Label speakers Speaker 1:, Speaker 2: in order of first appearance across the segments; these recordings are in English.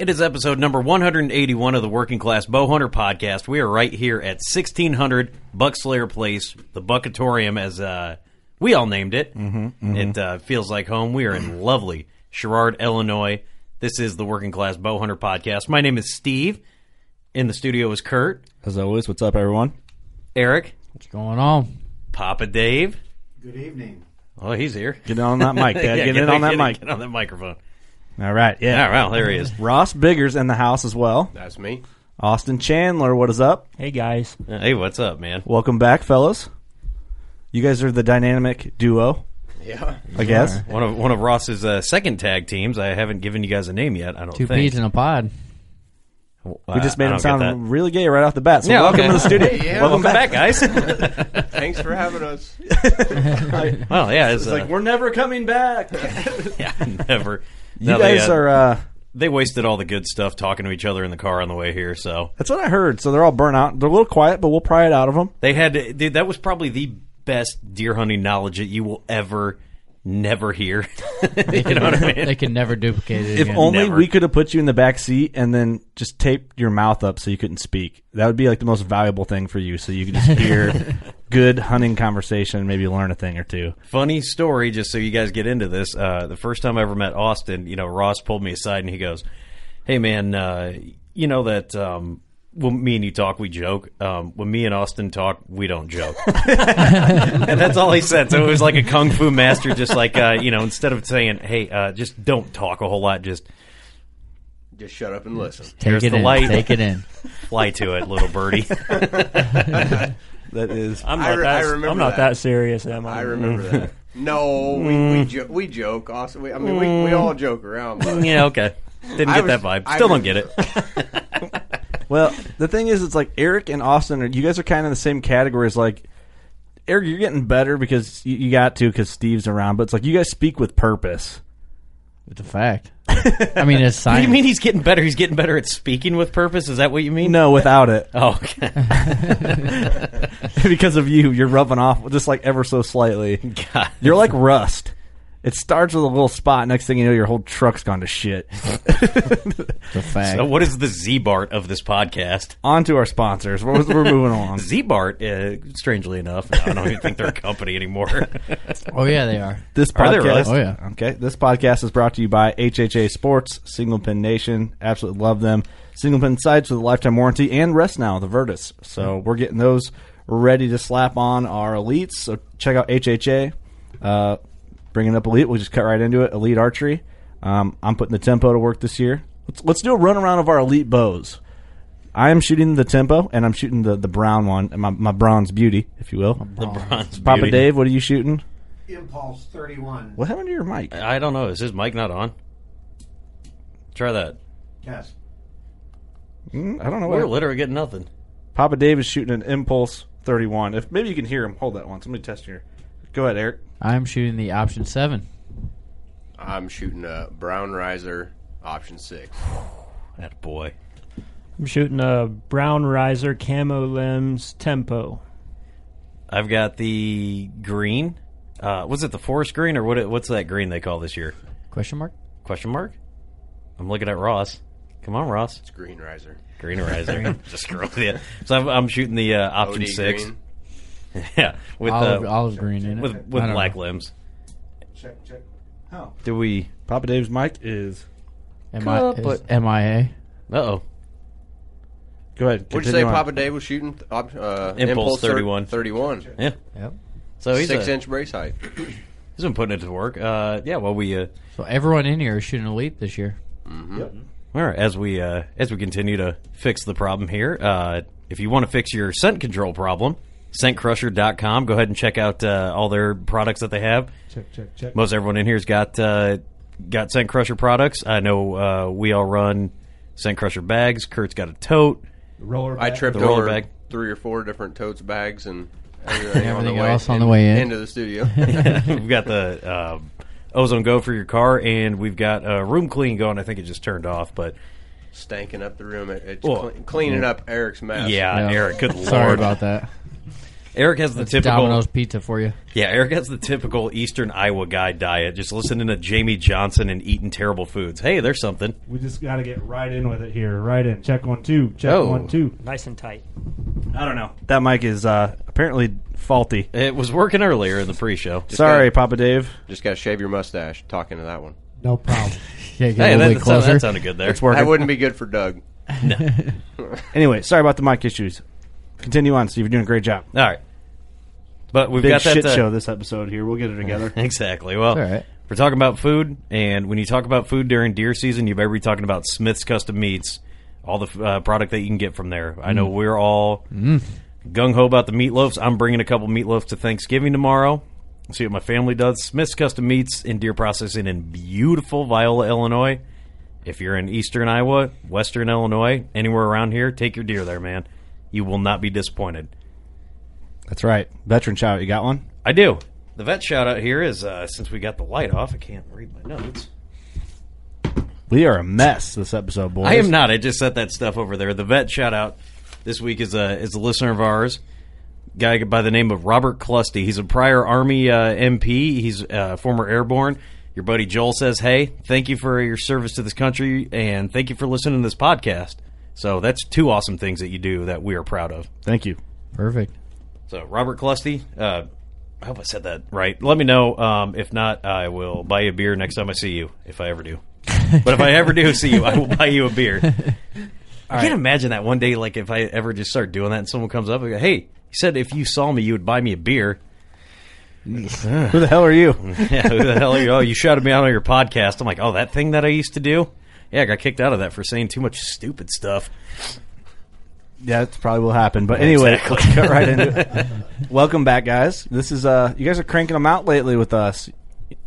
Speaker 1: It is episode number 181 of the Working Class Bowhunter podcast. We are right here at 1600 Buckslayer Place, the Buckatorium, as uh, we all named it. Mm-hmm, It uh, feels like home. We are in lovely Sherrard, Illinois. This is the Working Class Bowhunter podcast. My name is Steve. In the studio is Kurt,
Speaker 2: As always, what's up, everyone?
Speaker 1: Eric,
Speaker 3: What's going on?
Speaker 1: Papa Dave.
Speaker 4: Good evening.
Speaker 1: Oh, he's here.
Speaker 2: Get on that mic, Dad.
Speaker 1: Yeah,
Speaker 2: get, in on that
Speaker 1: get
Speaker 2: mic.
Speaker 1: Get on that microphone.
Speaker 2: All right, yeah.
Speaker 1: Yeah, well, there he is.
Speaker 2: Ross Biggers in the house as well.
Speaker 4: That's me.
Speaker 2: Austin Chandler, what is up?
Speaker 3: Hey guys.
Speaker 1: Hey, what's up, man?
Speaker 2: Welcome back, fellas. You guys are the dynamic duo,
Speaker 4: Yeah.
Speaker 2: I guess.
Speaker 1: One of one of Ross's uh, second tag teams. I haven't given you guys a name yet. I don't
Speaker 3: Two
Speaker 1: think.
Speaker 3: peas in a pod.
Speaker 2: We just
Speaker 1: I- I
Speaker 2: made him
Speaker 1: don't get
Speaker 2: sound really gay right off the bat. So
Speaker 1: Yeah,
Speaker 2: welcome
Speaker 1: okay.
Speaker 2: to the studio.
Speaker 4: Yeah,
Speaker 2: welcome,
Speaker 1: Welcome
Speaker 2: back.
Speaker 1: back, guys.
Speaker 4: Thanks for having us.
Speaker 1: well, yeah, it's,
Speaker 2: It's
Speaker 1: uh,
Speaker 2: like we're never coming back.
Speaker 1: yeah, never.
Speaker 2: You
Speaker 1: No, they,
Speaker 2: guys
Speaker 1: uh,
Speaker 2: are. uh
Speaker 1: They wasted all the good stuff talking to each other in the car on the way here. So
Speaker 2: That's what I heard. So they're all burnt out. They're a little quiet, but we'll pry it out of them.
Speaker 1: they had. To, dude, that was probably the best deer hunting knowledge that you will ever, never hear. you know what I mean?
Speaker 3: They can never duplicate it
Speaker 2: If
Speaker 3: again.
Speaker 2: only
Speaker 1: Never.
Speaker 2: we could have put you in the back seat and then just taped your mouth up so you couldn't speak. That would be like the most valuable thing for you, so you could just hear good hunting conversation, maybe learn a thing or two.
Speaker 1: Funny story, just so you guys get into this. Uh, the first time I ever met Austin, you know, Ross pulled me aside and he goes, "Hey, man, uh, you know that." Um, when me and you talk, we joke. Um, when me and Austin talk, we don't joke. and that's all he said. So it was like a kung fu master, just like uh, you know, instead of saying, "Hey, uh, just don't talk a whole lot, just
Speaker 4: Just shut up and listen.
Speaker 3: Take
Speaker 1: There's
Speaker 3: it
Speaker 1: the
Speaker 3: in.
Speaker 1: light.
Speaker 3: Take it in.
Speaker 1: fly to it, little birdie."
Speaker 2: That is.
Speaker 5: I'm
Speaker 4: I
Speaker 5: not
Speaker 4: re-
Speaker 5: that.
Speaker 4: I remember
Speaker 5: I'm not
Speaker 4: that.
Speaker 5: that serious, am I?
Speaker 4: I remember that. No, we we, jo- we joke. Also, we, I mean, we, we all joke around. But
Speaker 1: yeah, okay. Didn't get
Speaker 4: was-
Speaker 1: that vibe. Still
Speaker 4: was-
Speaker 1: don't get it.
Speaker 2: Well, the thing is, it's like Eric and Austin. Are, you guys are kind of in the same category as like Eric. You're getting better because you, you got to because Steve's around. But it's like you guys speak with purpose.
Speaker 3: It's a fact. I mean, it's
Speaker 1: What do
Speaker 3: science.
Speaker 1: you mean he's getting better? He's getting better at speaking with purpose. Is that what you mean?
Speaker 2: No, without it.
Speaker 1: Oh, okay.
Speaker 2: because of you, you're rubbing off just like ever so slightly.
Speaker 1: God.
Speaker 2: You're like rust. It starts with a little spot. Next thing you know, your whole truck's gone to shit.
Speaker 3: the fact.
Speaker 1: So what is the Ziebart of this podcast?
Speaker 2: On to our sponsors. We're, we're moving along.
Speaker 1: Ziebart, uh, strangely enough, I don't even think they're a company anymore.
Speaker 3: oh yeah, they are.
Speaker 2: This
Speaker 1: Are they
Speaker 2: podcast,
Speaker 1: really?
Speaker 3: Oh, yeah.
Speaker 2: Okay, this podcast is brought to you by HHA Sports, Single Pin Nation. Absolutely love them. Single pin sights with a lifetime warranty and Rest Now, the Virtus. So we're getting those ready to slap on our elites. So check out HHA. Uh, bringing up elite, we'll just cut right into it. Elite archery. Um, I'm putting the tempo to work this year. Let's let's do a run around of our elite bows. I am shooting the tempo, and I'm shooting the, the brown one, my my bronze beauty, if you will.
Speaker 1: the bronze
Speaker 2: Papa
Speaker 1: beauty.
Speaker 2: Dave, what are you shooting?
Speaker 5: Impulse 31.
Speaker 2: What happened to your mic?
Speaker 1: I don't know. Is his mic not on? Try that.
Speaker 5: Yes.
Speaker 2: Mm, I don't know.
Speaker 1: We're
Speaker 2: What
Speaker 1: literally getting nothing.
Speaker 2: Papa Dave is shooting an Impulse 31. If maybe you can hear him, hold that once. Let me test here. Go ahead, Eric.
Speaker 3: I'm shooting the option seven.
Speaker 4: I'm shooting a Brown Riser option six.
Speaker 1: That boy.
Speaker 6: I'm shooting a brown riser camo limbs tempo.
Speaker 1: I've got the green. Uh, was it the forest green or what? What's that green they call this year?
Speaker 3: Question mark.
Speaker 1: Question mark. I'm looking at Ross. Come on, Ross.
Speaker 4: It's Green Riser.
Speaker 1: Green riser. Just scroll it. So I'm, I'm shooting the uh, option
Speaker 4: OD
Speaker 1: six.
Speaker 4: green.
Speaker 1: yeah, with
Speaker 3: olive,
Speaker 1: uh,
Speaker 3: olive green in it.
Speaker 1: with with black
Speaker 3: know.
Speaker 1: limbs.
Speaker 2: Check, check. Oh.
Speaker 1: Do we?
Speaker 2: Papa Dave's mic is.
Speaker 3: Am I, is
Speaker 1: But-
Speaker 3: MIA.
Speaker 1: Uh oh.
Speaker 2: Go ahead.
Speaker 4: What'd you say
Speaker 2: on.
Speaker 4: Papa Dave was shooting? Op- Uh,
Speaker 1: Impulse
Speaker 4: thir-
Speaker 1: 31.
Speaker 4: 31.
Speaker 1: Yeah.
Speaker 3: Yep.
Speaker 1: So he's
Speaker 4: Six
Speaker 1: a,
Speaker 4: inch brace height.
Speaker 1: he's been putting it to work. Uh, yeah. Well, we uh,
Speaker 3: So everyone in here is shooting elite this year. Yep.
Speaker 1: All right, as we uh, as we continue to fix the problem here, uh, if you want to fix your scent control problem, scentcrusher.com. Go ahead and check out uh, all their products that they have.
Speaker 2: Check, check, check.
Speaker 1: Most everyone in here's got uh, got Scent Crusher products. I know uh, we all run Scent Crusher bags. Kurt's got a tote.
Speaker 2: Roller
Speaker 4: I tripped
Speaker 1: The roller
Speaker 4: over
Speaker 1: bag.
Speaker 4: three or four different totes bags and everything, on
Speaker 3: Everything
Speaker 4: the way
Speaker 3: else on the way in.
Speaker 4: into the studio.
Speaker 1: we've got the uh, Ozone Go for your car, and we've got uh, room clean going. I think it just turned off, but
Speaker 4: Stanking up the room. It- It's
Speaker 1: Well,
Speaker 4: cle- cleaning up Eric's mess.
Speaker 1: yeah,
Speaker 3: Yeah.
Speaker 1: Eric. Good lord,
Speaker 3: Sorry about that.
Speaker 1: Eric has the
Speaker 3: That's
Speaker 1: typical
Speaker 3: Domino's pizza for you.
Speaker 1: Yeah, Eric has the typical Eastern Iowa guy diet, just listening to Jamey Johnson and eating terrible foods. Hey, there's something.
Speaker 7: We just got to get right in with it here. Right in. Check one, two. Check
Speaker 1: Oh.
Speaker 7: one, two.
Speaker 6: Nice and tight.
Speaker 2: I don't know. That mic is uh, apparently faulty.
Speaker 1: It was working earlier in the pre-show.
Speaker 2: Sorry, Papa Dave.
Speaker 4: Just got to shave your mustache talking to that one.
Speaker 7: No problem.
Speaker 3: Yeah, get
Speaker 1: Hey,
Speaker 3: a little
Speaker 1: that,
Speaker 3: bit
Speaker 1: that, sounded,
Speaker 3: closer.
Speaker 1: that sounded good there.
Speaker 2: It's working.
Speaker 4: That wouldn't be good for Doug.
Speaker 2: Anyway, sorry about the mic issues. Continue on, Steve. You're doing a great job.
Speaker 1: All right, but we've
Speaker 2: Big
Speaker 1: got that
Speaker 2: shit
Speaker 1: uh,
Speaker 2: show this episode here. We'll get it together.
Speaker 1: Exactly. Well,
Speaker 3: all right.
Speaker 1: we're talking about food, and when you talk about food during deer season, you better be talking about Smith's Custom Meats, all the uh, product that you can get from there. I know we're all gung ho about the meatloafs. I'm bringing a couple meatloafs to Thanksgiving tomorrow. See what my family does. Smith's Custom Meats in deer processing in beautiful Viola, Illinois. If you're in eastern Iowa, western Illinois, anywhere around here, take your deer there, man. You will not be disappointed.
Speaker 2: That's right. Veteran shout. Out, you got one?
Speaker 1: I do. The vet shout out here is uh, since we got the light off, I can't read my notes.
Speaker 2: We are a mess this episode, boys.
Speaker 1: I am not. I just set that stuff over there. The vet shout out this week is a is a listener of ours, guy by the name of Robert Clusty. He's a prior Army uh, MP. He's uh, former airborne. Your buddy Joel says, "Hey, thank you for your service to this country, and thank you for listening to this podcast." So that's two awesome things that you do that we are proud of.
Speaker 2: Thank you.
Speaker 3: Perfect.
Speaker 1: So Robert Clusty, uh, I hope I said that right. Let me know. Um, if not, I will buy you a beer next time I see you, if I ever do. but if I ever do see you, I will buy you a beer. I can't imagine that one day, like if I ever just start doing that and someone comes up and go, "Hey, you said if you saw me, you would buy me a beer."
Speaker 2: Who the hell are you?
Speaker 1: yeah, who the hell are you? Oh, you shouted me out on your podcast. I'm like, oh, that thing that I used to do. Yeah, I got kicked out of that for saying too much stupid stuff.
Speaker 2: Yeah, that's probably will happen. But anyway,
Speaker 1: Exactly.
Speaker 2: let's get right into it. Welcome back, guys. This is uh, you guys are cranking them out lately with us.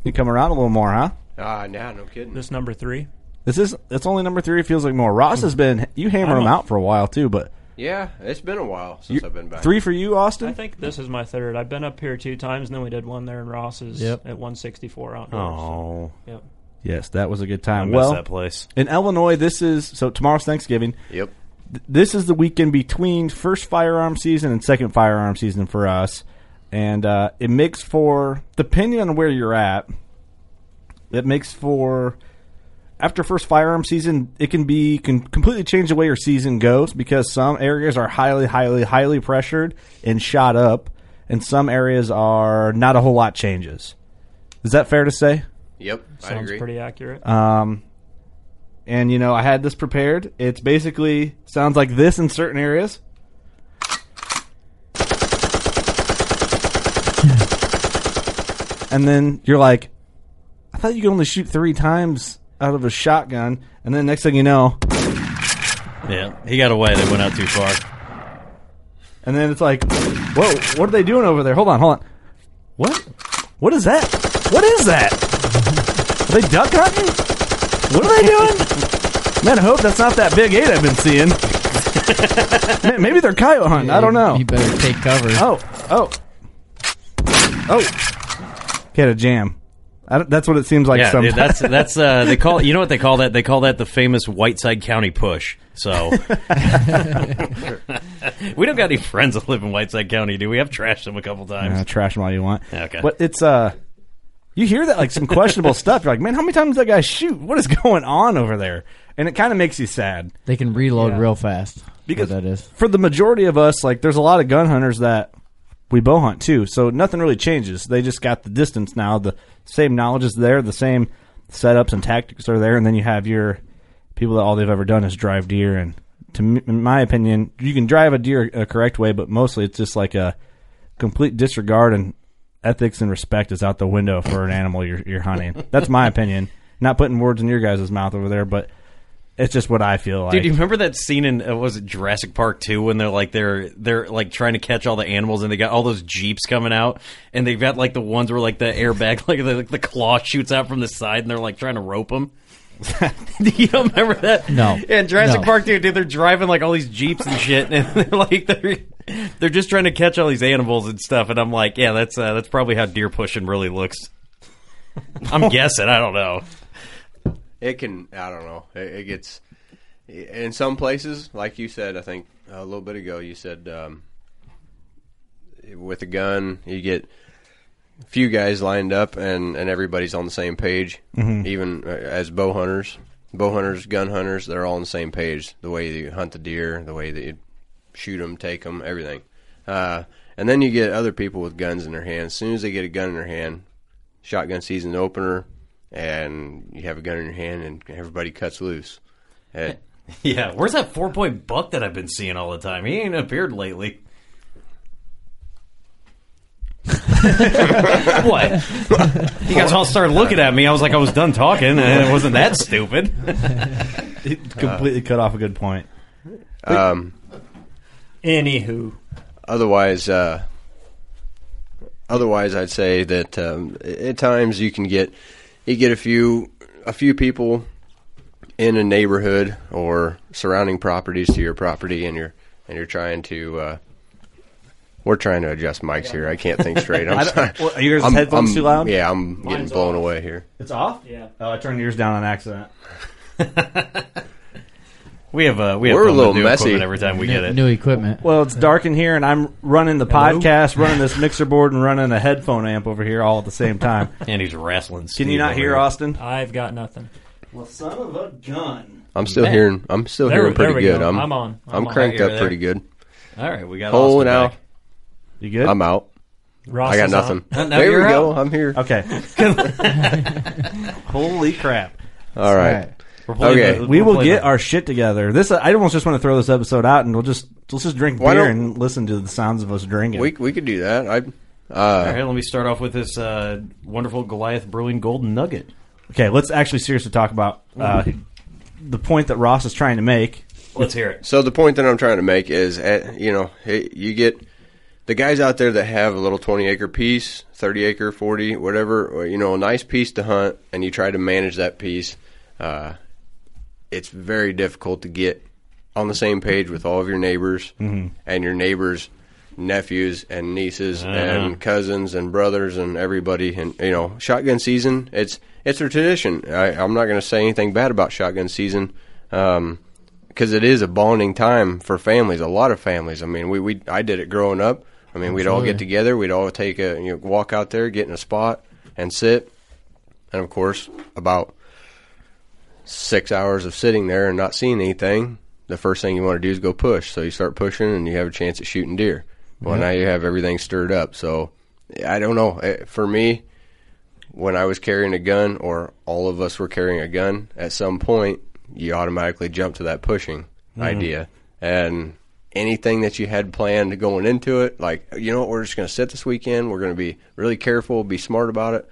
Speaker 2: You come around a little more, huh?
Speaker 4: Ah, nah, no kidding.
Speaker 6: This number three.
Speaker 2: This is it's only number three. It feels like more. Ross has been you hammer them out for a while too, but
Speaker 4: Yeah, it's been a while since
Speaker 2: you-
Speaker 4: I've been back.
Speaker 2: three for you, Austin.
Speaker 6: I think this is my third. I've been up here two times, and then we did one there in Ross's
Speaker 3: Yep.
Speaker 6: at 164 outdoors.
Speaker 1: Oh,
Speaker 6: Yep.
Speaker 2: Yes, that was a good time.
Speaker 1: I miss
Speaker 2: well,
Speaker 1: that place.
Speaker 2: in Illinois, this is so tomorrow's Thanksgiving.
Speaker 4: Yep.
Speaker 2: Th- This is the weekend between first firearm season and second firearm season for us, and uh, it makes for depending on where you're at. It makes for after first firearm season, it can be can completely change the way your season goes because some areas are highly, highly, highly pressured and shot up, and some areas are not a whole lot changes. Is that fair to say?
Speaker 4: Yep. I
Speaker 6: Sounds
Speaker 4: agree.
Speaker 6: pretty accurate.
Speaker 2: Um, and you know, I had this prepared. It's basically sounds like this in certain areas. and then you're like, I thought you could only shoot three times out of a shotgun, and then next thing you know,
Speaker 1: Yeah, he got away. They went out too far.
Speaker 2: and then it's like, whoa, what are they doing over there? Hold on, hold on. What? What is that? What is that? Are they duck hunting? What are they doing? Man, I hope that's not that big eight I've been seeing. Man, maybe they're coyote hunting. I don't know.
Speaker 3: You better take cover.
Speaker 2: Oh, oh, oh! Get a jam. I don't, that's what it seems like.
Speaker 1: yeah,
Speaker 2: sometimes.
Speaker 1: dude, that's that's uh, they call you know what they call that? They call that the famous Whiteside County push. So we don't got any friends that live in Whiteside County, do we? I've trashed them a couple times.
Speaker 2: Uh, trash them all you want.
Speaker 1: Okay.
Speaker 2: But it's uh, you hear that like some questionable stuff. You're like, man, how many times does that guy shoot? What is going on over there? And it kind of makes you sad
Speaker 3: They can reload
Speaker 6: Yeah.
Speaker 3: real fast.
Speaker 2: because
Speaker 3: What that is.
Speaker 2: for the majority of us, like, there's a lot of gun hunters that we bow hunt too. So nothing really changes. They just got the distance now. The same knowledge is there. The same setups and tactics are there. And then you have your people that all they've ever done is drive deer. And to me, in my opinion, you can drive a deer a correct way, but mostly it's just like a complete disregard and ethics and respect is out the window for an animal you're, you're hunting. That's my opinion. Not putting words in your guys' mouth over there, but it's just what I feel like.
Speaker 1: Dude, you remember that scene in uh, was it Jurassic Park 2 when they're like they're they're like trying to catch all the animals and they got all those jeeps coming out and they've got like the ones where like the airbag like the, like the claw shoots out from the side and they're like trying to rope them. you don't remember that?
Speaker 3: No.
Speaker 1: Yeah, in Jurassic
Speaker 3: No.
Speaker 1: Park 2, dude, they're driving like all these jeeps and shit and they're like they're they're just trying to catch all these animals and stuff and I'm like, yeah, that's uh, that's probably how deer pushing really looks. I'm guessing, I don't know.
Speaker 4: It can. I don't know. It, it gets in some places, like you said. I think a little bit ago, you said um, with a gun, you get a few guys lined up, and and everybody's on the same page.
Speaker 2: Mhm.
Speaker 4: Even uh, as bow hunters, bow hunters, gun hunters, they're all on the same page. The way you hunt the deer, the way that you shoot them, take them, everything. Uh, and then you get other people with guns in their hands. As soon as they get a gun in their hand, shotgun season opener, and you have a gun in your hand, and everybody cuts loose. And
Speaker 1: Yeah, where's that four point buck that I've been seeing all the time? He ain't appeared lately. what? You guys all started looking at me. I was like, I was done talking, and it wasn't that stupid.
Speaker 2: It completely cut off a good point.
Speaker 4: um,
Speaker 6: Anywho,
Speaker 4: otherwise, uh, otherwise, I'd say that um, at times you can get you get a few a few people in a neighborhood or surrounding properties to your property, and you're and you're trying to. Uh, we're trying to adjust mics here. I can't think straight. I'm sorry.
Speaker 2: well, are yours
Speaker 4: I'm-
Speaker 2: headphones
Speaker 4: I'm-
Speaker 2: too loud?
Speaker 4: Yeah, I'm getting
Speaker 6: Mine's
Speaker 4: blown
Speaker 6: off.
Speaker 4: away here.
Speaker 2: It's off.
Speaker 6: Yeah.
Speaker 2: Oh, I turned yours down on accident.
Speaker 1: We have uh, we have
Speaker 4: We're a
Speaker 1: fun with
Speaker 4: little
Speaker 1: new
Speaker 4: messy.
Speaker 1: equipment every time we
Speaker 3: new,
Speaker 1: get it.
Speaker 3: new equipment.
Speaker 2: Well, it's dark in here, and I'm running the
Speaker 6: Hello?
Speaker 2: podcast, running this mixer board, and running a headphone amp over here all at the same time.
Speaker 1: And he's wrestling.
Speaker 2: Can you not hear Austin?
Speaker 6: I've got nothing.
Speaker 2: Well, son of a gun.
Speaker 4: I'm still
Speaker 1: Man.
Speaker 4: hearing. I'm still
Speaker 6: There
Speaker 4: hearing
Speaker 6: we- there
Speaker 4: pretty
Speaker 6: we
Speaker 4: good.
Speaker 6: go.
Speaker 4: I'm
Speaker 6: I'm on. I'm
Speaker 4: I'm
Speaker 6: on.
Speaker 4: cranked
Speaker 1: You're
Speaker 4: up
Speaker 1: there.
Speaker 4: pretty good.
Speaker 1: All right, we got
Speaker 4: Pulling
Speaker 1: Austin
Speaker 4: out.
Speaker 1: back.
Speaker 2: You good?
Speaker 4: I'm out.
Speaker 6: Ross
Speaker 4: I got
Speaker 6: is
Speaker 4: nothing.
Speaker 6: on.
Speaker 1: Now
Speaker 4: there
Speaker 1: you're
Speaker 4: we go.
Speaker 1: out.
Speaker 4: I'm here.
Speaker 2: Okay. Holy crap.
Speaker 4: All right.
Speaker 1: We're playing
Speaker 4: Okay.
Speaker 1: the-
Speaker 2: We
Speaker 1: we're
Speaker 2: will
Speaker 1: playing
Speaker 2: get
Speaker 1: the-
Speaker 2: our shit together. This I almost just want to throw this episode out, and we'll just let's just drink
Speaker 4: Why
Speaker 2: beer
Speaker 4: don't-
Speaker 2: and listen to the sounds of us drinking.
Speaker 4: We we could do that. I. Uh,
Speaker 1: right, let me start off with this uh, wonderful Goliath Brewing Golden Nugget.
Speaker 2: okay, let's actually seriously talk about uh, the point that Ross is trying to make.
Speaker 1: Let's hear it.
Speaker 4: So the point that I'm trying to make is, uh, you know, hey, you get the guys out there that have a little 20 acre piece, 30 acre, 40, whatever, or, you know, a nice piece to hunt, and you try to manage that piece. Uh, it's very difficult to get on the same page with all of your neighbors, and your neighbors nephews and nieces
Speaker 1: Uh-huh.
Speaker 4: and cousins and brothers and everybody. And you know, shotgun season. It's it's a tradition. I, I'm not going to say anything bad about shotgun season. Um, because it is a bonding time for families, a lot of families. I mean, we, we I did it growing up. I mean, we'd all get together, we'd all take a you know, walk out there, get in a spot, and sit. And of course, about six hours of sitting there and not seeing anything, the first thing you want to do is go push. So you start pushing, and you have a chance at shooting deer. Well,
Speaker 8: Yeah.
Speaker 4: now you have everything stirred up. So I don't know. Eh, For me, when I was carrying a gun, or all of us were carrying a gun, at some point you automatically jump to that pushing
Speaker 8: Mhm.
Speaker 4: idea. And anything that you had planned going into it, like you know what, we're just going to sit this weekend. We're going to be really careful, be smart about it.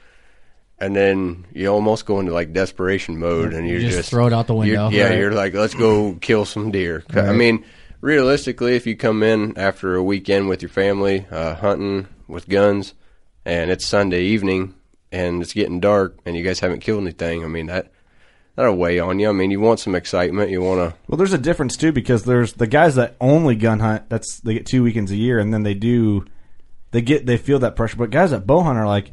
Speaker 4: And then you almost go into like desperation mode, and
Speaker 3: You
Speaker 4: you're
Speaker 3: just
Speaker 4: just,
Speaker 3: throw it out the
Speaker 4: you're-
Speaker 3: window.
Speaker 4: Yeah,
Speaker 3: Right.
Speaker 4: you're like, let's go kill some deer. I mean, realistically, if you come in after a weekend with your family, uh, hunting with guns, and it's Sunday evening and it's getting dark, and you guys haven't killed anything, I mean that that'll weigh on you. I mean, you want some excitement, you want to.
Speaker 2: Well, there's a difference too because there's the guys that only gun hunt. That's they get two weekends a year, and then they do, they get they feel that pressure. But guys that bow hunt are like,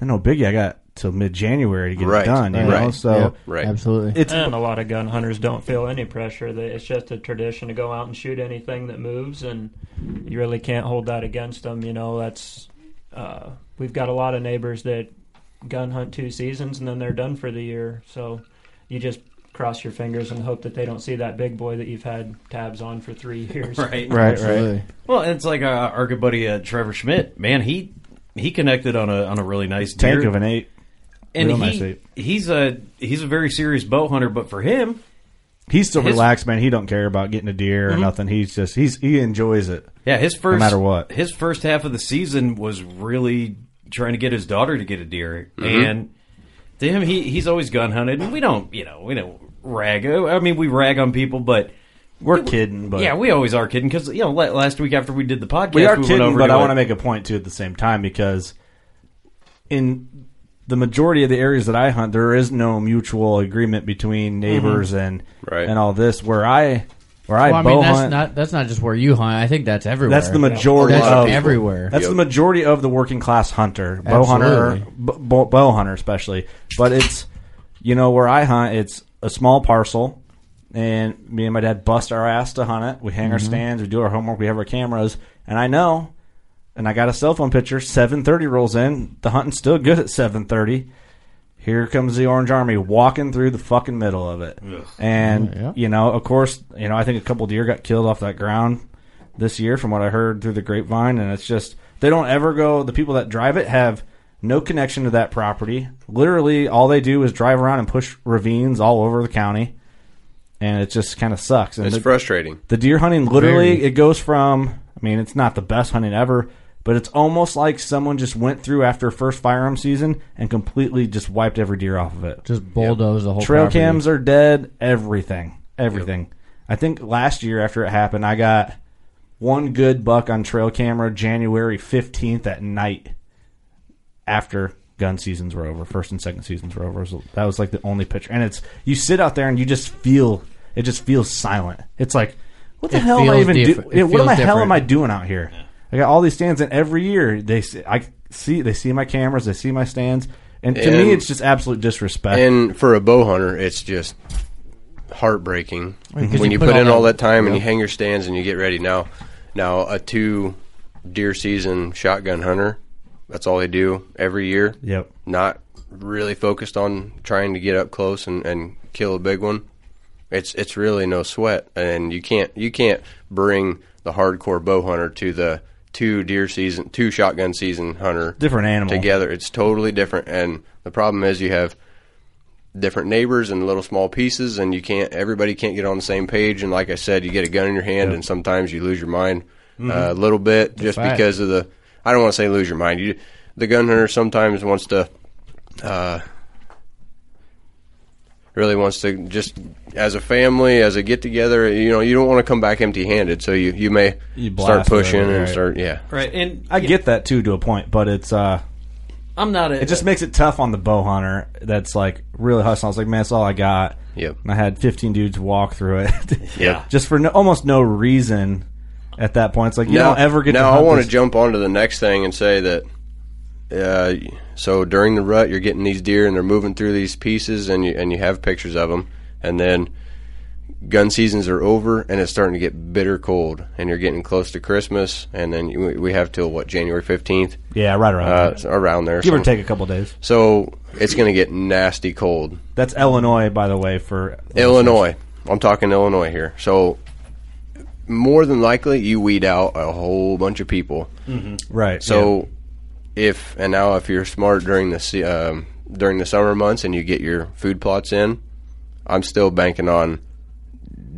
Speaker 2: I know Biggie, I got till mid January to get
Speaker 4: Right,
Speaker 2: it done. You
Speaker 4: right.
Speaker 2: know, so
Speaker 4: Right.
Speaker 3: Absolutely.
Speaker 2: It's
Speaker 6: and a lot of gun hunters don't feel any pressure. They, it's just a tradition to go out and shoot anything that moves, and you really can't hold that against them. You know, that's uh, we've got a lot of neighbors that gun hunt two seasons and then they're done for the year. So you just cross your fingers and hope that they don't see that big boy that you've had tabs on for three years.
Speaker 1: Right.
Speaker 2: right. Right.
Speaker 1: Well, it's like uh, our good buddy uh, Trevor Schmidt. Man, he he connected on a on a really nice
Speaker 2: tank
Speaker 1: deer.
Speaker 2: of an eight.
Speaker 1: and
Speaker 2: Real
Speaker 1: he,
Speaker 2: nice eight.
Speaker 1: he's a he's a very serious bow hunter. But for him,
Speaker 2: He's still
Speaker 1: His-
Speaker 2: relaxed, man. He don't care about getting a deer or
Speaker 1: Mhm.
Speaker 2: nothing. He's just he's he enjoys it.
Speaker 1: yeah, his first
Speaker 2: no matter what.
Speaker 1: his first half of the season was really trying to get his daughter to get a deer,
Speaker 2: Mhm.
Speaker 1: and to him, he he's always gun hunted, and we don't you know we don't rag. I mean, we rag on people, but.
Speaker 2: We're kidding, but
Speaker 1: yeah, we always are kidding because you know last week after we did the podcast,
Speaker 2: we are
Speaker 1: went
Speaker 2: kidding,
Speaker 1: over
Speaker 2: but
Speaker 1: to
Speaker 2: I
Speaker 1: a-
Speaker 2: want to make a point too at the same time because in the majority of the areas that I hunt, there is no mutual agreement between neighbors mm-hmm. and
Speaker 4: Right.
Speaker 2: and all this. Where I where I
Speaker 3: well, I
Speaker 2: bow
Speaker 3: mean, that's
Speaker 2: hunt,
Speaker 3: not that's not just where you hunt. I think that's everywhere.
Speaker 2: that's the majority
Speaker 3: That's
Speaker 2: of
Speaker 3: everywhere.
Speaker 2: That's the majority of the working class hunter, bow hunter,
Speaker 3: Absolutely.
Speaker 2: b- bow, bow hunter especially. But it's you know where I hunt, it's a small parcel, and me and my dad bust our ass to hunt it. We hang our
Speaker 3: Mhm.
Speaker 2: stands, we do our homework, we have our cameras, and I know, and I got a cell phone picture. Seven thirty rolls in, the hunting's still good at seven thirty. Here comes the Orange Army walking through the fucking middle of it, and
Speaker 3: Oh, yeah.
Speaker 2: you know, of course, you know, I think a couple deer got killed off that ground this year, from what I heard through the grapevine, and it's just they don't ever go. The people that drive it have no connection to that property. Literally, all they do is drive around and push ravines all over the county, and it just kind of sucks. And
Speaker 4: It's
Speaker 2: the,
Speaker 4: frustrating.
Speaker 2: The deer hunting, literally,
Speaker 4: Very.
Speaker 2: it goes from. I mean, it's not the best hunting ever, but it's almost like someone just went through after first firearm season and completely just wiped every deer off of it.
Speaker 3: Just bulldoze the whole
Speaker 2: Trail
Speaker 3: property.
Speaker 2: cams are dead. Everything, everything. I think last year after it happened, I got one good buck on trail camera January fifteenth at night after gun seasons were over, first and second seasons were over. So that was like the only picture. And it's you sit out there and you just feel it just feels silent. It's like what the
Speaker 3: It
Speaker 2: hell am I
Speaker 3: feels
Speaker 2: even
Speaker 3: diff-
Speaker 2: doing?
Speaker 3: it
Speaker 2: What the
Speaker 3: feels
Speaker 2: hell am
Speaker 3: different.
Speaker 2: I doing out here? I got all these stands, and every year they see, I see they see my cameras, they see my stands, and to me it's just absolute disrespect.
Speaker 4: And for a bow hunter, it's just heartbreaking when
Speaker 2: you
Speaker 4: you
Speaker 2: put
Speaker 4: put
Speaker 2: all
Speaker 4: in
Speaker 2: that-
Speaker 4: all that time and you hang your stands and you get ready. Now, now a two deer season shotgun hunter, that's all they do every year.
Speaker 2: Yep.
Speaker 4: Not really focused on trying to get up close and, and kill a big one. It's it's really no sweat, and you can't you can't bring the hardcore bow hunter to the two deer season, two shotgun season hunter
Speaker 2: Different animal.
Speaker 4: together. It's totally different, and the problem is you have different neighbors and little small pieces, and you can't. Everybody can't get on the same page. And like I said, you get a gun in your hand,
Speaker 2: Yep.
Speaker 4: and sometimes you lose your mind uh, a little bit
Speaker 2: That's
Speaker 4: just because of the. I don't want to say lose your mind. You, the gun hunter sometimes wants to. Uh, really wants to just as a family as a get together you know you don't want to come back empty handed so you you may
Speaker 2: You
Speaker 4: start pushing
Speaker 2: over,
Speaker 4: and
Speaker 2: right.
Speaker 4: start yeah
Speaker 1: Right, and
Speaker 2: I get that too to a point, but it's uh
Speaker 1: I'm not. A,
Speaker 2: it just makes it tough on the bow hunter that's like really hustling. I was like, man, that's all I got.
Speaker 4: Yep.
Speaker 2: And I had 15 dudes walk through it.
Speaker 4: Yeah.
Speaker 2: Just for no, almost no reason. at that point. It's like you
Speaker 4: now,
Speaker 2: don't ever get.
Speaker 4: Now
Speaker 2: to
Speaker 4: I want to
Speaker 2: this-
Speaker 4: jump onto the next thing and say that. Uh, so during the rut, you're getting these deer and they're moving through these pieces, and you and you have pictures of them, and then gun seasons are over and it's starting to get bitter cold, and you're getting close to Christmas, and then you, we have till what January fifteenth.
Speaker 2: Yeah, right around
Speaker 4: uh,
Speaker 2: that.
Speaker 4: around there,
Speaker 2: Give or take a couple days.
Speaker 4: So it's going to get nasty cold.
Speaker 2: That's Illinois, by the way, for
Speaker 4: Illinois. I'm talking Illinois here. So more than likely, you weed out a whole bunch of people.
Speaker 2: Right.
Speaker 4: So if and now if you're smart during the se- um, during the summer months and you get your food plots in, I'm still banking on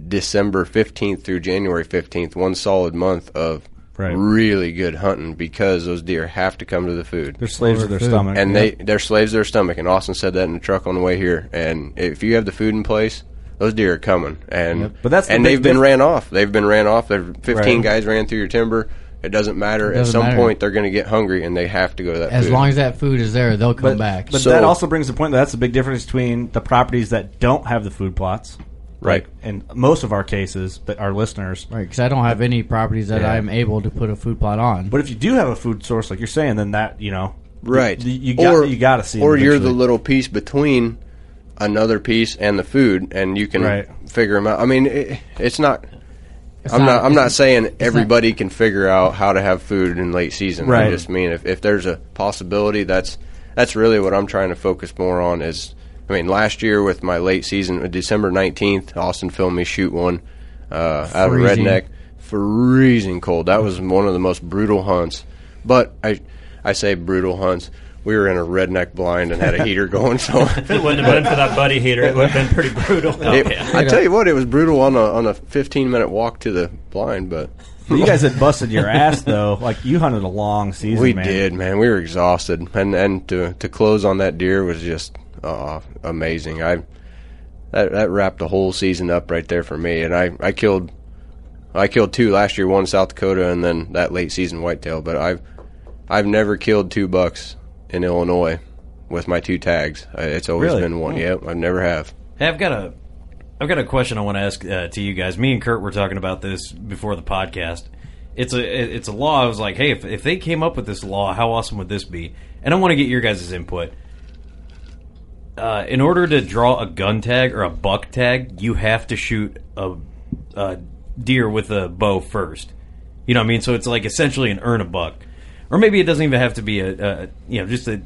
Speaker 4: December 15th through January 15th, one solid month of
Speaker 2: Right.
Speaker 4: really good hunting because those deer have to come to the food.
Speaker 2: They're slaves of their stomach.
Speaker 4: and
Speaker 2: yeah.
Speaker 4: they they're slaves of their stomach. And Austin said that in the truck on the way here. And if you have the food in place, those deer are coming. And
Speaker 2: Yep. But that's the
Speaker 4: and
Speaker 2: big
Speaker 4: they've been
Speaker 2: diff-
Speaker 4: ran off. They've been ran off. There 15
Speaker 3: Right.
Speaker 4: guys ran through your timber. It doesn't matter.
Speaker 3: It
Speaker 4: At
Speaker 3: doesn't
Speaker 4: some
Speaker 3: matter.
Speaker 4: point, they're going to get hungry and they have to go to that.
Speaker 3: As
Speaker 4: food.
Speaker 3: long as that food is there, they'll come
Speaker 2: but,
Speaker 3: back.
Speaker 2: But
Speaker 4: So-
Speaker 2: that also brings the point that that's the big difference between the properties that don't have the food plots,
Speaker 4: Right.
Speaker 2: Like in most of our cases, that our listeners.
Speaker 3: Right, because I don't have any properties that
Speaker 2: Yeah.
Speaker 3: I'm able to put a food plot on.
Speaker 2: But if you do have a food source, like you're saying, then that you know,
Speaker 4: right,
Speaker 2: you, you got you got to see,
Speaker 4: or you're the
Speaker 2: eventually.
Speaker 4: little piece between another piece and the food, and you can
Speaker 2: Right.
Speaker 4: figure them out. I mean, it, it's not.
Speaker 3: It's
Speaker 4: I'm
Speaker 3: not-
Speaker 4: not. I'm not saying
Speaker 3: not-
Speaker 4: everybody can figure out how to have food in late season.
Speaker 2: Right.
Speaker 4: I just mean if, if there's a possibility, that's that's really what I'm trying to focus more on. Is I mean, last year with my late season, December 19th, Austin filmed me shoot one uh, out of redneck, freezing cold. That was one of the most brutal hunts. But I I say brutal hunts. We were in a redneck blind and had a heater going, so
Speaker 6: If it wouldn't have been for that buddy heater, it would have been pretty brutal.
Speaker 4: it- I tell you what, it was brutal on a on a 15 minute walk to the blind, but
Speaker 2: you guys had busted your ass though. Like you hunted a long season. Man.
Speaker 4: We
Speaker 2: man.
Speaker 4: did, man. We were exhausted, and and to to close on that deer was just uh, amazing. I that that wrapped the whole season up right there for me, and I I killed I killed two last year, one South Dakota, and then that late season whitetail. But I've I've never killed two bucks in Illinois with my two tags. It's always
Speaker 1: Really?
Speaker 4: been one.
Speaker 1: Oh.
Speaker 4: Yep, I never have.
Speaker 1: Hey, I've got a, I've got a question I want to ask uh, to you guys. Me and Kurt were talking about this before the podcast. It's a, it's a law. I was like, hey, if, if they came up with this law, how awesome would this be? And I want to get your guys' input. Uh, in order to draw a gun tag or a buck tag, you have to shoot a, a deer with a bow first. You know what I mean? So it's like essentially an earn a buck, or maybe it doesn't even have to be a, a you know just a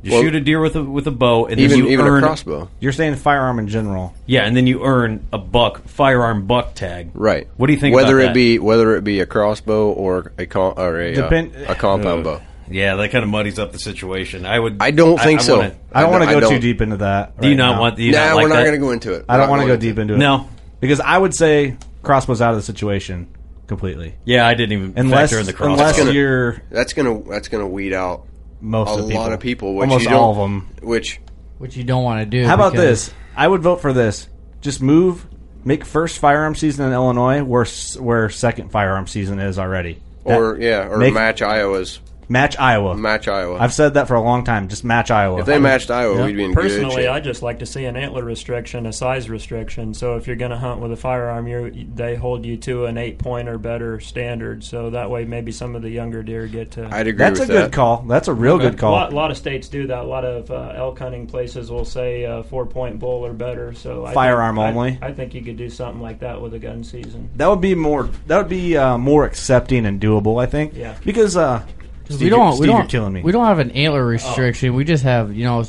Speaker 1: just
Speaker 4: Well,
Speaker 1: shoot a deer with a with a bow and
Speaker 4: even-
Speaker 1: then you
Speaker 4: even a
Speaker 1: earn
Speaker 4: crossbow.
Speaker 2: You're saying firearm in general.
Speaker 1: yeah, and then you earn a buck firearm buck tag.
Speaker 4: Right.
Speaker 1: What do you think?
Speaker 4: Whether
Speaker 1: about
Speaker 4: it
Speaker 1: that?
Speaker 4: be whether it be a crossbow or a or a
Speaker 1: Depend-
Speaker 4: uh, a compound
Speaker 1: Ugh.
Speaker 4: bow.
Speaker 1: Yeah, that kind of muddies up the situation. I would.
Speaker 4: I don't think so.
Speaker 1: wanna-
Speaker 2: I don't want to go too deep into that.
Speaker 1: Do you not
Speaker 2: now.
Speaker 1: want- do you
Speaker 4: Nah,
Speaker 1: not
Speaker 4: we're not going to go into it.
Speaker 2: I
Speaker 4: We're
Speaker 2: don't want to go deep into it.
Speaker 1: No.
Speaker 2: because I would say crossbows out of the situation completely.
Speaker 1: Yeah, I didn't even
Speaker 2: Unless-
Speaker 1: factor in the crossbow.
Speaker 2: unless
Speaker 4: That's gonna-
Speaker 2: you're
Speaker 4: That's gonna that's gonna weed out
Speaker 2: most
Speaker 4: a
Speaker 2: of the
Speaker 4: lot
Speaker 2: people.
Speaker 4: of people. Which
Speaker 2: almost
Speaker 4: you don't,
Speaker 2: all of them.
Speaker 4: Which
Speaker 3: which you don't want to do.
Speaker 2: How about this? I would vote for this. Just move, make first firearm season in Illinois where where second firearm season is already.
Speaker 4: or yeah, or
Speaker 2: make-
Speaker 4: match Iowa's
Speaker 2: match Iowa.
Speaker 4: match Iowa.
Speaker 2: I've said that for a long time. Just match Iowa.
Speaker 4: if they matched Iowa,
Speaker 2: Yeah.
Speaker 4: we'd be in good
Speaker 6: Personally,
Speaker 4: shape.
Speaker 6: I just like to see an antler restriction, a size restriction. So if you're going to hunt with a firearm, you they hold you to an eight point or better standard. So that way, maybe some of the younger deer get to.
Speaker 4: I'd agree
Speaker 2: That's a
Speaker 4: with
Speaker 2: good call. That's a real
Speaker 6: Okay.
Speaker 2: good call.
Speaker 6: A lot, a lot of states do that. A lot of uh, elk hunting places will say uh, four point bull or better. So I
Speaker 2: Firearm
Speaker 6: think, I-
Speaker 2: only?
Speaker 6: I, think you could do something like that with a gun season.
Speaker 2: That would be more. That would be uh, more accepting and doable. I think.
Speaker 6: Yeah.
Speaker 2: Because uh,
Speaker 3: 'Cause
Speaker 2: Steve,
Speaker 3: we don't.
Speaker 2: Steve,
Speaker 3: we
Speaker 2: you're
Speaker 3: don't.
Speaker 2: killing me.
Speaker 3: We don't have an antler restriction. We just have you know,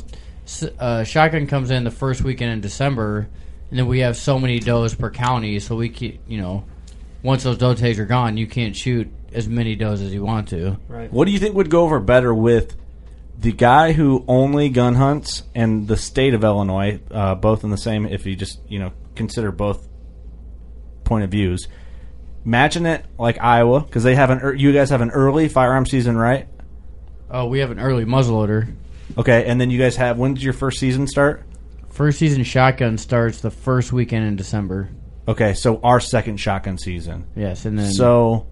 Speaker 3: uh, shotgun comes in the first weekend in December, and then we have so many does per county. So we keep you know, once those doe tags are gone, you can't shoot as many does as you want to.
Speaker 6: Right.
Speaker 2: What do you think would go over better with the guy who only gun hunts and the state of Illinois, uh, both in the same? If you just you know consider both point of views, imagine it like Iowa because they have an. ear- You guys have an early firearm season, right?
Speaker 3: Oh, we have an early muzzleloader.
Speaker 2: Okay, and then you guys have. When did your first season start?
Speaker 3: First season shotgun starts the first weekend in December.
Speaker 2: Okay, so our second shotgun season.
Speaker 3: Yes, and then
Speaker 2: So,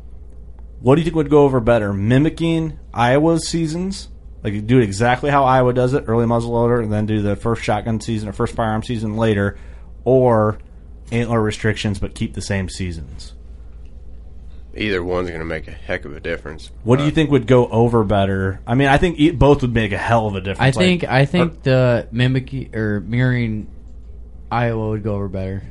Speaker 2: what do you think would go over better? Mimicking Iowa's seasons? Like you do it exactly how Iowa does it, early muzzleloader, and then do the first shotgun season or first firearm season later, or antler restrictions but keep the same seasons.
Speaker 4: Either one's going to make a heck of a difference.
Speaker 2: What do
Speaker 4: Uh,
Speaker 2: you think would go over better? I mean, I think e- both would make a hell of a difference.
Speaker 3: I
Speaker 2: Like,
Speaker 3: think I think the mimicking or mirroring Iowa would go over better.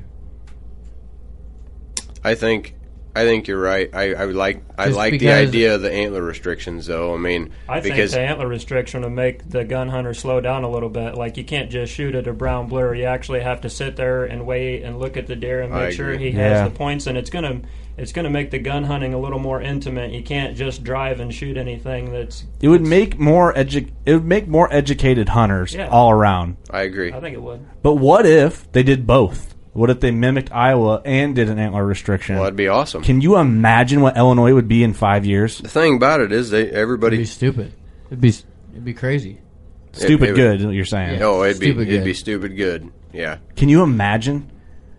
Speaker 4: I think I think you're right. I, I would like I
Speaker 3: Just
Speaker 4: like the
Speaker 3: because-
Speaker 4: idea of the antler restrictions, though. I mean,
Speaker 6: I think
Speaker 4: because
Speaker 6: the antler restriction will make the gun hunter slow down a little bit. Like you can't just shoot at a brown blur. You actually have to sit there and wait and look at the deer and
Speaker 4: I
Speaker 6: make sure
Speaker 4: agree.
Speaker 6: he
Speaker 2: Yeah.
Speaker 6: has the points. And it's gonna it's gonna make the gun hunting a little more intimate. You can't just drive and shoot anything that's.
Speaker 2: it would make more edu- It would make more educated hunters
Speaker 6: Yeah.
Speaker 2: all around.
Speaker 4: I agree.
Speaker 6: I think it would.
Speaker 2: But what if they did both? What if they mimicked Iowa and did an antler restriction?
Speaker 4: Well, that'd be awesome.
Speaker 2: Can you imagine what Illinois would be in five years?
Speaker 4: the thing about it is, they
Speaker 3: It'd be
Speaker 4: everybody.
Speaker 3: stupid. It'd be it'd be crazy.
Speaker 2: Stupid
Speaker 4: it-
Speaker 2: good, is what you're saying.
Speaker 3: Yeah.
Speaker 4: Oh, it'd be
Speaker 3: Stupid
Speaker 4: it'd be stupid good. Yeah.
Speaker 2: Can you imagine?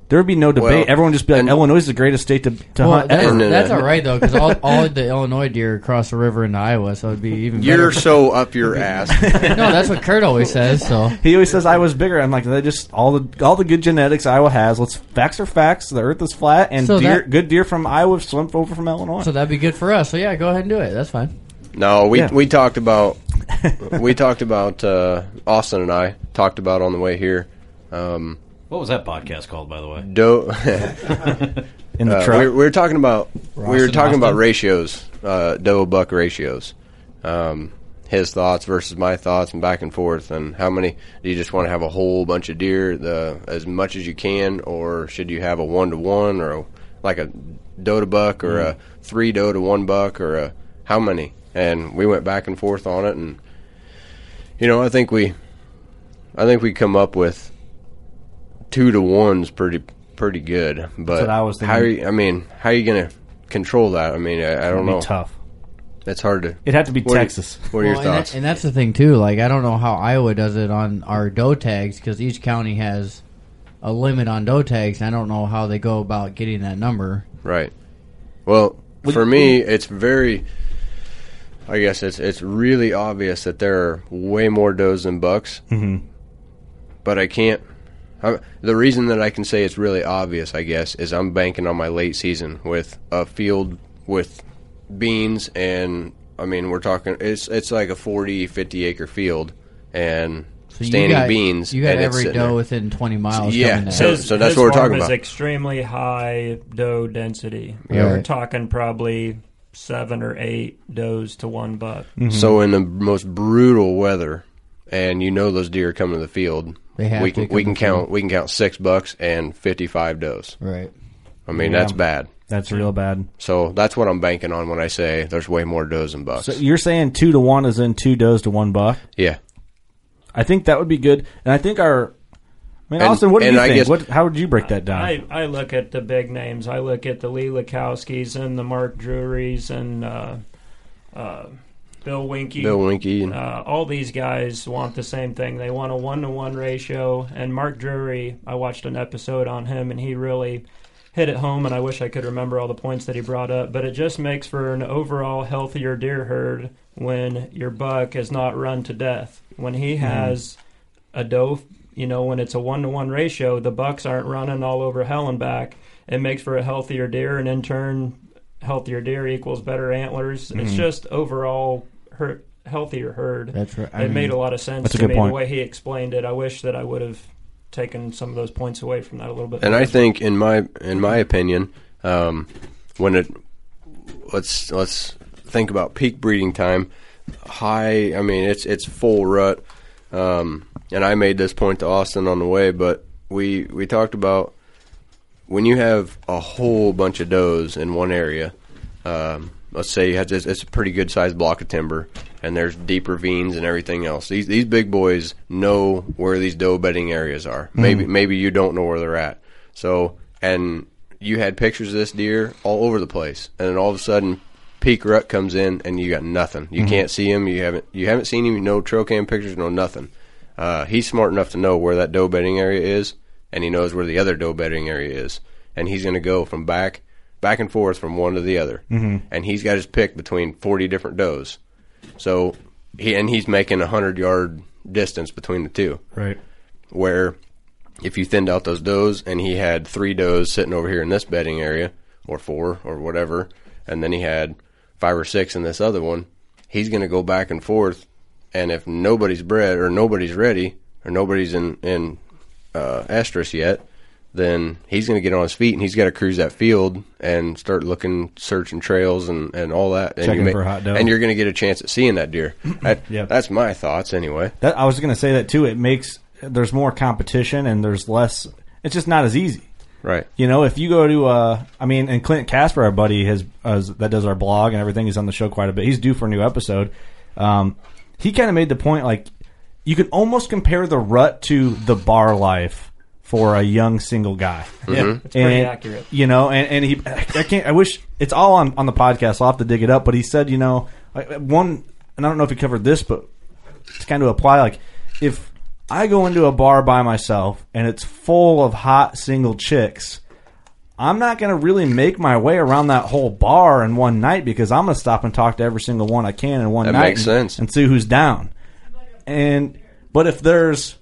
Speaker 2: There would be no debate.
Speaker 4: Well,
Speaker 2: Everyone would just be like,
Speaker 4: and-
Speaker 2: Illinois is the greatest state to, to
Speaker 3: Well,
Speaker 2: hunt
Speaker 3: that's,
Speaker 2: ever.
Speaker 4: And,
Speaker 3: that's all right though, because all, all the Illinois deer cross the river into Iowa, so it'd be even.
Speaker 4: You're
Speaker 3: better.
Speaker 4: so up your ass.
Speaker 3: no, that's what Kurt always says. So
Speaker 2: He always says Iowa's bigger. I'm like, they just all the all the good genetics Iowa has. Let's facts are facts. The Earth is flat, and
Speaker 3: So
Speaker 2: deer,
Speaker 3: that-
Speaker 2: good deer from Iowa swim over from Illinois.
Speaker 3: so that'd be good for us. So yeah, go ahead and do it. That's fine.
Speaker 4: No, we
Speaker 2: Yeah.
Speaker 4: we talked about we talked about uh, Austin and I talked about on the way here. Um,
Speaker 1: What was that podcast called, by the way?
Speaker 4: doe.
Speaker 2: in the
Speaker 4: Uh,
Speaker 2: truck.
Speaker 4: we, were, we were talking about we were
Speaker 3: Austin,
Speaker 4: talking about
Speaker 3: Austin.
Speaker 4: ratios, uh, doe buck ratios. Um, his thoughts versus my thoughts, and back and forth. And how many do you just want to have a whole bunch of deer, the as much as you can, or should you have a one to one, or a, like a doe to buck, or a three doe to one buck, or a how many? And we went back and forth on it, and you know, I think we, I think we come up with two to one's pretty pretty good. But
Speaker 2: what I was
Speaker 4: how are you, I mean, how are you going to control that? I mean, I, I don't
Speaker 2: It'd be
Speaker 4: know.
Speaker 2: tough.
Speaker 4: It's hard to.
Speaker 2: It'd have to be
Speaker 4: What are-
Speaker 2: Texas.
Speaker 4: what are your
Speaker 3: Well, and,
Speaker 4: thoughts?
Speaker 3: that- and that's the thing too. Like I don't know how Iowa does it on our doe tags because each county has a limit on doe tags. And I don't know how they go about getting that number.
Speaker 4: Right. Well,
Speaker 2: Would-
Speaker 4: for me, it's very. I guess it's it's really obvious that there are way more does than bucks.
Speaker 2: Mhm.
Speaker 4: But I can't. I, the reason that I can say it's really obvious, I guess, is I'm banking on my late season with a field with beans and I mean we're talking it's it's like a 40 50 acre field and
Speaker 3: So
Speaker 4: standing
Speaker 3: you got,
Speaker 4: beans
Speaker 3: You got
Speaker 4: and
Speaker 3: every
Speaker 4: sitting
Speaker 3: doe
Speaker 4: there.
Speaker 3: within twenty miles.
Speaker 4: Yeah,
Speaker 3: coming down.
Speaker 4: so- that's
Speaker 6: his
Speaker 4: what we're
Speaker 6: farm
Speaker 4: talking
Speaker 6: is
Speaker 4: about.
Speaker 6: extremely high doe density.
Speaker 3: Yeah.
Speaker 6: We're
Speaker 3: Right.
Speaker 6: talking probably seven or eight does to one buck.
Speaker 2: Mm-hmm.
Speaker 4: So in the most brutal weather, and you know those deer are coming to the field,
Speaker 3: They have
Speaker 4: we
Speaker 3: to
Speaker 4: can we can
Speaker 3: to the
Speaker 4: count we can count six bucks and fifty five does.
Speaker 3: right.
Speaker 4: I mean
Speaker 2: Yeah.
Speaker 4: that's bad.
Speaker 2: That's real bad.
Speaker 4: So that's what I'm banking on when I say there's way more does than bucks.
Speaker 2: So you're saying two to one is in two does to one buck?
Speaker 4: yeah,
Speaker 2: I think that would be good. And I think our. I mean,
Speaker 4: And-
Speaker 2: Austin, what do you
Speaker 4: I
Speaker 2: think?
Speaker 4: guess-
Speaker 2: what, how would you break that down?
Speaker 6: I, I look at the big names. I look at the Lee Lakoskys and the Mark Drurys and uh, uh, Bill Winke.
Speaker 4: Bill Winke
Speaker 6: Uh, all these guys want the same thing. They want a one to one ratio. And Mark Drury, I watched an episode on him, and he really hit it home. And I wish I could remember all the points that he brought up. But it just makes for an overall healthier deer herd when your buck is not run to death. When he has a doe, you know, when it's a one to one ratio, the bucks aren't running all over hell and back. It makes for a healthier deer, and in turn, healthier deer equals better antlers. It's just overall her- healthier herd.
Speaker 3: That's right. I
Speaker 6: it
Speaker 3: mean,
Speaker 6: made a lot of sense
Speaker 2: That's a
Speaker 6: to
Speaker 2: good
Speaker 6: me
Speaker 2: point.
Speaker 6: the way he explained it. I wish that I would have taken some of those points away from that a little bit.
Speaker 4: and. I think in my in my opinion, um, when it let's let's think about peak breeding time. High, I mean it's it's full rut, um, and I made this point to Austin on the way, but we we talked about when you have a whole bunch of does in one area. Um, let's say you have this, it's a pretty good sized block of timber, and there's deep ravines and everything else. These these big boys know where these doe bedding areas are. Maybe maybe you don't know where they're at. So and you had pictures of this deer all over the place, and then all of a sudden peak rut comes in and you got nothing. You can't see him. You haven't you haven't seen him. No trail cam pictures. No nothing. Uh, he's smart enough to know where that doe bedding area is, and he knows where the other doe bedding area is, and he's going to go from back back and forth from one to the other, mm-hmm. and he's got his pick between forty different does. So he and he's making a hundred yard distance between the two
Speaker 2: right.
Speaker 4: where if you thinned out those does and he had three does sitting over here in this bedding area or four or whatever and then he had five or six in this other one. He's going to go back and forth, and if nobody's bred or nobody's ready or nobody's in in uh, estrus yet, then he's going to get on his feet and he's got to cruise that field and start looking, searching trails and, and all that. And
Speaker 2: Checking
Speaker 4: you
Speaker 2: for hot doe.
Speaker 4: And you're going to get a chance at seeing that deer. That,
Speaker 2: Yep.
Speaker 4: That's my thoughts anyway.
Speaker 2: That I was going to say that too. It makes there's more competition and there's less. It's just not as easy.
Speaker 4: Right.
Speaker 2: You know, if you go to, uh, I mean, and Clint Casper, our buddy, has uh, that does our blog and everything. He's on the show quite a bit. He's due for a new episode. Um, he kind of made the point like you can almost compare the rut to the bar life for a young single guy. Mm-hmm.
Speaker 6: Yeah, it's pretty accurate.
Speaker 2: You know, and, and he, I can't, I wish it's all on, on the podcast. So I'll have to dig it up. But he said, you know, one, and I don't know if he covered this, but to kind of apply, like, if I go into a bar by myself and it's full of hot single chicks, I'm not going to really make my way around that whole bar in one night because I'm going to stop and talk to every single one I can in one
Speaker 4: That
Speaker 2: night
Speaker 4: makes
Speaker 2: and,
Speaker 4: sense.
Speaker 2: and see who's down. And but if there's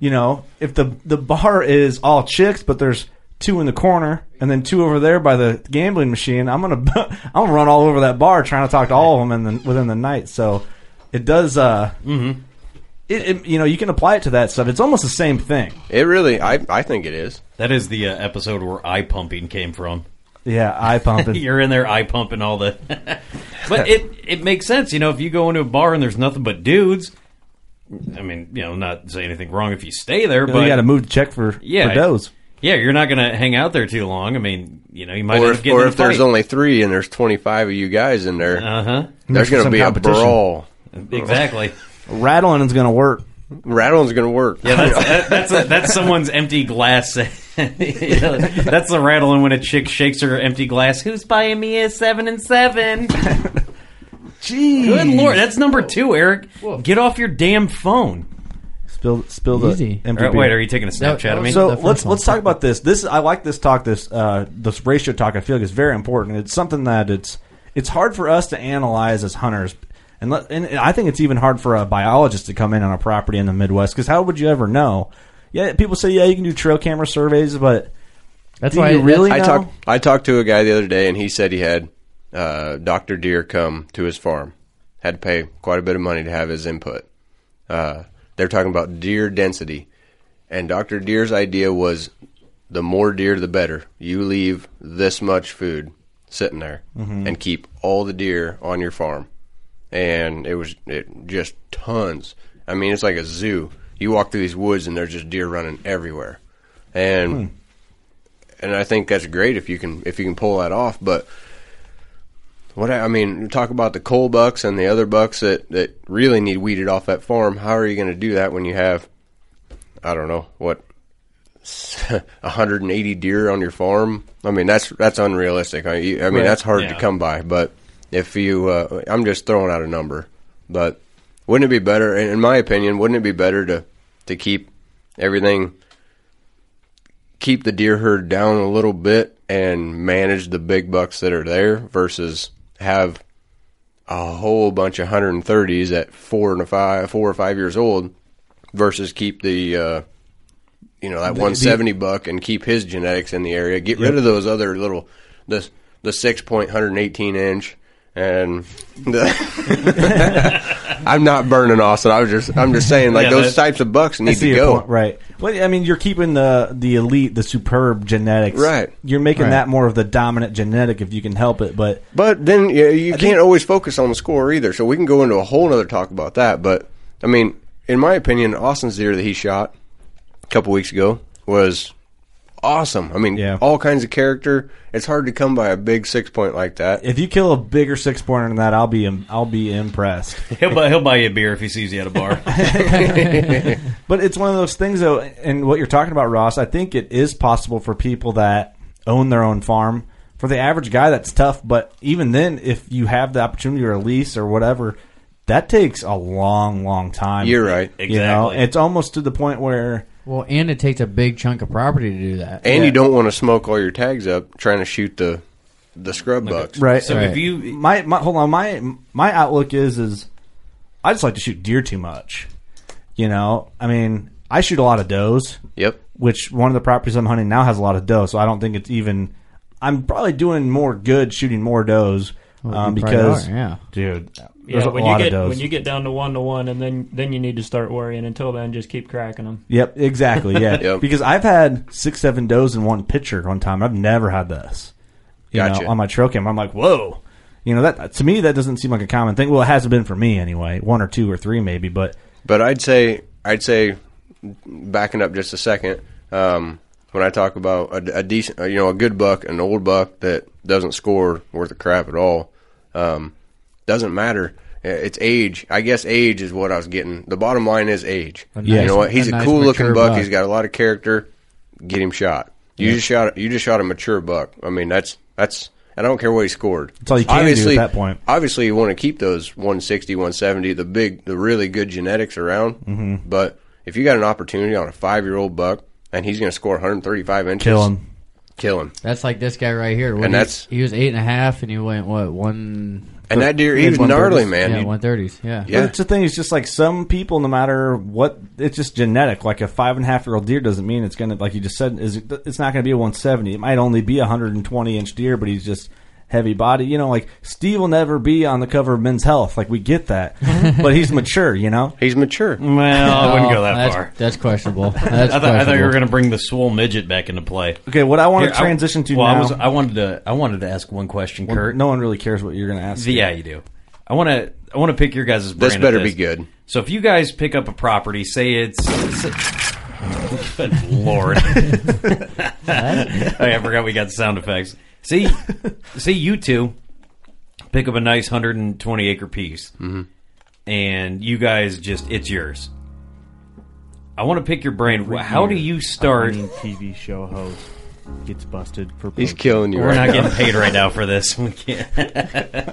Speaker 2: you know, if the the bar is all chicks, but there's two in the corner and then two over there by the gambling machine, I'm gonna I'm gonna run all over that bar trying to talk to all of them in the, within the night. So it does. uh
Speaker 1: Mm-hmm.
Speaker 2: it, it you know you can apply it to that stuff. It's almost the same thing.
Speaker 4: It really, I, I think it is.
Speaker 1: That is the uh, episode where eye pumping came from.
Speaker 2: Yeah, eye pumping.
Speaker 1: You're in there eye pumping all the. but it it makes sense, you know. If you go into a bar and there's nothing but dudes, I mean, you know, not say anything wrong if you stay there, but
Speaker 2: You
Speaker 1: but
Speaker 2: got to move to check for
Speaker 1: yeah,
Speaker 2: for does.
Speaker 1: Yeah, you're not going to hang out there too long. I mean, you know, you might
Speaker 4: Or
Speaker 1: end up
Speaker 4: if,
Speaker 1: getting
Speaker 4: or
Speaker 1: in a
Speaker 4: if there's
Speaker 1: fight.
Speaker 4: only three and there's 25 of you guys in there,
Speaker 1: Uh-huh.
Speaker 4: there's going to
Speaker 2: Some
Speaker 4: be a
Speaker 2: competition.
Speaker 4: brawl.
Speaker 1: exactly.
Speaker 2: Rattling is going to work.
Speaker 4: Rattling's going to work.
Speaker 1: Yeah, that's that, that's a, that's someone's empty glass. You know, that's the rattling when a chick shakes her empty glass. Who's buying me a seven and seven?
Speaker 2: Jeez.
Speaker 1: Good lord, that's number two, Eric. Get off your damn phone.
Speaker 2: Spill spill the
Speaker 3: Easy.
Speaker 2: empty
Speaker 1: All right,
Speaker 2: beer.
Speaker 1: wait, are you taking a Snapchat of me?
Speaker 2: So let's
Speaker 3: one.
Speaker 2: let's talk about this. This I like this talk. This uh, this ratio talk. I feel like is very important. It's something that it's it's hard for us to analyze as hunters, and let, and I think it's even hard for a biologist to come in on a property in the Midwest because how would you ever know? Yeah, people say yeah you can do trail camera surveys, but
Speaker 3: That's
Speaker 2: do
Speaker 3: why
Speaker 2: you really
Speaker 4: I
Speaker 2: know?
Speaker 4: talked I talked to a guy the other day, and he said he had uh, Doctor Deer come to his farm. Had to pay quite a bit of money to have his input. Uh, they're talking about deer density, and Doctor Deer's idea was the more deer, the better. You leave this much food sitting there, and keep all the deer on your farm. And it was it just tons. I mean, it's like a zoo. You walk through these woods, and there's just deer running everywhere, and and I think that's great if you can if you can pull that off. But what I, I mean, talk about the coal bucks and the other bucks that that really need weeded off that farm. How are you going to do that when you have, I don't know what, 180 deer on your farm? I mean, that's that's unrealistic. I, I mean,
Speaker 2: Right.
Speaker 4: that's hard
Speaker 1: Yeah.
Speaker 4: to come by. But if you, uh, I'm just throwing out a number, but wouldn't it be better? In in my opinion, wouldn't it be better to to keep everything keep the deer herd down a little bit and manage the big bucks that are there versus have a whole bunch of 130s at four and a five, four or five years old versus keep the, uh, you know, that 170 buck and keep his genetics in the area. Get rid of those other little, the, the six point 118 inch and the, I'm not burning Austin. I was just, I'm just saying like
Speaker 1: Yeah,
Speaker 4: those types of bucks need to go.
Speaker 2: point, right? Well, I mean, you're keeping the the elite, the superb genetics,
Speaker 4: Right.
Speaker 2: You're making
Speaker 3: Right.
Speaker 2: that more of the dominant genetic if you can help it, but
Speaker 4: But then you, you
Speaker 2: I
Speaker 4: can't
Speaker 2: think-
Speaker 4: always focus on the score either. So we can go into a whole other talk about that. But I mean, in my opinion, Austin's deer that he shot a couple weeks ago was awesome. I mean,
Speaker 2: Yeah.
Speaker 4: all kinds of character. It's hard to come by a big six point like that.
Speaker 2: if you kill a bigger six pointer than that, I'll be I'll be impressed.
Speaker 1: He'll buy, he'll buy you a beer if he sees you at a bar.
Speaker 2: But it's one of those things, though, and what you're talking about, Ross. I think it is possible for people that own their own farm. For the average guy, that's tough. But even then, if you have the opportunity or a lease or whatever, that takes a long, long time.
Speaker 4: You're right.
Speaker 2: You know,
Speaker 1: Exactly.
Speaker 2: it's almost to the point where
Speaker 3: Well, and it takes a big chunk of property to do that.
Speaker 4: And
Speaker 2: Yeah.
Speaker 4: you don't want to smoke all your tags up trying to shoot the the scrub bucks.
Speaker 2: right.
Speaker 1: So
Speaker 3: Right.
Speaker 1: if you
Speaker 2: my, my hold on my my outlook is is I just like to shoot deer too much. You know, I mean, I shoot a lot of does.
Speaker 4: Yep.
Speaker 2: which one of the properties I'm hunting now has a lot of doe, so I don't think it's even I'm probably doing more good shooting more does
Speaker 3: Well,
Speaker 2: um, because
Speaker 3: are, yeah.
Speaker 2: dude,
Speaker 6: Yeah,
Speaker 2: there's a
Speaker 6: when
Speaker 2: lot
Speaker 6: you
Speaker 2: of
Speaker 6: get when you get down to one to one, and then then you need to start worrying. Until then, just keep cracking them.
Speaker 2: Yep, exactly. Yeah,
Speaker 4: Yep.
Speaker 2: because I've had six, seven does in one pitcher one time. I've never had this. You
Speaker 4: Gotcha.
Speaker 2: know, on my trail cam, I'm like, whoa. You know that to me that doesn't seem like a common thing. Well, it hasn't been for me anyway. One or two or three maybe, but
Speaker 4: But I'd say I'd say backing up just a second. Um, when I talk about a, a decent, uh, you know, a good buck, an old buck that doesn't score worth a crap at all, um, doesn't matter. Uh, It's age. I guess age is what I was getting. The bottom line is age.
Speaker 3: A
Speaker 4: You know what? He's
Speaker 3: a
Speaker 4: a,
Speaker 3: nice
Speaker 4: cool looking buck.
Speaker 3: buck.
Speaker 4: He's got a lot of character. Get him shot. You
Speaker 2: Yeah.
Speaker 4: just shot. You just shot a mature buck. I mean, that's that's. I don't care what he scored.
Speaker 2: That's all you can do at
Speaker 4: obviously,
Speaker 2: that point.
Speaker 4: Obviously, you want to keep those 160, 170, the big, the really good genetics around.
Speaker 2: Mhm.
Speaker 4: But if you got an opportunity on a five year old buck and he's going to score 135 inches,
Speaker 2: Kill him.
Speaker 4: Kill him.
Speaker 3: That's like this guy right here. What
Speaker 4: And
Speaker 3: he-
Speaker 4: that's-
Speaker 3: he was eight and a half, and he went what one?
Speaker 4: And that deer, he was gnarly, man.
Speaker 3: Yeah,
Speaker 4: He-
Speaker 3: one thirties. Yeah,
Speaker 2: But it's the thing. It's just like some people, no matter what, it's just genetic. Like a five and a half year old deer doesn't mean it's gonna, like you just said, is it's not gonna be a 170. It might only be a 120 inch deer, but he's just heavy body. You know, like Steve will never be on the cover of Men's Health. Like we get that, but he's mature. You know,
Speaker 4: he's mature.
Speaker 1: Well, I wouldn't go that
Speaker 3: that's,
Speaker 1: far.
Speaker 3: That's questionable. That's
Speaker 1: I, thought, I thought you were going to bring the swole midget back into play.
Speaker 2: Okay, what I want
Speaker 1: Here,
Speaker 2: to transition to
Speaker 1: well, I, was, I wanted to. I wanted to ask one question,
Speaker 2: Well,
Speaker 1: Kurt.
Speaker 2: no one really cares what you're gonna ask.
Speaker 1: Yeah, you do. I want to. I want to pick your guys' brain.
Speaker 4: This
Speaker 1: at
Speaker 4: better be good.
Speaker 1: So if you guys pick up a property, say it's. Good lord! oh, I forgot we got sound effects. See, see you two pick up a nice 120 acre piece,
Speaker 4: Mhm.
Speaker 1: and you guys just it's yours. I want to pick your brain.
Speaker 7: Every
Speaker 1: How do you start?
Speaker 7: winning TV show host gets busted for.
Speaker 4: He's
Speaker 7: poaching.
Speaker 4: killing you
Speaker 1: We're
Speaker 4: right
Speaker 1: not
Speaker 4: now.
Speaker 1: getting paid right now for this. We can't.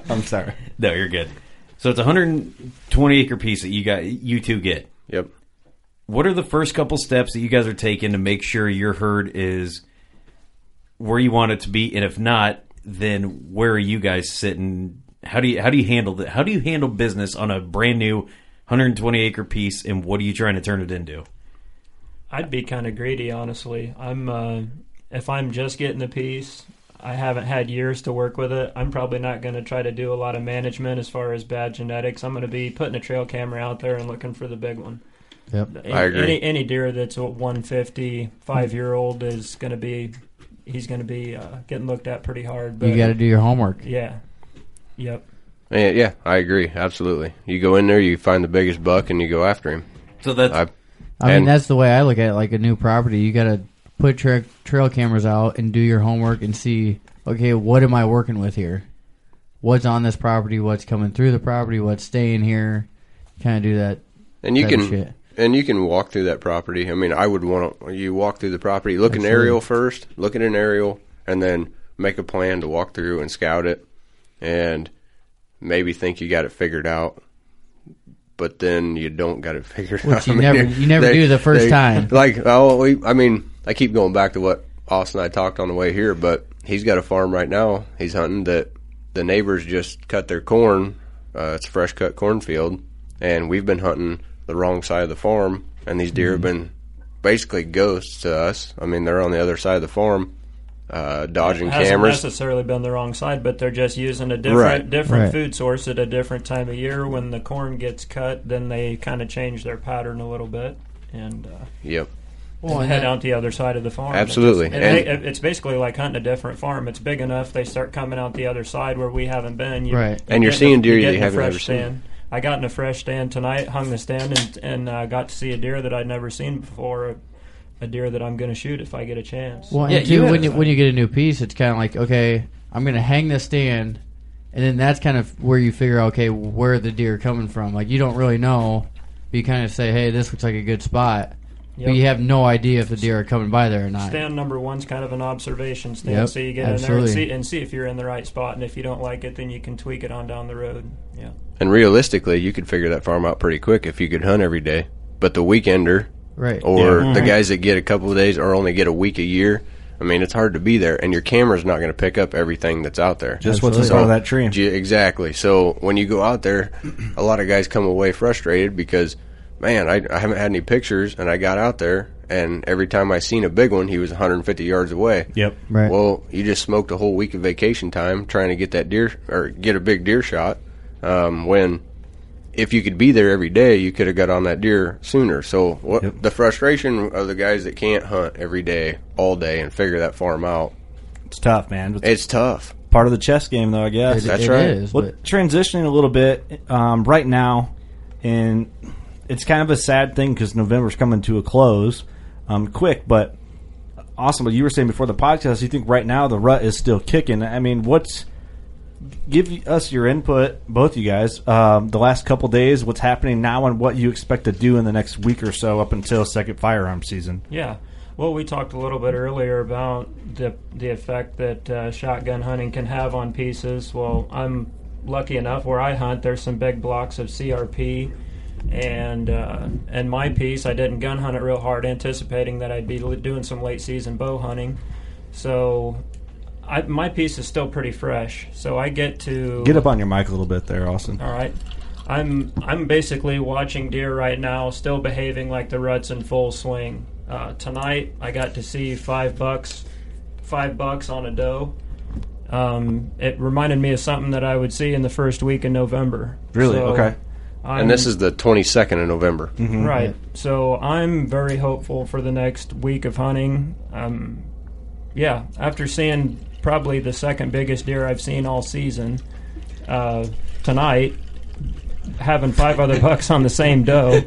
Speaker 2: I'm sorry.
Speaker 1: No, you're good. So it's a 120 acre piece that you got. You two get.
Speaker 4: Yep.
Speaker 1: What are the first couple steps that you guys are taking to make sure your herd is where you want it to be? And if not, then where are you guys sitting? How do you how do you handle that? How do you handle business on a brand new 120 acre piece? And what are you trying to turn it into?
Speaker 6: I'd be kind of greedy, honestly. I'm uh, if I'm just getting the piece, I haven't had years to work with it. I'm probably not going to try to do a lot of management as far as bad genetics. I'm going to be putting a trail camera out there and looking for the big one.
Speaker 3: Yep.
Speaker 4: I agree.
Speaker 6: Any any deer that's a 150 five year old is going to be he's going to be uh, getting looked at pretty hard. But
Speaker 3: you got to do your homework.
Speaker 6: Yeah. Yep.
Speaker 4: Yeah, yeah, I agree. Absolutely. You go in there, you find the biggest buck, and you go after him.
Speaker 1: So that's
Speaker 4: I,
Speaker 3: I mean, that's the way I look at it. Like a new property, you got to put tra- trail cameras out and do your homework and see, okay, what am I working with here? What's on this property? What's coming through the property? What's staying here? Kind of do that.
Speaker 4: and you can
Speaker 3: shit.
Speaker 4: And you can walk through that property. I mean, I would want to. You walk through the property, look an aerial first, look at an aerial, and then make a plan to walk through and scout it, and maybe think you got it figured out. But then you don't got it figured
Speaker 3: Which
Speaker 4: out.
Speaker 3: you
Speaker 4: I mean,
Speaker 3: never- you never do the first time.
Speaker 4: Like, oh, we, I mean, I keep going back to what Austin and I talked on the way here, but he's got a farm right now. He's hunting that the neighbors just cut their corn. Uh, it's a fresh cut cornfield, and we've been hunting the wrong side of the farm, and these deer have
Speaker 3: Mm-hmm.
Speaker 4: been basically ghosts to us. I mean, they're on the other side of the farm, uh, dodging
Speaker 6: It hasn't
Speaker 4: cameras.
Speaker 6: necessarily been the wrong side, but they're just using a different
Speaker 4: Right.
Speaker 6: different
Speaker 3: Right.
Speaker 6: food source at a different time of year. When the corn gets cut, then they kind of change their pattern a little bit and uh,
Speaker 4: Yep.
Speaker 3: Well,
Speaker 6: head
Speaker 3: and
Speaker 6: out the other side of the farm.
Speaker 4: Absolutely.
Speaker 6: It's,
Speaker 4: And-
Speaker 6: it- it's basically like hunting a different farm. It's big enough they start coming out the other side where we haven't been. You,
Speaker 3: Right.
Speaker 4: And you're seeing deer
Speaker 6: get
Speaker 4: you
Speaker 6: in a
Speaker 4: haven't ever seen.
Speaker 6: stand. I got in a fresh stand tonight, hung the stand, and, and uh, got to see a deer that I'd never seen before. A, a deer that I'm going to shoot if I get a chance.
Speaker 3: Well,
Speaker 1: Yeah, you
Speaker 3: too, when you when you get a new piece, it's kind of like okay, I'm going to hang this stand, and then that's kind of where you figure out okay where the deer are coming from. Like you don't really know, but you kind of say, hey, this looks like a good spot,
Speaker 6: Yep.
Speaker 3: but you have no idea if the deer are coming by there or not.
Speaker 6: Stand number one's kind of an observation stand,
Speaker 3: Yep,
Speaker 6: so you get in there and see, and see if you're in the right spot, and if you don't like it, then you can tweak it on down the road. Yeah,
Speaker 4: And realistically, you could figure that farm out pretty quick if you could hunt every day. But the weekender,
Speaker 3: Right.
Speaker 4: or
Speaker 1: Yeah.
Speaker 4: the guys that get a couple of days or only get a week a year, I mean, it's hard to be there, and your camera's not going to pick up everything that's out there.
Speaker 2: Just what's in
Speaker 3: Absolutely.
Speaker 2: front of that tree.
Speaker 4: Ge- Exactly. So when you go out there, a lot of guys come away frustrated because, man, I, I haven't had any pictures, and I got out there, and every time I seen a big one, he was 150 yards away.
Speaker 2: Yep.
Speaker 3: Right.
Speaker 4: Well, you just smoked a whole week of vacation time trying to get that deer or get a big deer shot. Um, when if you could be there every day, you could have got on that deer sooner. So what the frustration of the guys that can't hunt every day, all day, and figure that farm out.
Speaker 2: It's tough, man.
Speaker 4: It's tough.
Speaker 2: Part of the chess game, though, I guess.
Speaker 4: It- That's it right. is,
Speaker 2: Well, transitioning a little bit um, right now, and it's kind of a sad thing because November's coming to a close um, quick. But Austin, what you were saying before the podcast, you think right now the rut is still kicking. I mean, what's give us your input, both you guys, um, the last couple days, what's happening now, and what you expect to do in the next week or so up until second firearm season.
Speaker 6: Yeah. Well, we talked a little bit earlier about the the effect that uh, shotgun hunting can have on pieces. Well, I'm lucky enough where I hunt. There's some big blocks of CRP, and uh, and my piece I didn't gun hunt it real hard, anticipating that I'd be doing some late season bow hunting. So, I, my piece is still pretty fresh. So I get to
Speaker 2: Get up on your mic a little bit there, Austin.
Speaker 6: all right. I'm I'm basically watching deer right now, still behaving like the rut's in full swing. Uh, tonight, I got to see five bucks, five bucks on a doe. Um, it reminded me of something that I would see in the first week in November.
Speaker 4: Really?
Speaker 6: So
Speaker 4: Okay.
Speaker 6: I'm-
Speaker 4: and this is the 22nd of November.
Speaker 6: Right. So I'm very hopeful for the next week of hunting. Um, yeah, after seeing probably the second biggest deer I've seen all season uh, tonight, having five other bucks on the same doe,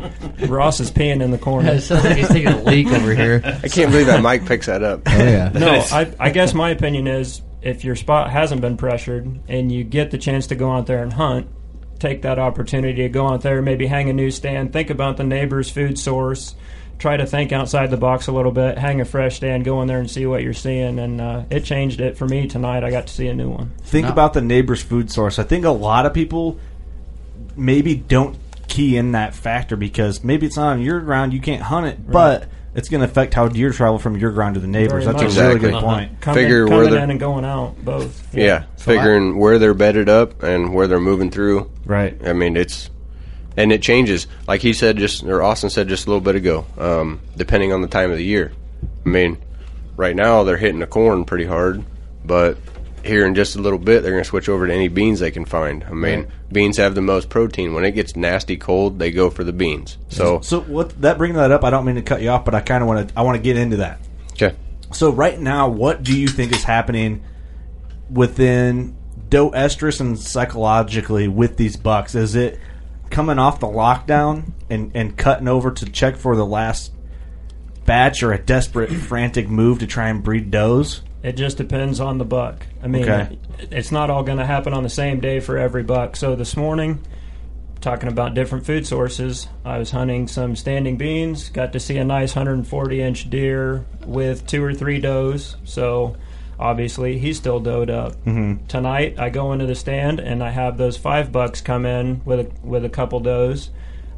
Speaker 6: Ross is peeing in the corner.
Speaker 3: It sounds like he's taking a leak over here.
Speaker 4: I can't believe that mic picks that up.
Speaker 3: Oh, yeah.
Speaker 6: No, I, I guess my opinion is if your spot hasn't been pressured and you get the chance to go out there and hunt, take that opportunity to go out there, maybe hang a newsstand, think about the neighbor's food source, try to think outside the box a little bit, hang a fresh stand, go in there and see what you're seeing. And uh, it changed it for me tonight. I got to see a new one.
Speaker 2: Think about the neighbor's food source. I think a lot of people maybe don't key in that factor because maybe it's not on your ground, you can't hunt it, but it's going to affect how deer travel from your ground to the neighbors.
Speaker 6: Very
Speaker 2: That's
Speaker 6: much.
Speaker 2: a really good point.
Speaker 6: Coming,
Speaker 4: Figure where
Speaker 6: coming
Speaker 4: they're-
Speaker 6: in and going out, both.
Speaker 4: Yeah,
Speaker 6: So I-
Speaker 4: figuring where they're bedded up and where they're moving through.
Speaker 2: Right.
Speaker 4: I mean, it's and it changes. Like he said, just or Austin said just a little bit ago. Um, depending on the time of the year. I mean, right now they're hitting the corn pretty hard, but here in just a little bit they're going to switch over to any beans they can find. I mean,
Speaker 2: Right.
Speaker 4: beans have the most protein. When it gets nasty cold, they go for the beans. So
Speaker 2: so what that bringing that up, I don't mean to cut you off, but I kind of want to I want to get into that.
Speaker 4: Okay.
Speaker 2: So right now, what do you think is happening within doe estrus and psychologically with these bucks? Is it coming off the lockdown and, and cutting over to check for the last batch or a desperate frantic move to try and breed does?
Speaker 6: It just depends on the buck. I mean,
Speaker 2: Okay.
Speaker 6: it's not all going to happen on the same day for every buck. So this morning, talking about different food sources, I was hunting some standing beans. Got to see a nice 140 inch deer with two or three does. So obviously he's still doed up.
Speaker 2: Mhm.
Speaker 6: Tonight I go into the stand and I have those five bucks come in with a, with a couple does.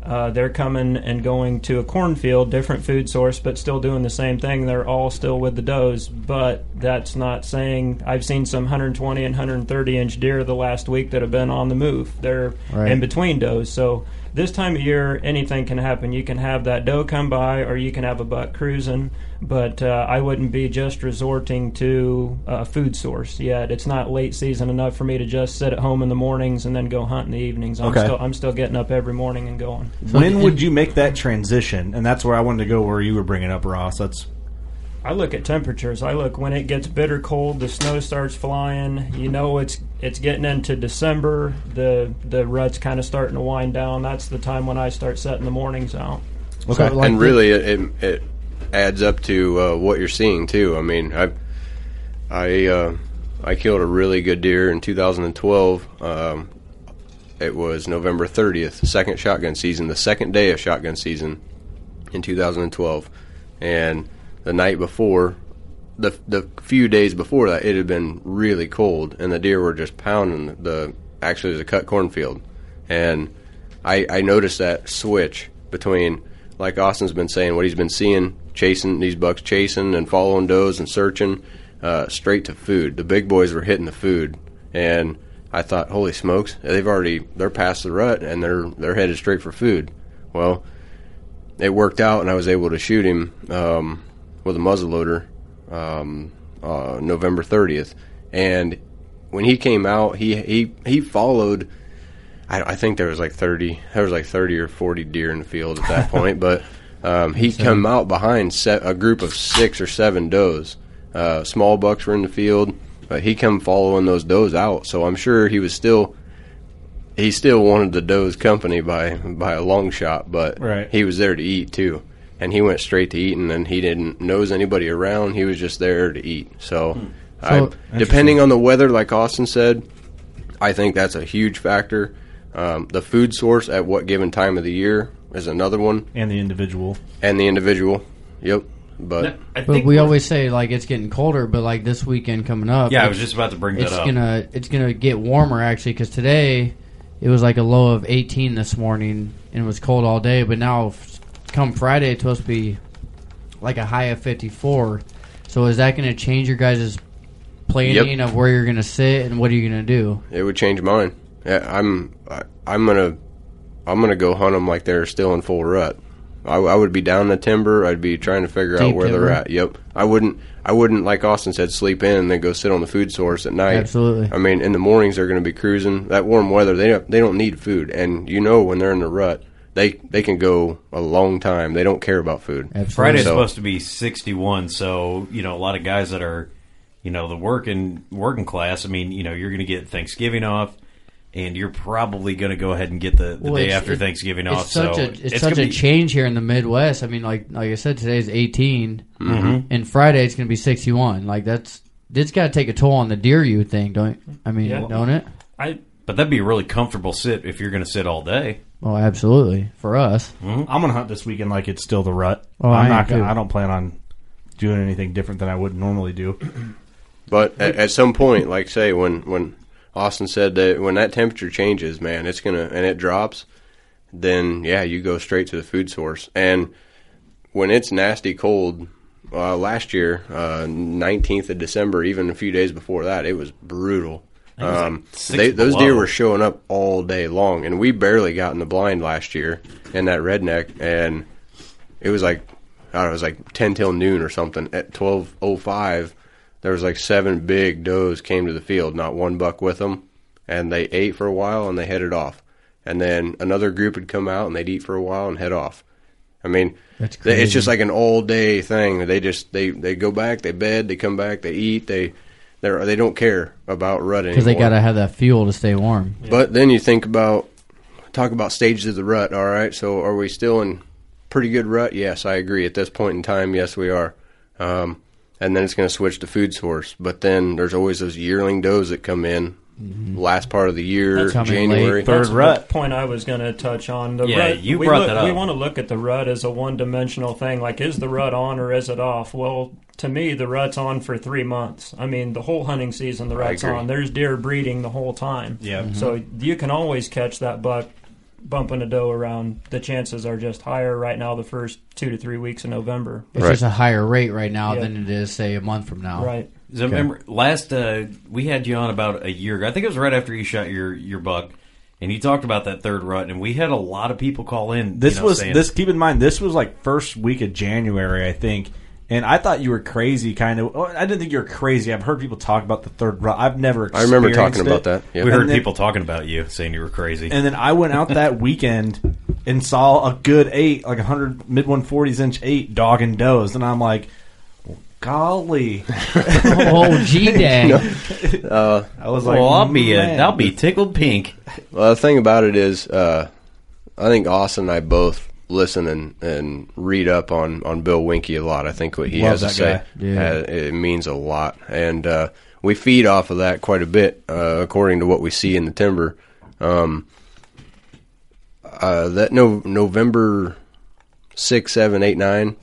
Speaker 6: Uh, they're coming and going to a cornfield, different food source, but still doing the same thing. They're all still with the does, but that's not saying I've seen some 120 and 130 inch deer the last week that have been on the move. They're
Speaker 3: Right.
Speaker 6: in between does. So this time of year, anything can happen. You can have that doe come by, or you can have a buck cruising. But uh, I wouldn't be just resorting to a food source yet. It's not late season enough for me to just sit at home in the mornings and then go hunt in the evenings. I'm
Speaker 2: Okay.
Speaker 6: still I'm still getting up every morning and going.
Speaker 2: when would you make that transition? And that's where I wanted to go. Where you were bringing up Ross. That's
Speaker 6: I look at temperatures. I look when it gets bitter cold, the snow starts flying. You know it's it's getting into December. The the rut's kind of starting to wind down. That's the time when I start setting the mornings out.
Speaker 4: Okay, and really, it, it it adds up to uh, what you're seeing too. I mean, I I uh, I killed a really good deer in 2012. Um, it was November 30th, second shotgun season, the second day of shotgun season in 2012, and the night before. The, the few days before that, it had been really cold, and the deer were just pounding the, the actually a cut cornfield, and I, I noticed that switch between, like Austin's been saying, what he's been seeing, chasing these bucks, chasing and following does and searching, uh, straight to food. The big boys were hitting the food, and I thought, holy smokes, they've already they're past the rut and they're they're headed straight for food. Well, it worked out, and I was able to shoot him um, with a muzzleloader um, uh, November 30th. And when he came out, he he he followed. I, I think there was like 30. There was like 30 or 40 deer in the field at that point, but um, he come out behind se- a group of six or seven does. Uh, small bucks were in the field, but he come following those does out. So I'm sure he was still he still wanted the doe's company by by a long shot, but
Speaker 2: Right.
Speaker 4: he was there to eat too. And he went straight to eating, and he didn't nose anybody around. He was just there to eat. So, I,
Speaker 3: So-
Speaker 4: depending on the weather, like Austin said, I think that's a huge factor. Um, the food source at what given time of the year is another one,
Speaker 2: and the individual.
Speaker 4: and the individual. Yep, but
Speaker 1: I
Speaker 3: But
Speaker 1: think
Speaker 3: we
Speaker 1: we're-
Speaker 3: always say like it's getting colder, but like this weekend coming up.
Speaker 1: Yeah, I was just about to bring that
Speaker 3: it's
Speaker 1: up.
Speaker 3: gonna it's gonna get warmer actually because today it was like a low of 18 this morning and it was cold all day. But now f- come Friday it's supposed to be like a high of 54. So is that gonna change your guys' planning of where you're gonna sit and what are you gonna do?
Speaker 4: it would change mine. Yeah, I'm I, I'm gonna I'm gonna go hunt them like they're still in full rut. I, I would be down the timber. I'd be trying to figure out where
Speaker 3: timber.
Speaker 4: they're at. Yep. I wouldn't. I wouldn't like Austin said, sleep in and then go sit on the food source at night.
Speaker 3: Absolutely.
Speaker 4: I mean, in the mornings they're going to be cruising. That warm weather, they don't, they don't need food, and you know when they're in the rut, they they can go a long time. They don't care about food.
Speaker 3: Absolutely.
Speaker 1: Friday's
Speaker 4: So-
Speaker 1: supposed to be 61, so you know a lot of guys that are, you know, the working working class. I mean, you know, you're going to get Thanksgiving off, and you're probably going to go ahead and get the, the
Speaker 3: Well,
Speaker 1: day after
Speaker 3: it-
Speaker 1: Thanksgiving
Speaker 3: it's
Speaker 1: off.
Speaker 3: Such
Speaker 1: so
Speaker 3: a, it's,
Speaker 1: it's
Speaker 3: such
Speaker 1: gonna
Speaker 3: a
Speaker 1: be-
Speaker 3: change here in the Midwest. I mean, like like I said, today's 18,
Speaker 1: Mhm.
Speaker 3: and Friday it's going to be 61. Like that's it's got to take a toll on the deer you think, don't? I mean,
Speaker 6: Yeah.
Speaker 3: don't it?
Speaker 6: I
Speaker 1: But that'd be a really comfortable sit if you're going to sit all day.
Speaker 3: Oh, absolutely for us.
Speaker 2: I'm gonna hunt this weekend like it's still the rut.
Speaker 3: Oh, I
Speaker 2: I'm
Speaker 3: am
Speaker 2: not. Gonna,
Speaker 3: too.
Speaker 2: I don't plan on doing anything different than I would normally do.
Speaker 4: But at, at some point, like say when when Austin said that when that temperature changes, man, it's gonna and it drops, then yeah, you go straight to the food source. And when it's nasty cold, uh, last year, nineteenth of December, even a few days before that, it was brutal.
Speaker 1: Was like
Speaker 4: Um, they, those deer were showing up all day long, and we barely got in the blind last year in that redneck, and it was like I don't know, it was like ten till noon or something. At twelve oh five, there was like seven big does came to the field, not one buck with them, and they ate for a while and they headed off. And then another group would come out and they'd eat for a while and head off. I mean, it's just like an all day thing. They just they they go back, they bed, they come back, they eat, they they they don't care about rut anymore
Speaker 3: Because they got to have that fuel to stay warm.
Speaker 4: but then you think about talk about stages of the rut. All right, so are we still in pretty good rut? Yes, I agree. At this point in time, yes, we are. Um, and then it's going to switch to food source. But then there's always those yearling does that come in last part of the year,
Speaker 6: That's coming
Speaker 4: January.
Speaker 6: That's the point I was going to touch on. The
Speaker 1: Yeah,
Speaker 6: rut,
Speaker 1: you
Speaker 6: we
Speaker 1: brought
Speaker 6: look-
Speaker 1: that up.
Speaker 6: We want to look at the rut as a one-dimensional thing. Like, is the rut on or is it off? Well, to me, the rut's on for three months. I mean, the whole hunting season, the rut's on. There's deer breeding the whole time.
Speaker 2: Yeah. Mhm.
Speaker 6: So you can always catch that buck bumping a doe around. The chances are just higher right now. The first two to three weeks of November.
Speaker 3: It's just a higher rate right now
Speaker 6: Yeah.
Speaker 3: than it is, say, a month from now.
Speaker 6: Right.
Speaker 1: So remember last uh, we had you on about a year ago. I think it was right after you shot your your buck, and you talked about that third rut, and we had a lot of people call in.
Speaker 2: This
Speaker 1: you know,
Speaker 2: was
Speaker 1: saying,
Speaker 2: this. Keep in mind, this was like first week of January, I think. And I thought you were crazy, kind of. I didn't think you were crazy. I've heard people talk about the third rut. I've never.
Speaker 4: Experienced I remember talking
Speaker 2: experienced
Speaker 4: about that. Yeah.
Speaker 1: We heard
Speaker 2: then-
Speaker 1: people talking about you saying you were crazy.
Speaker 2: And then I went out that weekend and saw a good eight, like a hundred mid one forties inch eight dog and does, and I'm like, golly,
Speaker 3: oh gee, dang.
Speaker 4: Uh,
Speaker 2: I was like,
Speaker 1: well, I'll be uh,
Speaker 2: man.
Speaker 1: I'll be tickled pink.
Speaker 4: Well, the thing about it is, uh, I think Austin and I both listen and, and read up on, on Bill Winke a lot. I think what he
Speaker 2: Love
Speaker 4: has to
Speaker 2: that
Speaker 4: say.
Speaker 3: Yeah.
Speaker 4: uh, it means a lot, and uh, we feed off of that quite a bit, uh, according to what we see in the timber. Um, uh, that no November six, seven, eight, nine.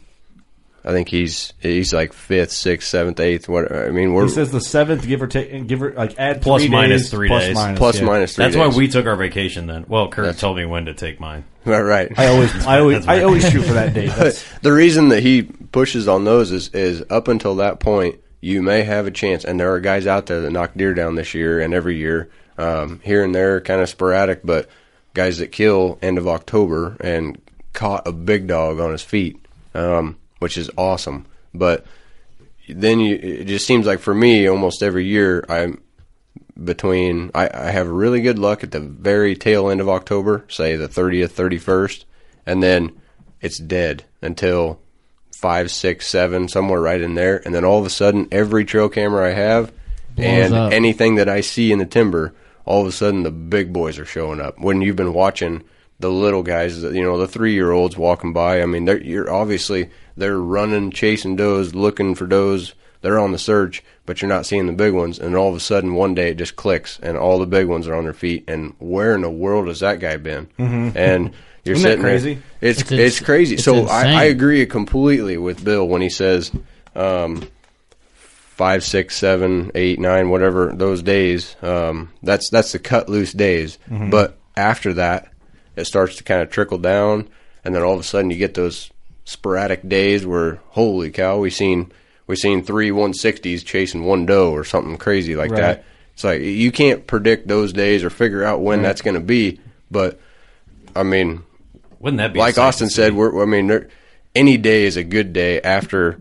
Speaker 4: I think he's he's like fifth, sixth, seventh, eighth. What I mean, we're
Speaker 2: He says the seventh, give or take, give or like add
Speaker 1: Plus
Speaker 2: three
Speaker 1: minus
Speaker 2: days,
Speaker 1: three
Speaker 2: plus
Speaker 1: days.
Speaker 2: minus,
Speaker 4: plus
Speaker 2: yeah.
Speaker 4: minus three.
Speaker 1: That's
Speaker 4: days.
Speaker 1: why we took our vacation then. Well, Kurt
Speaker 4: That's-
Speaker 1: told me when to take mine.
Speaker 4: right, right.
Speaker 2: I always, I always, I always shoot for that date. That's,
Speaker 4: the reason that he pushes on those is, is up until that point, you may have a chance, and there are guys out there that knock deer down this year and every year, um, here and there, kind of sporadic, but guys that kill end of October and caught a big dog on his feet, um, which is awesome. But then you, it just seems like for me, almost every year, I'm between I, I have really good luck at the very tail end of October, say the 30th, 31st, and then it's dead until five, six, seven, somewhere right in there, and then all of a sudden, every trail camera I have and
Speaker 3: up.
Speaker 4: anything that I see in the timber, all of a sudden the big boys are showing up. When you've been watching the little guys, you know, the three year olds walking by, I mean, they're you're obviously they're running, chasing does, looking for does. They're on the search, but you're not seeing the big ones. And all of a sudden, one day it just clicks, and all the big ones are on their feet. And where in the world has that guy been?
Speaker 2: Mhm.
Speaker 4: And you're
Speaker 2: Isn't that
Speaker 4: sitting there-
Speaker 2: crazy?
Speaker 4: It's
Speaker 2: It's
Speaker 4: it's, crazy.
Speaker 2: it's
Speaker 4: so I, I agree completely with Bill when he says um, five, six, seven, eight, nine, whatever those days. Um, that's that's the cut loose days.
Speaker 2: Mhm.
Speaker 4: But after that, it starts to kind of trickle down, and then all of a sudden you get those sporadic days where holy cow, we seen we seen three one sixties chasing one doe or something crazy like
Speaker 2: Right.
Speaker 4: that. It's like you can't predict those days or figure out when
Speaker 2: Right.
Speaker 4: that's going to be. But I mean,
Speaker 1: Wouldn't that be
Speaker 4: like Austin said? We're, I mean, there, any day is a good day after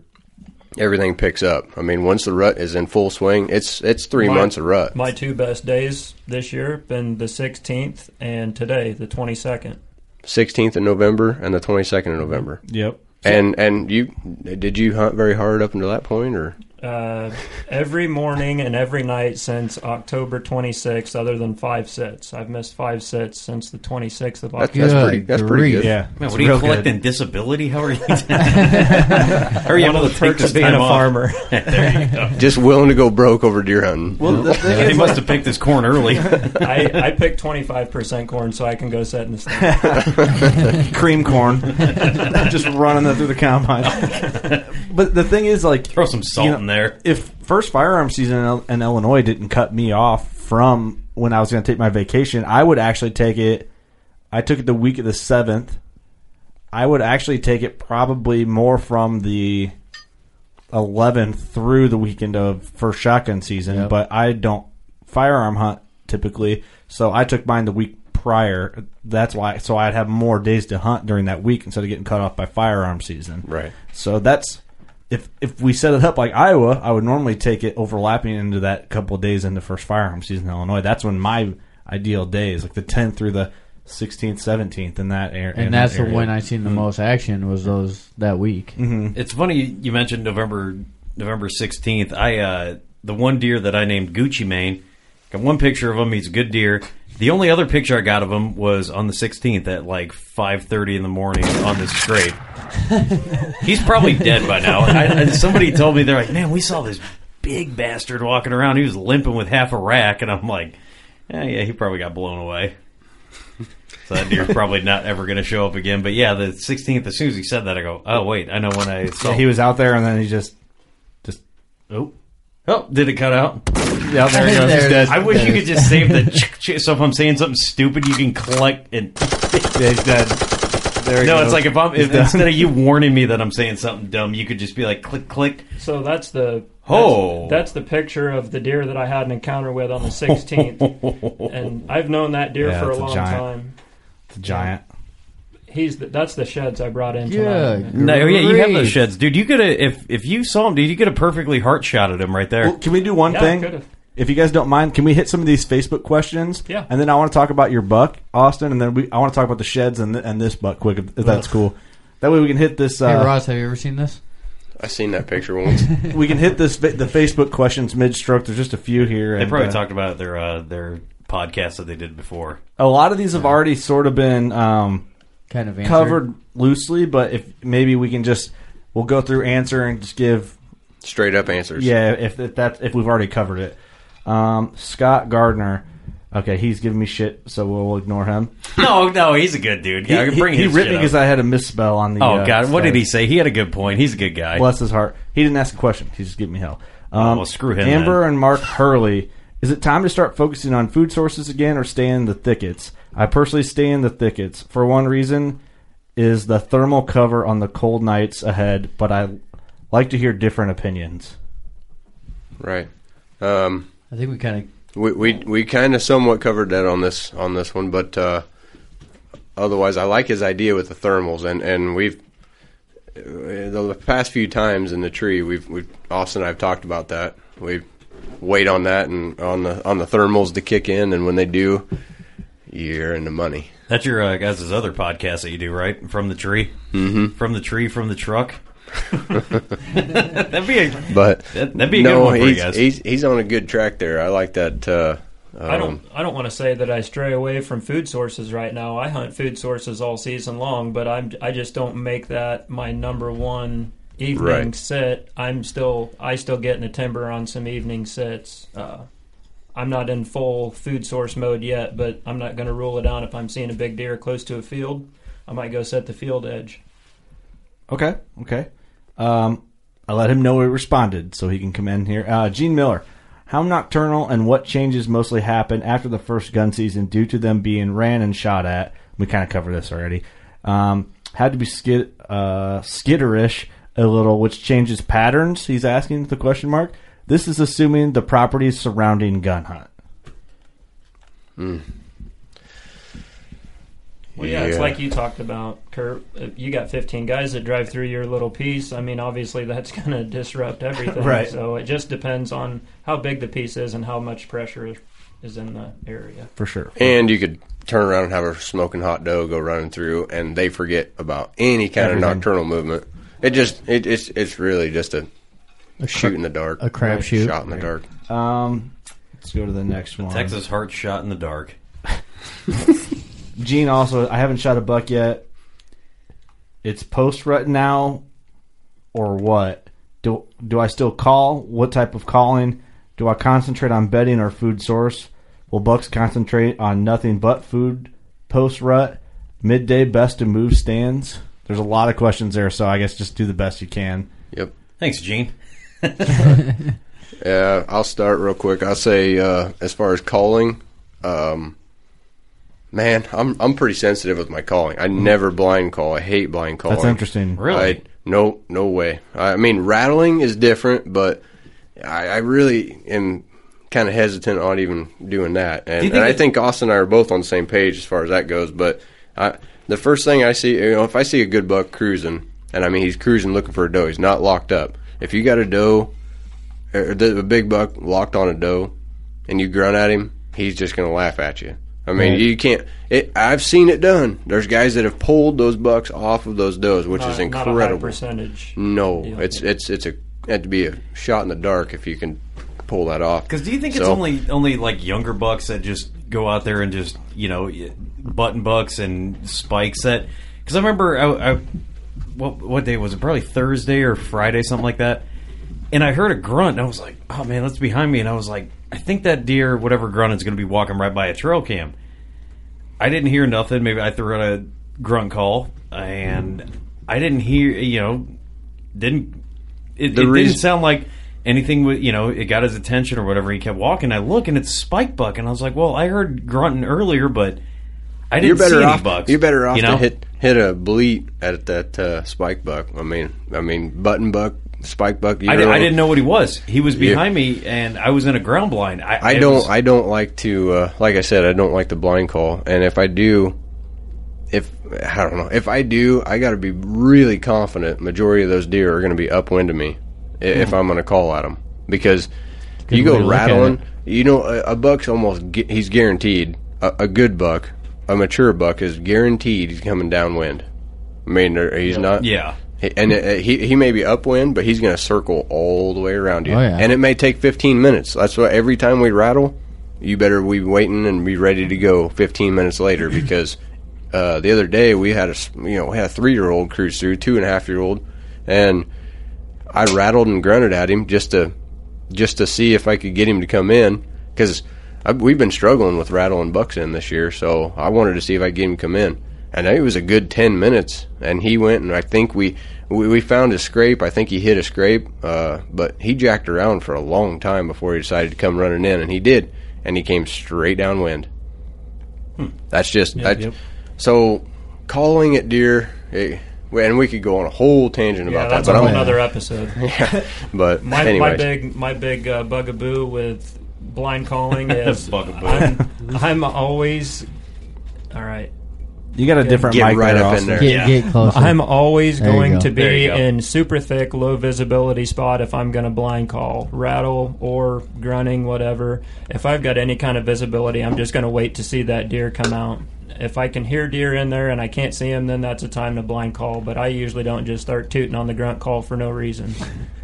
Speaker 4: everything picks up. I mean, once the rut is in full swing, it's it's three
Speaker 6: My-
Speaker 4: months of rut.
Speaker 6: My two best days this year have been the 16th and today, the 22nd.
Speaker 4: Sixteenth of November and the twenty second of November.
Speaker 2: Yep.
Speaker 4: And and you did you hunt very hard up until that point, or
Speaker 6: Uh, every morning and every night since October 26th, other than five sets. I've missed five sets since the 26th of
Speaker 4: That's-
Speaker 6: October.
Speaker 4: that's pretty- that's pretty good.
Speaker 2: Yeah.
Speaker 1: Man, what are you collecting
Speaker 2: good.
Speaker 1: disability? How are you? How are you
Speaker 6: One
Speaker 1: able
Speaker 6: of
Speaker 1: to
Speaker 6: the
Speaker 1: take
Speaker 6: perks
Speaker 1: this
Speaker 6: of being a
Speaker 1: off?
Speaker 6: farmer.
Speaker 1: there you go.
Speaker 4: just willing to go broke over deer hunting?
Speaker 2: Well, the thing
Speaker 1: he must have picked this corn early.
Speaker 6: I, I picked 25% corn so I can go set in the stand.
Speaker 2: cream corn, just running that through the combine. but the thing is, like,
Speaker 1: Throw some salt
Speaker 2: you know,
Speaker 1: in there.
Speaker 2: If first firearm season in, Illinois didn't cut me off from when I was going to take my vacation, I would actually take it. I took it the week of the seventh. I would actually take it probably more from the 11th through the weekend of first shotgun season,
Speaker 3: Yep.
Speaker 2: but I don't firearm hunt typically, so I took mine the week prior. That's why, so I'd have more days to hunt during that week instead of getting cut off by firearm season.
Speaker 4: Right.
Speaker 2: So that's if if we set it up like Iowa, I would normally take it overlapping into that couple of days into first firearm season in Illinois. That's when my ideal day is like the 10th through the 16th, 17th in that area.
Speaker 3: and that's the when I seen the most action was those that week.
Speaker 2: hmm
Speaker 1: It's funny you you mentioned November November sixteenth. I uh, the one deer that I named Gucci Mane. Got one picture of him. He's a good deer. The only other picture I got of him was on the sixteenth at like five thirty in the morning on this scrape. He's probably dead by now. I, I, somebody told me they're like, man, we saw this big bastard walking around. He was limping with half a rack, and I'm like, yeah, yeah, he probably got blown away. So that deer's probably not ever going to show up again. But yeah, the 16th. As soon as he said that, I go, oh wait, I know when I saw.
Speaker 2: So he was out there and then he just just
Speaker 1: Oh, oh, did it cut out?
Speaker 2: yeah, there he goes. He's dead.
Speaker 1: I wish you could just save the. ch- ch- so if I'm saying something stupid, you can collect and.
Speaker 2: Yeah, he's dead. There
Speaker 1: no,
Speaker 2: goes.
Speaker 1: it's like if I'm if, instead of you warning me that I'm saying something dumb, you could just be like click click.
Speaker 6: So that's the
Speaker 1: Oh.
Speaker 6: that's, that's the picture of the deer that I had an encounter with on the 16th, and I've known that deer
Speaker 2: Yeah,
Speaker 6: for a
Speaker 2: it's a
Speaker 6: long
Speaker 2: giant.
Speaker 6: time.
Speaker 2: It's a giant.
Speaker 6: He's the, that's the sheds I brought in
Speaker 3: Yeah,
Speaker 6: tonight.
Speaker 1: No, yeah, you have those sheds, dude. You could have if if you saw him, dude. You could have perfectly heart shot at him right there.
Speaker 2: Well, can we do one
Speaker 6: Yeah,
Speaker 2: thing?
Speaker 6: Could've.
Speaker 2: If you guys don't mind, can we hit some of these Facebook questions?
Speaker 6: Yeah.
Speaker 2: And then I want to talk about your buck, Austin, and then we I want to talk about the sheds and th- and this buck quick, if, if that's cool. That way we can hit this. Uh,
Speaker 3: Hey Ross, have you ever seen this?
Speaker 4: I seen that picture once.
Speaker 2: we can hit this the Facebook questions mid stroke. There's just a few here.
Speaker 1: they
Speaker 2: and,
Speaker 1: probably
Speaker 2: uh,
Speaker 1: talked about their uh, their podcast that they did before.
Speaker 2: A lot of these have already sort of been um,
Speaker 3: Kind of answered.
Speaker 2: covered loosely, but if maybe we can just we'll go through answer and just give
Speaker 4: Straight up answers.
Speaker 2: yeah if, if that if we've already covered it. Um, Scott Gardner, okay, he's giving me shit, so we'll ignore him.
Speaker 1: No, no, he's a good dude. Yeah, I
Speaker 2: he,
Speaker 1: can bring
Speaker 2: he, he ripped
Speaker 1: shit
Speaker 2: me because I had a misspell on the.
Speaker 1: Oh
Speaker 2: uh,
Speaker 1: God, what did he say? He had a good point. He's a good guy.
Speaker 2: Bless his heart. He didn't ask a question. He's just giving me hell.
Speaker 1: Oh,
Speaker 2: Um,
Speaker 1: well, screw him
Speaker 2: Amber
Speaker 1: then.
Speaker 2: and Mark Hurley. Is it time to start focusing on food sources again or stay in the thickets? I personally stay in the thickets. For one reason is the thermal cover on the cold nights ahead, but I like to hear different opinions.
Speaker 4: Right. Um,
Speaker 3: I think we kind of
Speaker 4: we we we kind of somewhat covered that on this on this one, but uh, otherwise, I like his idea with the thermals, and and we've uh, the past few times in the tree, we've we've Austin and I've talked about that. We wait on that and on the on the thermals to kick in, and when they do, you're in the money.
Speaker 1: That's your uh, guys' other podcast that you do, right? From the tree, mm-hmm. from the tree, from the truck. that'd be a
Speaker 4: But
Speaker 1: that, would be a
Speaker 4: no,
Speaker 1: good one for you
Speaker 4: he's,
Speaker 1: guys.
Speaker 4: he's he's on a good track there. I like that. Uh, um,
Speaker 6: I don't. I don't want to say that I stray away from food sources right now. I hunt food sources all season long, but I'm. I just don't make that my number one evening
Speaker 4: Right.
Speaker 6: sit. I'm still. I still get in the timber on some evening sits. Uh, I'm not in full food source mode yet, but I'm not going to rule it out. If I'm seeing a big deer close to a field, I might go set the field edge.
Speaker 2: Okay, okay. Um, I let him know we responded, so he can come in here. Uh, Gene Miller, how nocturnal and what changes mostly happen after the first gun season due to them being ran and shot at? We kind of covered this already. Um, had to be skid, uh, skitterish a little, which changes patterns. He's asking the question mark. This is assuming the properties surrounding gun hunt.
Speaker 6: Well, yeah, it's like you talked about, Kurt. You got 15 guys that drive through your little piece. I mean, obviously that's going to disrupt everything.
Speaker 2: Right.
Speaker 6: So it just depends on how big the piece is and how much pressure is in the area.
Speaker 2: For sure.
Speaker 4: And you could turn around and have a smoking hot doe go running through, and they forget about any kind
Speaker 2: Everything.
Speaker 4: of nocturnal movement. It just it, it's it's really just a, a shoot in the dark,
Speaker 3: a crap shoot,
Speaker 4: shot in the dark.
Speaker 2: Um, let's go to the next one.
Speaker 1: Texas heart shot in the dark.
Speaker 2: Gene also, I haven't shot a buck yet. It's post rut now, or what? Do do I still call? What type of calling? Do I concentrate on bedding or food source? Will bucks concentrate on nothing but food post rut? Midday best to move stands. There's a lot of questions there, so I guess just do the best you can.
Speaker 4: Yep.
Speaker 1: Thanks, Gene.
Speaker 4: Yeah, I'll start real quick. I'll say uh, as far as calling, um, man, I'm I'm pretty sensitive with my calling. I never blind call. I hate blind calling.
Speaker 2: That's interesting.
Speaker 1: Really?
Speaker 4: I, no, no way. I mean, rattling is different, but I, I really am kind of hesitant on even doing that. And,
Speaker 1: think
Speaker 4: and I think Austin and I are both on the same page as far as that goes. But I, the first thing I see, you know, if I see a good buck cruising, and I mean he's cruising looking for a doe, he's not locked up. If you got a doe, a big buck locked on a doe, and you grunt at him, he's just going to laugh at you. I mean,
Speaker 2: Right.
Speaker 4: you can't. It, I've seen it done. There's guys that have pulled those bucks off of those does, which
Speaker 6: Not-
Speaker 4: is
Speaker 6: not a high
Speaker 4: incredible.
Speaker 6: percentage.
Speaker 4: No,
Speaker 6: deal.
Speaker 4: it's it's it's a had to be a shot in the dark if you can pull that off.
Speaker 1: Because do you think it's only only like younger bucks that just go out there and just you know button bucks and spikes that? Because I remember I, I what what day was it? Probably Thursday or Friday, something like that. And I heard a grunt, and I was like, "Oh man, that's behind me." And I was like, "I think that deer, whatever grunt, is going to be walking right by a trail cam." I didn't hear nothing. Maybe I threw out a grunt call, and I didn't hear. You know, didn't it, it
Speaker 4: reason-
Speaker 1: didn't sound like anything with you know it got his attention or whatever he kept walking i look and it's spike buck and i was like well i heard grunting earlier but i didn't
Speaker 4: you're better
Speaker 1: see any
Speaker 4: off.
Speaker 1: bucks
Speaker 4: You're better off
Speaker 1: you know?
Speaker 4: to hit hit a bleat at that uh, spike buck. I mean, I mean button buck, spike buck.
Speaker 1: I, di- I didn't know what he was he was
Speaker 4: Yeah.
Speaker 1: behind me and i was in a ground blind i,
Speaker 4: I don't.
Speaker 1: was-
Speaker 4: I don't like to. Uh, like I said, I don't like the blind call. And if I do, if I don't know, if I do, I got to be really confident. Majority of those deer are going to be upwind of me i if I'm going to call at them because you go rattling. You know, a, a buck's almost. He's guaranteed. A, a good buck, a mature buck, is guaranteed he's coming downwind. I mean, there- he's not.
Speaker 1: yeah
Speaker 4: He- And uh, he he may be upwind, but he's going to circle all the way around you.
Speaker 3: Oh, yeah.
Speaker 4: And it may take 15 minutes. That's why every time we rattle, you better be waiting and be ready to go 15 minutes later because uh, the other day we had a s- you know we had a three year old cruise through, two and a half year old, and I rattled and grunted at him just to just to see if I could get him to come in because we've been struggling with rattling bucks in this year, so I wanted to see if I could get him to come in. And it was a good ten minutes, and he went, and I think we we, we found a scrape. I think he hit a scrape, uh, but he jacked around for a long time before he decided to come running in, and he did, and he came straight downwind. That's just that's
Speaker 6: yep.
Speaker 4: so calling it deer. eh, and we could go on a whole tangent
Speaker 6: Yeah,
Speaker 4: about
Speaker 6: that's
Speaker 4: that,
Speaker 6: a
Speaker 4: but
Speaker 6: whole
Speaker 4: I'm,
Speaker 6: other episode.
Speaker 4: yeah, but
Speaker 6: My, my big my big uh, bugaboo with blind calling is I'm, I'm always all right.
Speaker 2: You got a different
Speaker 4: Get
Speaker 2: mic
Speaker 4: right
Speaker 2: there,
Speaker 4: up in there.
Speaker 3: Get,
Speaker 1: Yeah.
Speaker 3: get closer.
Speaker 6: I'm always
Speaker 3: There you
Speaker 6: going
Speaker 3: go.
Speaker 6: to
Speaker 1: There
Speaker 6: be
Speaker 1: you go.
Speaker 6: in super thick, low visibility spot if I'm going to blind call, rattle or grunting, whatever. If I've got any kind of visibility, I'm just going to wait to see that deer come out. If I can hear deer in there and I can't see them, then that's a time to blind call. But I usually don't just start tooting on the grunt call for no reason.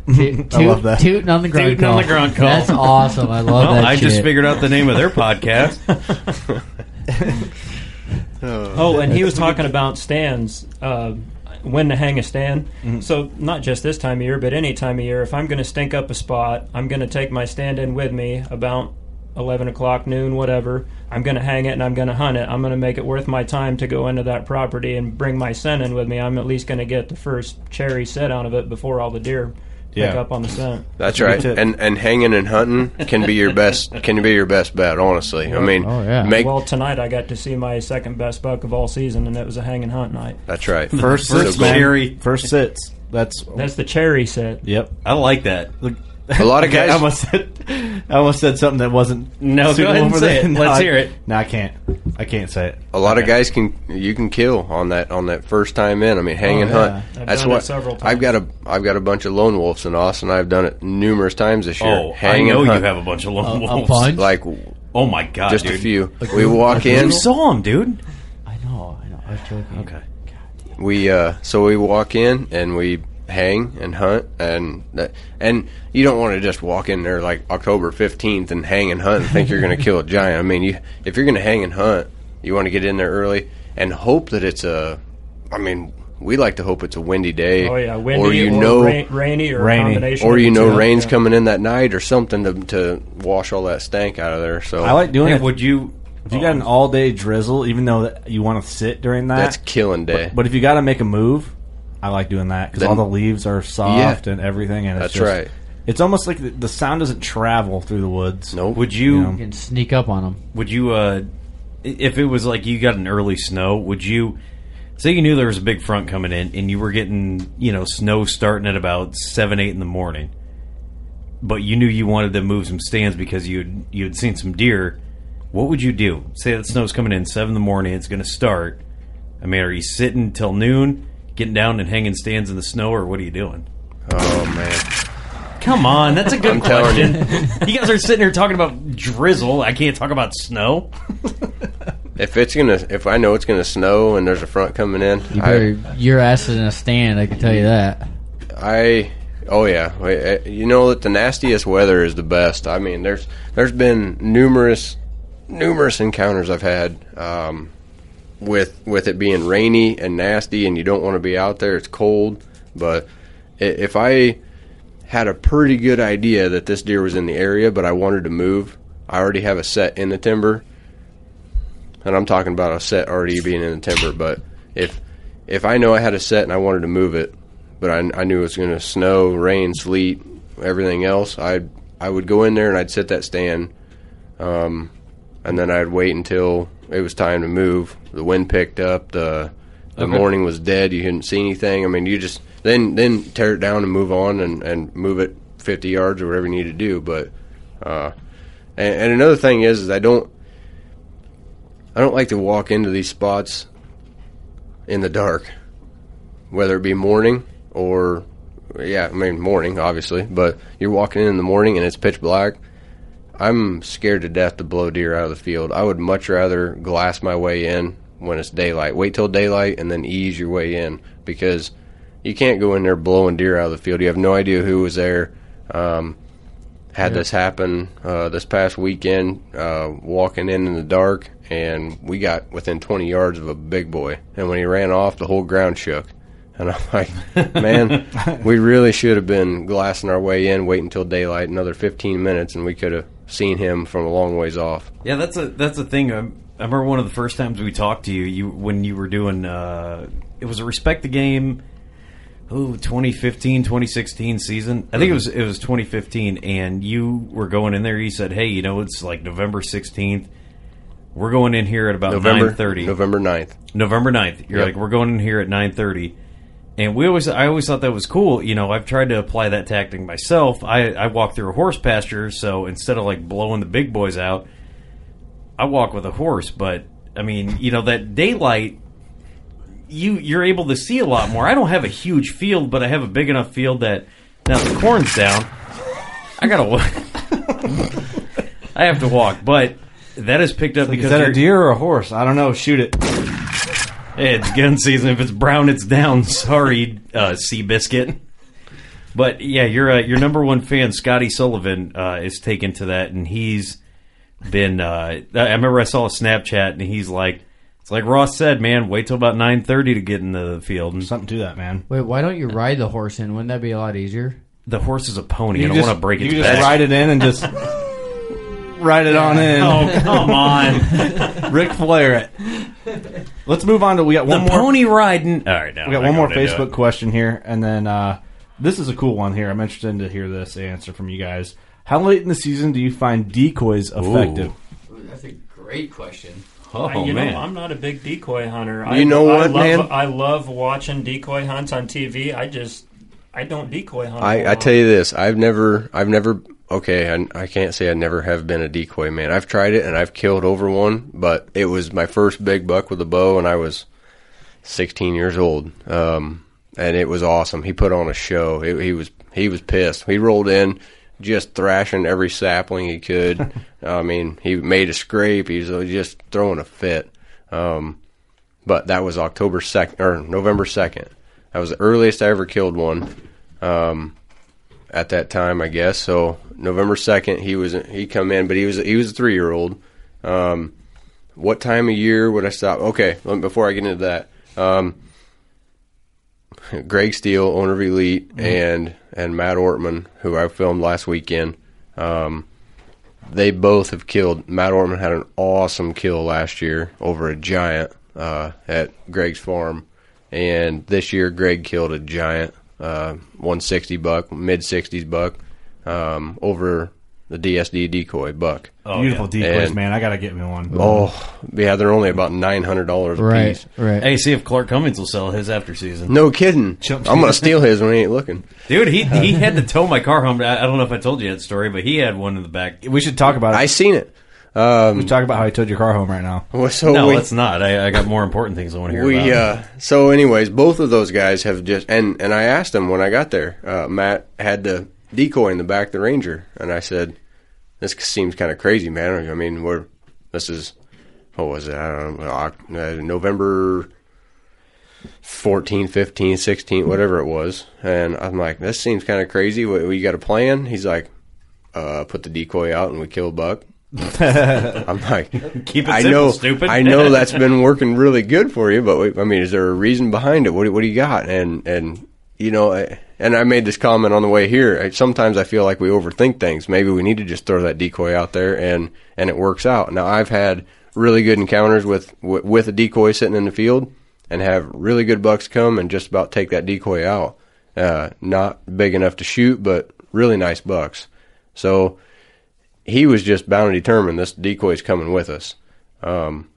Speaker 3: Toot,
Speaker 2: I love that.
Speaker 3: Tooting on the grunt
Speaker 1: Tooting
Speaker 3: call.
Speaker 1: on the grunt call.
Speaker 3: That's awesome. I love
Speaker 1: Well,
Speaker 3: that
Speaker 1: I
Speaker 3: shit.
Speaker 1: just figured out the name of their podcast.
Speaker 6: Oh, and he was talking about stands, uh, when to hang a stand.
Speaker 1: Mm-hmm.
Speaker 6: So not just this time of year, but any time of year. If I'm going to stink up a spot, I'm going to take my stand in with me about 11 o'clock, noon, whatever. I'm going to hang it and I'm going to hunt it. I'm going to make it worth my time to go into that property and bring my scent in with me. I'm at least going to get the first cherry set out of it before all the deer pick
Speaker 2: Yeah.
Speaker 6: up on the scent.
Speaker 4: That's
Speaker 2: good
Speaker 4: right.
Speaker 2: tip.
Speaker 4: And and hanging and hunting can be your best can be your best bet. Honestly, I mean,
Speaker 3: Oh, yeah.
Speaker 4: make
Speaker 6: well, tonight I got to see my second best buck of all season, and it was a hang and hunt night.
Speaker 4: that's right.
Speaker 2: First
Speaker 4: So
Speaker 2: man.
Speaker 1: Cherry.
Speaker 2: First sits. That's
Speaker 6: That's the cherry set.
Speaker 2: yep.
Speaker 1: I like that.
Speaker 2: Look,
Speaker 4: A lot of guys-
Speaker 2: I almost said, I almost said something that wasn't.
Speaker 1: No, go ahead and
Speaker 2: for
Speaker 1: say it.
Speaker 2: No,
Speaker 1: Let's
Speaker 2: I-
Speaker 1: hear it.
Speaker 2: No, I can't. I can't say it.
Speaker 4: A lot of guys can you can kill on that on that first time in. I mean, hang
Speaker 2: Oh,
Speaker 4: and
Speaker 2: yeah.
Speaker 4: hunt.
Speaker 6: I've
Speaker 4: That's
Speaker 6: done it
Speaker 4: what
Speaker 6: several
Speaker 4: I've got a
Speaker 6: times.
Speaker 4: I've got a bunch of lone wolves in Austin. I've done it numerous times this year.
Speaker 1: Oh, I
Speaker 4: hang
Speaker 1: know
Speaker 4: and
Speaker 1: you
Speaker 4: hunt.
Speaker 1: have a bunch of lone
Speaker 3: A- a
Speaker 1: wolves.
Speaker 3: bunch?
Speaker 4: like
Speaker 1: Oh my god,
Speaker 4: just
Speaker 1: dude.
Speaker 4: a few. We walk in.
Speaker 1: You saw him, dude.
Speaker 3: I know. I know. I was joking.
Speaker 1: Okay.
Speaker 4: we uh so we walk in and we hang and hunt and that, and you don't want to just walk in there like October 15th and hang and hunt and think you're going to kill a giant. I mean, you if you're going to hang and hunt, you want to get in there early and hope that it's a I mean, we like to hope it's a windy day
Speaker 6: Oh yeah, windy
Speaker 4: or you
Speaker 6: or
Speaker 4: know
Speaker 6: rain, rainy or
Speaker 2: Rainy.
Speaker 6: a combination.
Speaker 4: or you know
Speaker 6: two.
Speaker 4: rain's
Speaker 6: Yeah.
Speaker 4: coming in that night or something to to wash all that stank out of there. So
Speaker 2: I like doing
Speaker 1: Hey,
Speaker 2: it.
Speaker 1: would you?
Speaker 2: If you got an oh. all day drizzle, even though that you want to sit during that,
Speaker 4: that's killing day.
Speaker 2: But, but if you got to make a move, I like doing that because all the leaves are soft and everything, and
Speaker 4: That's
Speaker 2: it's just,
Speaker 4: right.
Speaker 2: It's almost like the, the sound doesn't travel through the woods.
Speaker 4: Nope.
Speaker 1: Would you?
Speaker 2: Yeah.
Speaker 3: You can sneak up on them.
Speaker 1: Would you? uh If it was like you got an early snow, would you? Say you knew there was a big front coming in, and you were getting you know snow starting at about seven eight in the morning, but you knew you wanted to move some stands because you had you had seen some deer. What would you do? Say that snow's coming in seven in the morning. It's going to start. I mean, are you sitting till noon, getting down and hanging stands in the snow, or what are you doing?
Speaker 4: Oh man.
Speaker 1: Come on, that's a good
Speaker 4: I'm
Speaker 1: question. You. guys are sitting here talking about drizzle. I can't talk about snow.
Speaker 4: If it's gonna, if I know it's gonna snow and there's a front coming in,
Speaker 3: You
Speaker 4: I,
Speaker 3: your ass is in a stand. I can tell you that.
Speaker 4: I oh yeah, eh, you know that the nastiest weather is the best. I mean, there's there's been numerous numerous encounters I've had um, with with it being rainy and nasty, and you don't want to be out there. It's cold, but if I had a pretty good idea that this deer was in the area, but I wanted to move, I already have a set in the timber, and I'm talking about a set already being in the timber. But if if I know I had a set and I wanted to move it, but I, I knew it was going to snow, rain, sleet, everything else, I I would go in there and I'd sit that stand, um, and then I'd wait until it was time to move. The wind picked up. The the
Speaker 1: Okay.
Speaker 4: morning was dead. You couldn't see anything. I mean, you just then then tear it down and move on and, and move it 50 yards or whatever you need to do. But uh, and, and another thing is, is I don't I don't like to walk into these spots in the dark, whether it be morning or yeah, I mean morning obviously, but you're walking in in the morning and it's pitch black. I'm scared to death to blow deer out of the field. I would much rather glass my way in when it's daylight. Wait till daylight and then ease your way in because you can't go in there blowing deer out of the field. You have no idea who was there. Um, had
Speaker 2: Yeah.
Speaker 4: this happen uh, this past weekend, uh, walking in in the dark, and we got within 20 yards of a big boy. And when he ran off, the whole ground shook. And I'm like, man, we really should have been glassing our way in, wait until daylight, another 15 minutes, and we could have seen him from a long ways off.
Speaker 1: Yeah, that's a that's a thing. I, I remember one of the first times we talked to you, you when you were doing uh, it was a respect the game. Oh, 2015, 2016 season. I think it was it was 2015, and you were going in there. You said, "Hey, you know, it's like November 16th. We're going in here at about
Speaker 4: November
Speaker 1: 9:30,
Speaker 4: November 9th.
Speaker 1: November 9th. You're
Speaker 4: Yep.
Speaker 1: like, we're going in here at nine 9:30." And we always, I always thought that was cool. You know, I've tried to apply that tactic myself. I, I walk through a horse pasture, so instead of like blowing the big boys out, I walk with a horse. But I mean, you know, that daylight you you're able to see a lot more. I don't have a huge field, but I have a big enough field that now the corn's down. I gotta walk. I have to walk, but that is picked up because
Speaker 2: Is that a deer or a horse? I don't know. Shoot it.
Speaker 1: Hey, it's gun season. If it's brown, it's down. Sorry, uh, Seabiscuit. But yeah, your uh, your number one fan, Scotty Sullivan, uh, is taken to that, and he's been. Uh, I remember I saw a Snapchat, and he's like, "It's like Ross said, man. Wait till about nine thirty to get in the field." And
Speaker 2: Something to that, man.
Speaker 3: Wait, why don't you ride the horse in? Wouldn't that be a lot easier?
Speaker 1: the horse is a pony.
Speaker 2: You
Speaker 1: I don't want to break it.
Speaker 2: You
Speaker 1: its
Speaker 2: just
Speaker 1: back.
Speaker 2: ride it in and just ride it on in.
Speaker 1: Oh come on!
Speaker 2: Ric Flair it. Let's move on to we got
Speaker 1: the
Speaker 2: one more
Speaker 1: pony riding. All right, now
Speaker 2: we got
Speaker 1: I'm
Speaker 2: one more Facebook question here, and then uh, this is a cool one here. I'm interested to hear this answer from you guys. How late in the season do you find decoys effective?
Speaker 3: That's a great question.
Speaker 1: Oh
Speaker 6: I- you
Speaker 1: man,
Speaker 6: know, I'm not a big decoy hunter.
Speaker 4: You know
Speaker 6: I
Speaker 4: what,
Speaker 6: love,
Speaker 4: man?
Speaker 6: I love watching decoy hunts on TV. I just, I don't decoy hunt.
Speaker 4: I, I tell you this, I've never, I've never. Okay, I, I can't say I never have been a decoy man. I've tried it and I've killed over one, but it was my first big buck with a bow, and I was 16 years old, um, and it was awesome. He put on a show. He, he was he was pissed. He rolled in, just thrashing every sapling he could. I mean, he made a scrape. He was just throwing a fit. Um, but that was October second or November second. That was the earliest I ever killed one. Um, at that time, I guess. So November second, he was he come in, but he was he was a three year old. Um, what time of year would I stop? Okay, before I get into that, um, Greg Steele, owner of Elite, and and Matt Ortman, who I filmed last weekend. Um, they both have killed. Matt Ortman had an awesome kill last year over a giant uh, at Greg's farm, and this year Greg killed a giant, uh, 160 buck, mid 60s buck, um, over the DSD decoy buck.
Speaker 1: Oh,
Speaker 2: Beautiful
Speaker 1: yeah.
Speaker 2: decoys,
Speaker 4: And-
Speaker 2: man. I gotta get me one.
Speaker 4: Oh, yeah, they're only about nine hundred dollars a
Speaker 3: Right,
Speaker 4: piece.
Speaker 3: right.
Speaker 1: Hey, see if Clark Cummings will sell his after season.
Speaker 4: No kidding.
Speaker 2: Chump
Speaker 4: I'm gonna steal his when he ain't looking.
Speaker 1: Dude, he he had to tow my car home. I, I don't know if I told you that story, but he had one in the back.
Speaker 2: We should talk about it.
Speaker 4: I seen it. Um,
Speaker 2: we talk about how I towed your car home right now.
Speaker 4: well, so
Speaker 1: no,
Speaker 4: we,
Speaker 1: it's not. I, I got more important things I want to hear
Speaker 4: we
Speaker 1: about.
Speaker 4: uh so anyways both of those guys have just and and i asked them when i got there uh matt had the decoy in the back of the ranger and i said this seems kind of crazy man i mean we're this is what was it i don't know uh, november 14 15 16 whatever it was and i'm like this seems kind of crazy we, we got a plan he's like uh put the decoy out and we kill a buck i'm like
Speaker 1: Keep it
Speaker 4: I
Speaker 1: simple,
Speaker 4: know,
Speaker 1: stupid.
Speaker 4: I know that's been working really good for you, but I mean, is there a reason behind it? What, do- what do you got? And and you know, I, and I made this comment on the way here. I, sometimes I feel like we overthink things. Maybe we need to just throw that decoy out there, and and it works out. Now I've had really good encounters with with, with a decoy sitting in the field, and have really good bucks come and just about take that decoy out. Uh, not big enough to shoot, but really nice bucks. So he was just bound and determined this decoy's coming with us. Um,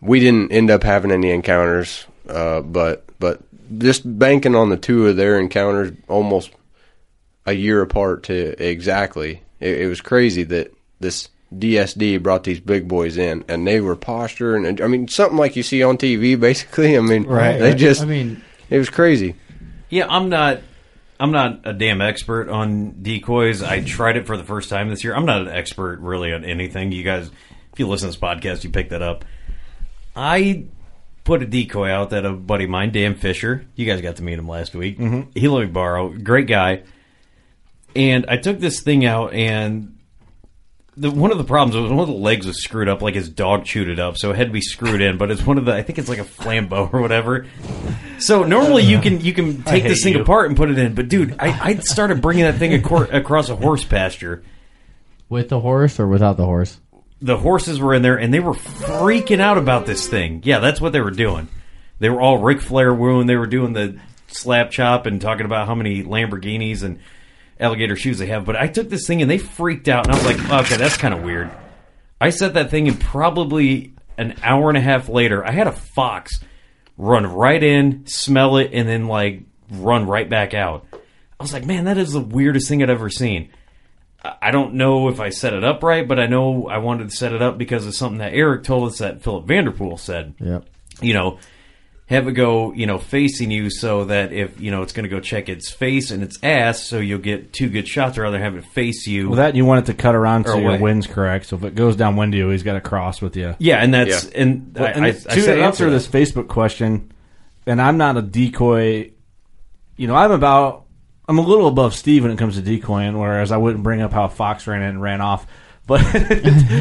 Speaker 4: we didn't end up having any encounters, uh, but but just banking on the two of their encounters almost a year apart to exactly, it, it was crazy that this DSD brought these big boys in, and they were posturing, and I mean something like you see on TV, basically. I mean,
Speaker 2: Right.
Speaker 4: They just,
Speaker 3: I mean,
Speaker 4: it was crazy.
Speaker 1: Yeah, I'm not. I'm not a damn expert on decoys. I tried it for the first time this year. I'm not an expert really on anything. You guys, if you listen to this podcast, you pick that up. I put a decoy out that a buddy of mine, Dan Fisher. You guys got to meet him last week. Mm-hmm. He let me borrow. Great guy. And I took this thing out, and the one of the problems was one of the legs was screwed up, like his dog chewed it up, so it had to be screwed in. But it's one of the, I think it's like a flambeau or whatever. So normally you can you can take this thing
Speaker 2: you.
Speaker 1: apart and put it in, but dude, I, I started bringing that thing acor- across a horse pasture.
Speaker 3: with the horse or without the horse?
Speaker 1: The horses were in there, and they were freaking out about this thing. Yeah, that's what they were doing. They were all Ric Flair wooing. They were doing the slap chop and talking about how many Lamborghinis and alligator shoes they have. But I took this thing and they freaked out, and I was like, okay, that's kind of weird. I set that thing, and probably an hour and a half later, I had a fox run right in, smell it, and then like run right back out. I was like, man, that is the weirdest thing I'd ever seen. I- I don't know if I set it up right, but I know I wanted to set it up because of something that Eric told us that Philip Vanderpool said
Speaker 3: Yep.
Speaker 1: you know, have it go, you know, facing you so that if, you know, it's going to go check its face and its ass, so you'll get two good shots, or rather have it face you.
Speaker 2: Well, that you want it to cut around
Speaker 1: Or
Speaker 2: so your
Speaker 1: away.
Speaker 2: wind's correct. So if it goes downwind to you, he's got to cross with you.
Speaker 1: yeah, and that's, and,
Speaker 2: Well,
Speaker 1: I,
Speaker 2: and
Speaker 1: I,
Speaker 2: to
Speaker 1: I set
Speaker 2: answer this. Facebook question, and I'm not a decoy. You know, I'm about I'm a little above Steve when it comes to decoying, whereas I wouldn't bring up how Fox ran in and ran off. But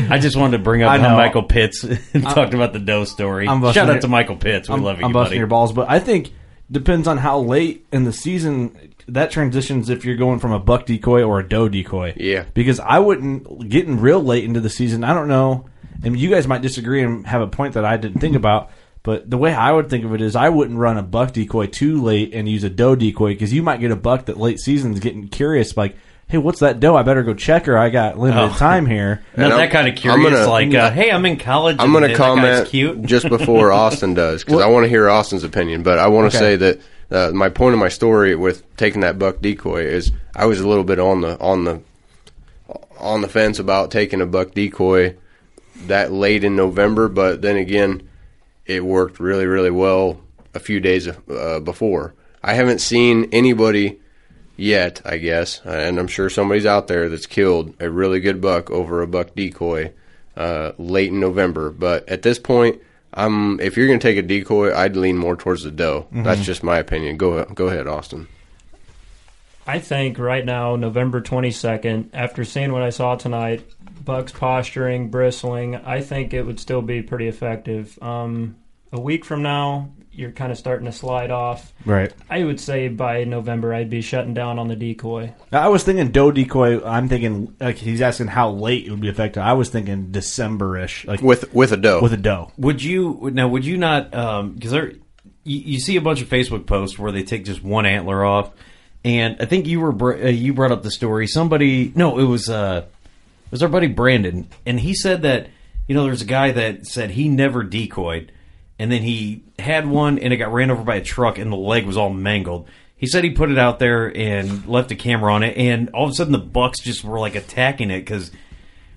Speaker 1: I just wanted to bring up
Speaker 2: I
Speaker 1: how
Speaker 2: know.
Speaker 1: Michael Pitts talked about the dough story.
Speaker 2: I'm busting
Speaker 1: Shout out
Speaker 2: your-
Speaker 1: to Michael Pitts. We
Speaker 2: I'm,
Speaker 1: love you,
Speaker 2: I'm busting
Speaker 1: buddy.
Speaker 2: your balls, but I think depends on how late in the season that transitions if you're going from a buck decoy or a doe decoy.
Speaker 4: Yeah.
Speaker 2: Because I wouldn't getting real late into the season. I don't know, and you guys might disagree and have a point that I didn't think about. But the way I would think of it is, I wouldn't run a buck decoy too late and use a doe decoy because you might get a buck that late season's getting curious, like, "Hey, what's that doe? I better go check her. I got limited
Speaker 1: Oh.
Speaker 2: time here."
Speaker 1: Not
Speaker 4: And
Speaker 1: that
Speaker 4: I'm-
Speaker 1: kind of
Speaker 4: I'm
Speaker 1: curious,
Speaker 4: gonna-
Speaker 1: like, uh, hey, I'm in college.
Speaker 4: I'm going to
Speaker 1: that guy's
Speaker 4: comment
Speaker 1: cute.
Speaker 4: just before Austin does because I want to hear Austin's opinion. But I want to
Speaker 2: Okay.
Speaker 4: say that uh, my point of my story with taking that buck decoy is I was a little bit on the on the on the fence about taking a buck decoy that late in November, but then again, it worked really really well a few days uh, before. I haven't seen anybody yet, I guess, and I'm sure somebody's out there that's killed a really good buck over a buck decoy uh, late in November. But at this point, I'm if you're going to take a decoy, I'd lean more towards the doe. That's just my opinion. Go go ahead, Austin.
Speaker 6: I think right now, November 22nd, after seeing what I saw tonight, Bucks posturing, bristling, I think it would still be pretty effective. Um, a week from now, you're kind of starting to slide off.
Speaker 2: Right.
Speaker 6: I would say by November, I'd be shutting down on the decoy.
Speaker 2: I was thinking doe decoy. I'm thinking like he's asking how late it would be effective. I was thinking December-ish, like
Speaker 4: With with a doe.
Speaker 2: with a doe.
Speaker 1: Would you now? Would you not? Because there, you, you see a bunch of Facebook posts where they take just one antler off, and I think you were uh, you brought up the story. Somebody, no, it was uh, it was our buddy Brandon, and he said that you know there's a guy that said he never decoyed, and then he had one and it got ran over by a truck and the leg was all mangled. He said he put it out there and left a camera on it, and all of a sudden the bucks just were like attacking it because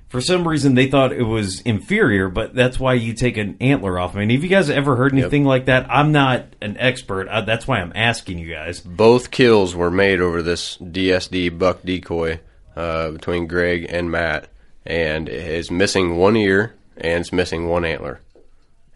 Speaker 1: for some reason they thought it was inferior, but that's why you take an antler off. I mean, have you guys ever heard anything like that? I'm not an expert. Uh, that's why I'm asking you guys.
Speaker 4: Both kills were made over this DSD buck decoy uh, between Greg and Matt, and is missing one ear and it's missing one antler,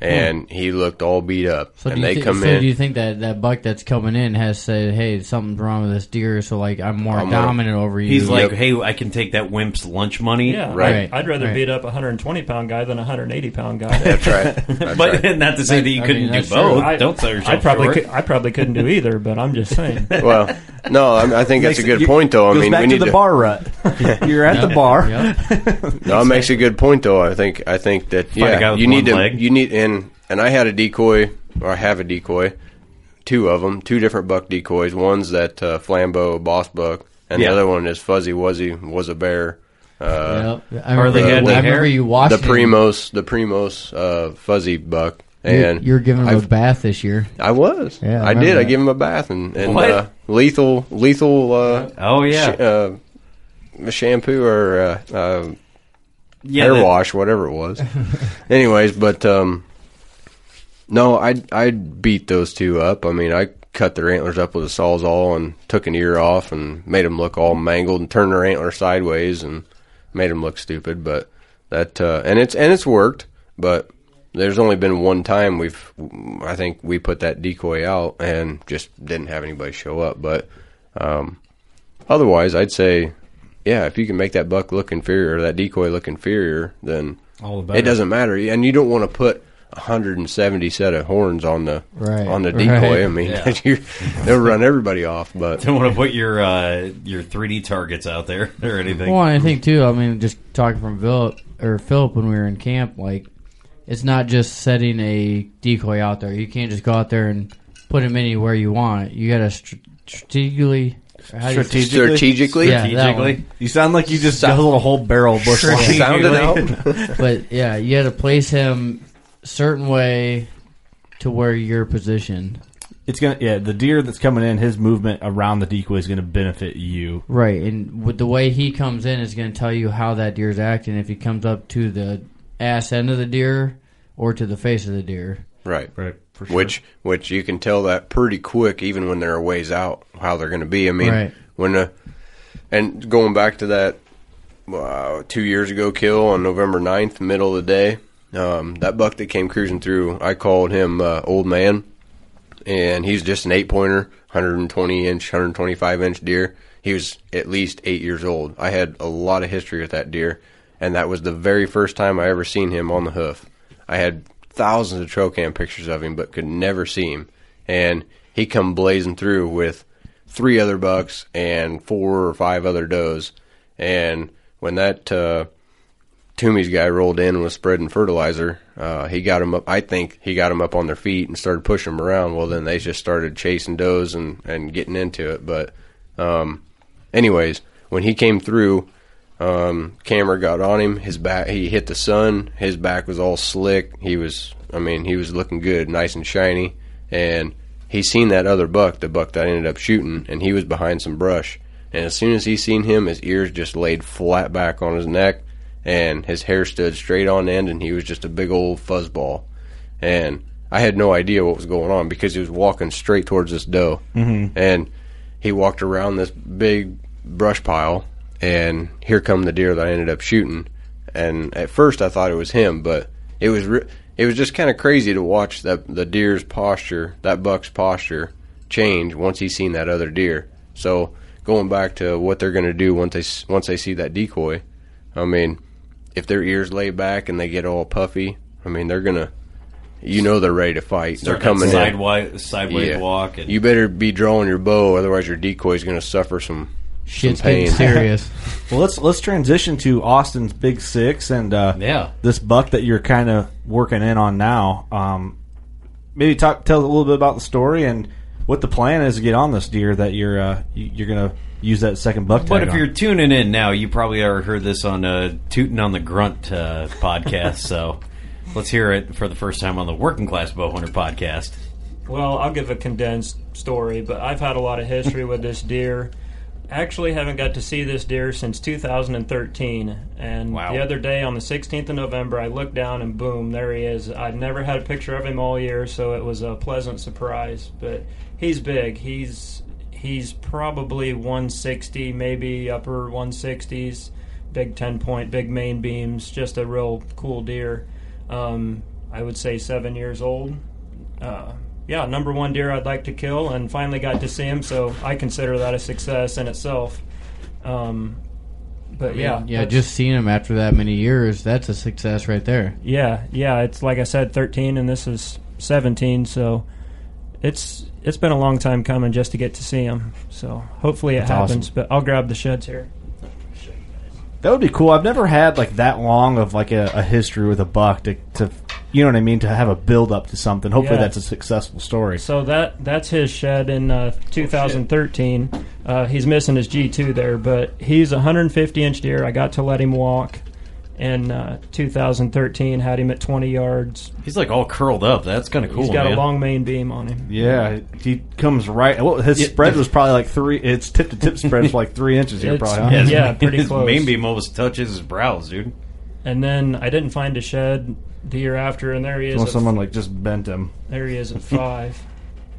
Speaker 4: and hmm. he looked all beat up.
Speaker 3: So, do
Speaker 4: and
Speaker 3: you,
Speaker 4: they
Speaker 3: thi-
Speaker 4: come
Speaker 3: so
Speaker 4: in.
Speaker 3: do you think that that buck that's coming in has said, "Hey, something's wrong with this deer," so like I'm more
Speaker 4: I'm gonna-
Speaker 3: dominant over you?
Speaker 1: He's like,
Speaker 4: Yep.
Speaker 1: hey, I can take that wimp's lunch money.
Speaker 6: Yeah,
Speaker 4: Right.
Speaker 6: I'd rather
Speaker 3: Right.
Speaker 6: beat up a 120 pound guy than a 180 pound guy.
Speaker 4: That's right. That's
Speaker 1: But
Speaker 4: right.
Speaker 1: not to say that you
Speaker 3: I
Speaker 1: couldn't
Speaker 3: mean,
Speaker 1: do
Speaker 3: that's
Speaker 1: both.
Speaker 6: I-
Speaker 1: Don't sell yourself
Speaker 6: I probably
Speaker 1: short.
Speaker 6: could, I probably couldn't do either, but I'm just saying.
Speaker 4: Well, no, I, I think that's a good point, though. I
Speaker 2: Goes
Speaker 4: mean,
Speaker 2: back
Speaker 4: we
Speaker 2: to
Speaker 4: need
Speaker 2: the
Speaker 4: to.
Speaker 2: bar rut. You're at the bar.
Speaker 4: No, it makes a good point though. I think I think that
Speaker 1: Find a guy
Speaker 4: yeah, you need to you need and and I had a decoy or I have a decoy, two of them, two different buck decoys. One's that uh, Flambeau Boss Buck, and
Speaker 1: Yeah.
Speaker 4: the other one is Fuzzy Wuzzy was a bear. Uh,
Speaker 3: Yep. I
Speaker 1: Are they
Speaker 3: remember,
Speaker 1: had
Speaker 3: I
Speaker 1: the
Speaker 3: remember
Speaker 1: hair?
Speaker 3: you
Speaker 4: The Primos, the Primos uh, Fuzzy Buck,
Speaker 3: You're,
Speaker 4: and
Speaker 3: you're giving him a
Speaker 4: I've-
Speaker 3: bath this year.
Speaker 4: I was.
Speaker 3: Yeah, I
Speaker 4: I, did.
Speaker 3: remember
Speaker 4: I
Speaker 3: that.
Speaker 4: gave him a bath and, and uh, lethal lethal uh,
Speaker 1: Oh yeah,
Speaker 4: sh- uh, shampoo or uh, uh,
Speaker 1: yeah.
Speaker 4: hair
Speaker 1: that-
Speaker 4: wash, whatever it was. Anyways, but um, no, I I beat those two up. I mean, I cut their antlers up with a sawzall and took an ear off and made them look all mangled and turned their antler sideways and made them look stupid. But that uh, and it's and it's worked. But there's only been one time we've I think we put that decoy out and just didn't have anybody show up. But um, otherwise, I'd say. Yeah, if you can make that buck look inferior, that decoy look inferior, then
Speaker 2: All the better.
Speaker 4: it doesn't matter, and you don't want to put 170 set of horns on the
Speaker 3: Right,
Speaker 4: on the
Speaker 3: right.
Speaker 4: decoy. I mean,
Speaker 1: Yeah.
Speaker 4: they'll run everybody off. But
Speaker 1: Don't want to put your uh, your 3D targets out there or anything.
Speaker 3: Well, I think too. I mean, just talking from Philip or Philip when we were in camp, like it's not just setting a decoy out there. You can't just go out there and put him anywhere you want. You got to str- strategically. How do you say-
Speaker 2: Strategically?
Speaker 4: strategically,
Speaker 3: Yeah,
Speaker 1: Strategically.
Speaker 2: You sound like you just guzzled a whole barrel of bush.
Speaker 4: sound it out.
Speaker 3: But yeah, you got to place him certain way to where you're positioned.
Speaker 2: It's gonna yeah. The deer that's coming in, his movement around the decoy is gonna benefit you.
Speaker 3: Right, and with the way he comes in is going to tell you how that deer's acting. If he comes up to the ass end of the deer or to the face of the deer.
Speaker 4: right.
Speaker 2: Right. For sure.
Speaker 4: which which you can tell that pretty quick, even when they're a ways out, how they're going to be. I mean,
Speaker 3: Right.
Speaker 4: when uh, and going back to that uh, two years ago kill on November 9th, middle of the day, um, that buck that came cruising through, I called him uh, old man, and he's just an eight pointer, 120 inch, 125 inch deer. He was at least eight years old. I had a lot of history with that deer, and that was the very first time I ever seen him on the hoof. I had thousands of trail cam pictures of him, but could never see him. And he come blazing through with three other bucks and four or five other does. And when that uh, Toomey's guy rolled in and was spreading fertilizer, uh, he got him up. I think he got him up on their feet and started pushing them around. Well, then they just started chasing does and and getting into it. But um, anyways, when he came through, um, camera got on him. His back, he hit the sun. His back was all slick. He was, I mean, he was looking good, nice and shiny. And he seen that other buck, the buck that I ended up shooting, and he was behind some brush. And as soon as he seen him, his ears just laid flat back on his neck, and his hair stood straight on end, and he was just a big old fuzzball. And I had no idea what was going on because he was walking straight towards this doe,
Speaker 2: Mhm.
Speaker 4: and he walked around this big brush pile, and here come the deer that I ended up shooting. And at first, I thought it was him, but it was re- it was just kind of crazy to watch that the deer's posture, that buck's posture, change once he seen that other deer. So going back to what they're going to do once they once they see that decoy, I mean, if their ears lay back and they get all puffy, I mean they're gonna, you know, they're ready to fight.
Speaker 1: Start
Speaker 4: they're coming
Speaker 1: that
Speaker 4: in.
Speaker 1: sidewi- sideways walk and-
Speaker 4: you better be drawing your bow, otherwise your decoy's going to suffer some
Speaker 3: Shit's
Speaker 4: some pain.
Speaker 3: serious.
Speaker 2: well, let's let's transition to Austin's Big Six and uh,
Speaker 1: Yeah.
Speaker 2: this buck that you're kind of working in on now. Um, maybe talk tell a little bit about the story and what the plan is to get on this deer that you're uh, you're gonna use that second buck.
Speaker 1: But if
Speaker 2: on.
Speaker 1: you're tuning in now, you probably already heard this on uh, Tootin' on the Grunt uh, podcast. so let's hear it for the first time on the Working Class Bowhunter podcast.
Speaker 6: Well, I'll give a condensed story, but I've had a lot of history with this deer. Actually, haven't got to see this deer since 2013. And
Speaker 1: Wow.
Speaker 6: the other day, on the 16th of November, I looked down and boom, there he is. I'd never had a picture of him all year, so it was a pleasant surprise. But he's big. He's he's probably 160, maybe upper 160s. Big 10 point, big main beams. Just a real cool deer. Um, I would say seven years old. Uh, yeah, number one deer I'd like to kill, and finally got to see him, so I consider that a success in itself. Um, but yeah,
Speaker 3: yeah, just seeing him after that many years, that's a success right there.
Speaker 6: yeah, yeah. It's like I said, thirteen, and this is seventeen, so it's it's been a long time coming just to get to see him. So hopefully it
Speaker 2: That's
Speaker 6: happens.
Speaker 2: awesome.
Speaker 6: But I'll grab the sheds here.
Speaker 2: That would be cool. I've never had like that long of like a, a history with a buck to, to you know what I mean to have a build up to something. Hopefully
Speaker 6: Yeah.
Speaker 2: that's a successful story.
Speaker 6: So that that's his shed in uh, 2013. Uh, he's missing his G2 there, but he's a 150 inch deer. I got to let him walk in uh, 2013. Had him at 20 yards.
Speaker 1: He's like all curled up. That's kind of cool.
Speaker 6: He's got
Speaker 1: man.
Speaker 6: a long main beam on him.
Speaker 2: Yeah, he comes right. Well, his
Speaker 1: Yeah,
Speaker 2: spread was probably like three. Its tip to tip spread was like three inches here,
Speaker 6: It's-
Speaker 2: probably. Huh?
Speaker 1: his,
Speaker 6: Yeah, pretty
Speaker 1: his
Speaker 6: close.
Speaker 1: main beam almost touches his brows, dude.
Speaker 6: And then I didn't find a shed the year after, and there he is.
Speaker 2: Unless
Speaker 6: at-
Speaker 2: someone like just bent him.
Speaker 6: there he is at five.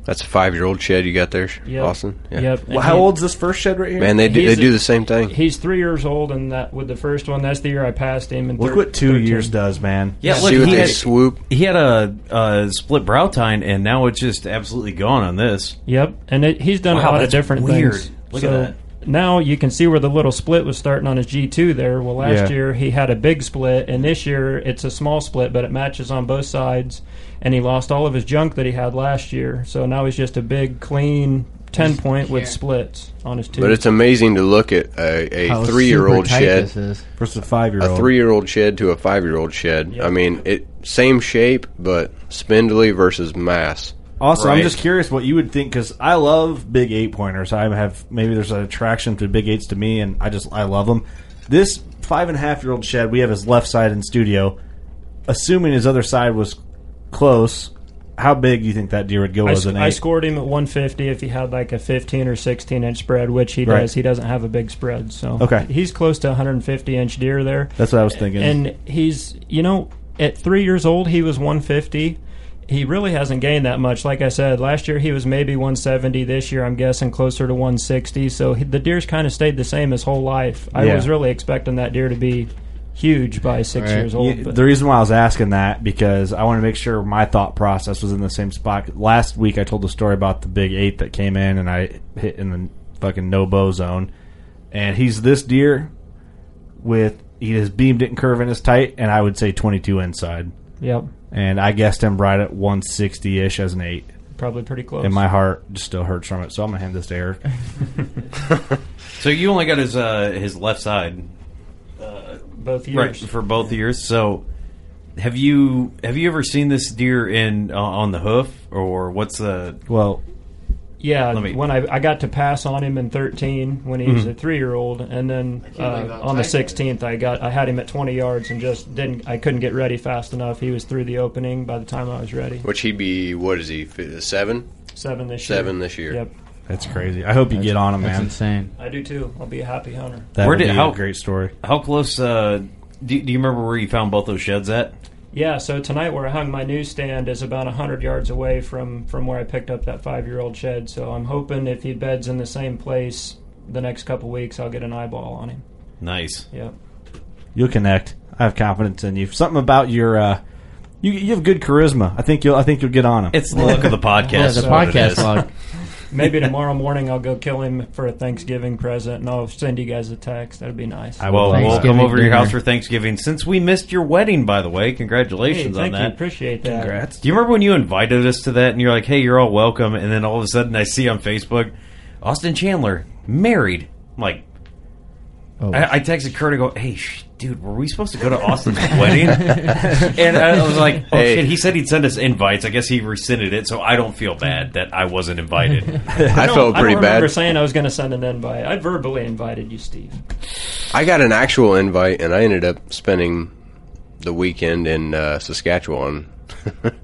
Speaker 4: That's a five year old shed you got there,
Speaker 6: Yep.
Speaker 4: Austin. Yeah.
Speaker 6: Yep.
Speaker 2: Well, how
Speaker 6: he-
Speaker 2: old's this first shed right here?
Speaker 4: Man, they do, they do the same thing.
Speaker 6: He's three years old, and that with the first one, that's the year I passed him. And
Speaker 2: Look what two years does, man.
Speaker 1: Yeah,
Speaker 4: See
Speaker 1: look,
Speaker 4: what
Speaker 1: he
Speaker 4: they
Speaker 1: had,
Speaker 4: swoop.
Speaker 1: he had a, a split brow tine, and now it's just absolutely gone on this.
Speaker 6: Yep, and it, he's done
Speaker 1: Wow,
Speaker 6: a lot of different
Speaker 1: weird.
Speaker 6: things.
Speaker 1: Look at that.
Speaker 6: Now you can see where the little split was starting on his G2 there. Well, last
Speaker 2: Yeah.
Speaker 6: year he had a big split, and this year it's a small split, but it matches on both sides. And he lost all of his junk that he had last year, so now he's just a big, clean 10 point with
Speaker 3: Yeah.
Speaker 6: splits on his two.
Speaker 4: But it's amazing to look at a, a three year old shed,
Speaker 2: Versus a five year old.
Speaker 4: a three year old shed to a five year old shed.
Speaker 6: Yep.
Speaker 4: I mean, it same shape but spindly versus mass.
Speaker 2: Also, I'm just curious what you would think because I love big eight pointers. I have maybe there's an attraction to big eights to me, and I just I love them. This five and a half year old shed, we have his left side in studio. Assuming his other side was close, how big do you think that deer would go
Speaker 6: I,
Speaker 2: as
Speaker 6: sc-
Speaker 2: an
Speaker 6: I scored him at 150 if he had like a 15 or 16 inch spread, which he
Speaker 2: Right.
Speaker 6: does. He doesn't have a big spread, so
Speaker 2: Okay.
Speaker 6: he's close to 150 inch deer there.
Speaker 2: That's what I was thinking.
Speaker 6: And he's, you know, at three years old, he was 150. He really hasn't gained that much. Like I said, last year he was maybe 170. This year I'm guessing closer to 160. So he, the deer's kind of stayed the same his whole life. I
Speaker 2: Yeah.
Speaker 6: was really expecting that deer to be huge by six
Speaker 3: Right.
Speaker 6: years old. But
Speaker 2: the reason why I was asking that because I want to make sure my thought process was in the same spot. Last week I told the story about the big eight that came in and I hit in the fucking no bow zone, and he's this deer with he, his beam didn't curve in as tight, and I would say 22 inside,
Speaker 6: yep,
Speaker 2: and I guessed him right at 160 ish as an eight,
Speaker 6: probably pretty close.
Speaker 2: and my heart just still hurts from it. So I'm gonna hand this to Eric.
Speaker 1: So you only got his uh, his left side,
Speaker 6: both
Speaker 1: right,
Speaker 6: years.
Speaker 1: for both years. So have you have you ever seen this deer in uh, on the hoof or what's the?
Speaker 2: Well,
Speaker 6: Yeah,
Speaker 1: Let me-
Speaker 6: when I I got to pass on him in 13 when he was a three year old, and then uh, on the 16th I got I had him at 20 yards and just didn't I couldn't get ready fast enough. He was through the opening by the time I was ready.
Speaker 4: Which he'd be, what is he, seven?
Speaker 6: Seven this year.
Speaker 4: Seven this year.
Speaker 6: Yep,
Speaker 2: that's crazy. I hope you get on him,
Speaker 3: That's
Speaker 2: man.
Speaker 3: insane.
Speaker 6: I do too. I'll be a happy hunter.
Speaker 2: That
Speaker 1: Where
Speaker 2: would
Speaker 1: did-
Speaker 2: be
Speaker 1: how-
Speaker 2: a great story.
Speaker 1: How close? Uh, do, do you remember where you found both those sheds at?
Speaker 6: Yeah, so tonight where I hung my newsstand is about 100 yards away from, from where I picked up that five year old shed. So I'm hoping if he beds in the same place the next couple weeks, I'll get an eyeball on him.
Speaker 1: Nice.
Speaker 6: Yep.
Speaker 2: You'll connect. I have confidence in you. Something about your uh, you you have good charisma. I think you'll I think you'll get on him.
Speaker 1: It's the look of the podcast.
Speaker 3: Yeah, the
Speaker 1: is what it
Speaker 3: podcast
Speaker 1: is.
Speaker 3: log.
Speaker 6: Maybe tomorrow morning I'll go kill him for a Thanksgiving present and I'll send you guys a text. That'd be nice.
Speaker 2: I would
Speaker 1: Well,
Speaker 2: love
Speaker 1: we'll come over to your house for Thanksgiving. Since we missed your wedding, by the way,
Speaker 6: Hey,
Speaker 1: congratulations
Speaker 6: thank
Speaker 1: on
Speaker 6: you.
Speaker 1: that.
Speaker 6: Appreciate that.
Speaker 2: Congrats.
Speaker 1: Do you remember when you invited us to that and you're like, "Hey, you're all welcome," and then all of a sudden I see on Facebook, Austin Chandler married. I'm like,
Speaker 3: Oh.
Speaker 1: I, I texted Kurt and go, "Hey, sh- dude, were we supposed to go to Austin's wedding?" and I was like, "Oh
Speaker 4: Hey.
Speaker 1: shit!" He said he'd send us invites. I guess he rescinded it, so I don't feel bad that I wasn't invited.
Speaker 4: I
Speaker 6: No,
Speaker 4: felt
Speaker 6: I
Speaker 4: pretty
Speaker 6: don't remember
Speaker 4: bad.
Speaker 6: saying I was going to send an invite. I verbally invited you, Steve.
Speaker 4: I got an actual invite, and I ended up spending the weekend in uh, Saskatchewan.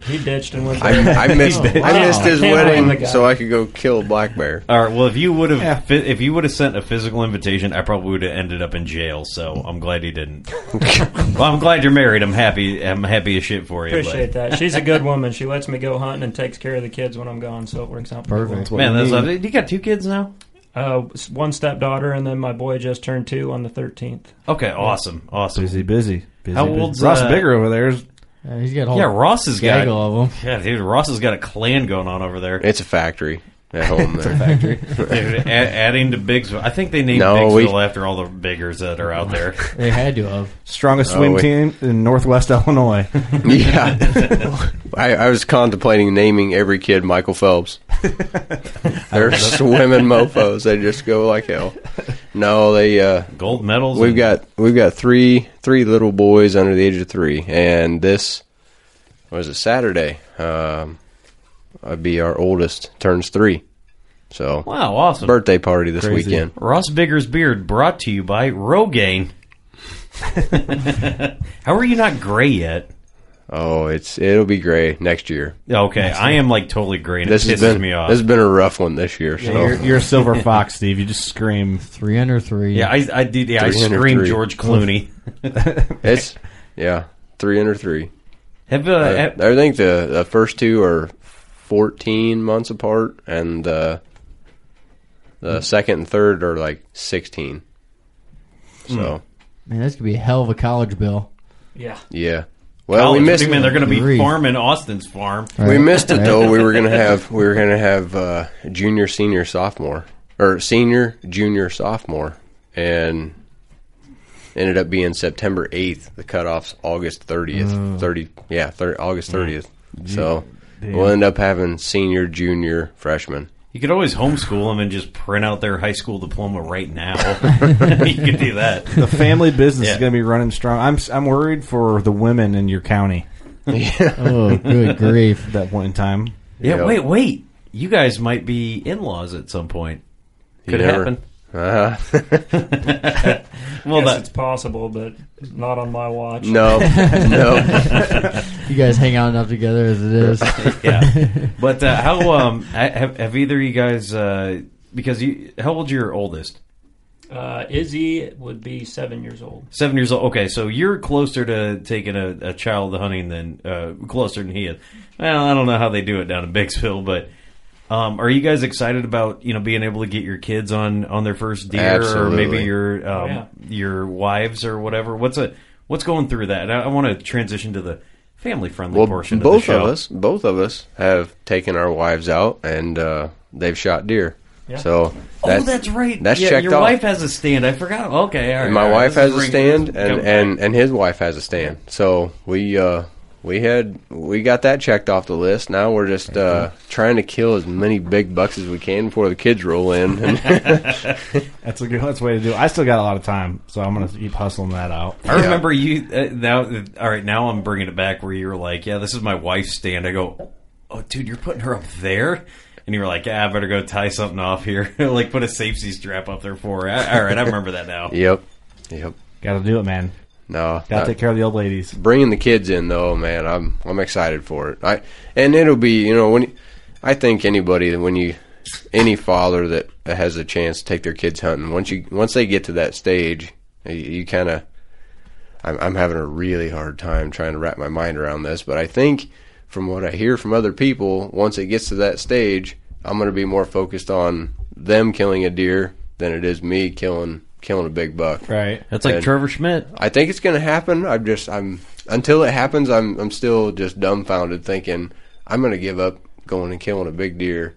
Speaker 6: He ditched and went.
Speaker 4: I, I missed
Speaker 6: Oh,
Speaker 4: I missed his
Speaker 6: Can't blame the
Speaker 4: wedding, so I could go kill a black bear.
Speaker 1: All right. Well, if you would have,
Speaker 2: Yeah.
Speaker 1: fi- if you would have sent a physical invitation, I probably would have ended up in jail. So I'm glad he didn't. well, I'm glad you're married. I'm happy. I'm happy as shit for you. but-
Speaker 6: Appreciate that. She's a good woman. She lets me go hunting and takes care of the kids when I'm gone, so it works out pretty
Speaker 3: Perfect.
Speaker 1: Man, that's you got two kids now.
Speaker 6: Uh, one stepdaughter, and then my boy just turned two on the 13th.
Speaker 1: Okay, awesome, awesome.
Speaker 2: busy, busy, busy.
Speaker 1: How
Speaker 2: busy.
Speaker 1: old's,
Speaker 2: Ross
Speaker 1: uh,
Speaker 2: Bigger over there? Is,
Speaker 3: Yeah, he's got a whole
Speaker 1: Yeah, Ross has got.
Speaker 3: gaggle of them.
Speaker 1: Yeah, dude, Ross has got a clan going on over there.
Speaker 4: It's a factory at home there.
Speaker 2: factory.
Speaker 1: Dude, a- adding to Bigsville. I think they named
Speaker 4: No,
Speaker 1: Bigsville
Speaker 4: we-
Speaker 1: after all the biggers that are out there.
Speaker 3: They had to have.
Speaker 2: Strongest
Speaker 4: Oh,
Speaker 2: swim
Speaker 4: wait.
Speaker 2: team in Northwest Illinois.
Speaker 4: yeah, I, I was contemplating naming every kid Michael Phelps. They're swimming mofo's. They just go like hell. No, they. Uh,
Speaker 1: Gold medals.
Speaker 4: we've
Speaker 1: and-
Speaker 4: got we've got three three little boys under the age of three, and this was a Saturday. Um, I'd be our oldest turns three, so
Speaker 1: Wow, awesome.
Speaker 4: birthday party this
Speaker 2: Crazy.
Speaker 4: weekend.
Speaker 1: Ross Bigger's beard brought to you by Rogaine. How are you not gray yet?
Speaker 4: Oh, it's it'll be gray next year.
Speaker 1: Okay, I am like totally gray and
Speaker 4: This
Speaker 1: it
Speaker 4: has
Speaker 1: pisses
Speaker 4: been
Speaker 1: me off.
Speaker 4: this has been a rough one this year. So
Speaker 2: you're, you're a silver fox, Steve. You just scream.
Speaker 3: Three under three.
Speaker 1: yeah, I, I did. Yeah, I
Speaker 4: 303.
Speaker 1: screamed George Clooney.
Speaker 4: it's yeah three under three.
Speaker 1: Have, uh,
Speaker 4: I,
Speaker 1: have-
Speaker 4: I think the, the first two are 14 months apart, and uh, the second and third are like 16. So,
Speaker 3: Man, this could be a hell of a college bill.
Speaker 6: Yeah.
Speaker 4: yeah. Well,
Speaker 1: college,
Speaker 4: we
Speaker 1: what
Speaker 4: missed
Speaker 1: do mean they're going to be
Speaker 3: Grief.
Speaker 1: farming Austin's farm?
Speaker 4: we missed it though. We were gonna have we were gonna have uh, junior, senior, sophomore, or senior, junior, sophomore, and ended up being September 8th. The cutoff's August 30th. 30, yeah, 30, August 30th. So we'll end up having senior, junior, freshman.
Speaker 1: You could always homeschool them and just print out their high school diploma right now. you could do that.
Speaker 2: The family business
Speaker 1: Yeah.
Speaker 2: is going to be running strong. I'm I'm worried for the women in your county
Speaker 3: Oh, good grief.
Speaker 2: at that point in time.
Speaker 1: Yeah,
Speaker 4: Yep.
Speaker 1: wait, wait. You guys might be in-laws at some point. Could
Speaker 4: You never-
Speaker 1: happen.
Speaker 4: Uh,
Speaker 1: Well,
Speaker 6: yes,
Speaker 1: that,
Speaker 6: it's possible, but not on my watch.
Speaker 4: no, no.
Speaker 3: You guys hang out enough together as it is.
Speaker 1: yeah. But uh, how um have have either of you guys uh because you how old's your oldest?
Speaker 6: Uh, Izzy would be seven years old.
Speaker 1: Seven years old. Okay, so you're closer to taking a, a child hunting than uh, closer than he is. Well, I don't know how they do it down in Bigsville, but um, are you guys excited about you know being able to get your kids on on their first deer, or maybe your um,
Speaker 6: Oh, yeah.
Speaker 1: your wives or whatever? What's a what's going through that? I, I want to transition to the family friendly
Speaker 4: Well,
Speaker 1: portion
Speaker 4: both
Speaker 1: of the show.
Speaker 4: us, both of us have taken our wives out and uh, they've shot deer. So
Speaker 1: oh, that's right.
Speaker 4: That's
Speaker 1: yeah,
Speaker 4: checked
Speaker 1: your
Speaker 4: off.
Speaker 1: wife has a stand. I forgot. Okay, all right.
Speaker 4: And my
Speaker 1: all right.
Speaker 4: wife
Speaker 1: This
Speaker 4: has a stand, and, and, and his wife has a stand. So we uh, we had we got that checked off the list. Now we're just uh, trying to kill as many big bucks as we can before the kids roll in.
Speaker 2: That's a good that's a way to do it. I still got a lot of time, so I'm going to keep hustling that out.
Speaker 1: I remember you uh, now. All right, now I'm bringing it back where you were like, "Yeah, this is my wife's stand." I go, "Oh, dude, you're putting her up there," and you were like, "Yeah, I better go tie something off here, like put a safety strap up there for her." All right, I remember that now.
Speaker 4: yep, yep.
Speaker 2: Got to do it, man.
Speaker 4: No,
Speaker 2: Got to
Speaker 4: not-
Speaker 2: take care of the old ladies.
Speaker 4: bringing the kids in though, man, I'm I'm excited for it. I and it'll be you know when I think anybody when you any father that has a chance to take their kids hunting once you once they get to that stage, you, you kind of I'm, I'm having a really hard time trying to wrap my mind around this, but I think from what I hear from other people, once it gets to that stage, I'm going to be more focused on them killing a deer than it is me killing killing a big buck.
Speaker 2: Right.
Speaker 1: That's like
Speaker 4: And-
Speaker 1: Trevor Schmidt.
Speaker 4: I think it's going to happen. I'm just I'm until it happens. I'm I'm still just dumbfounded, thinking I'm going to give up going and killing a big deer.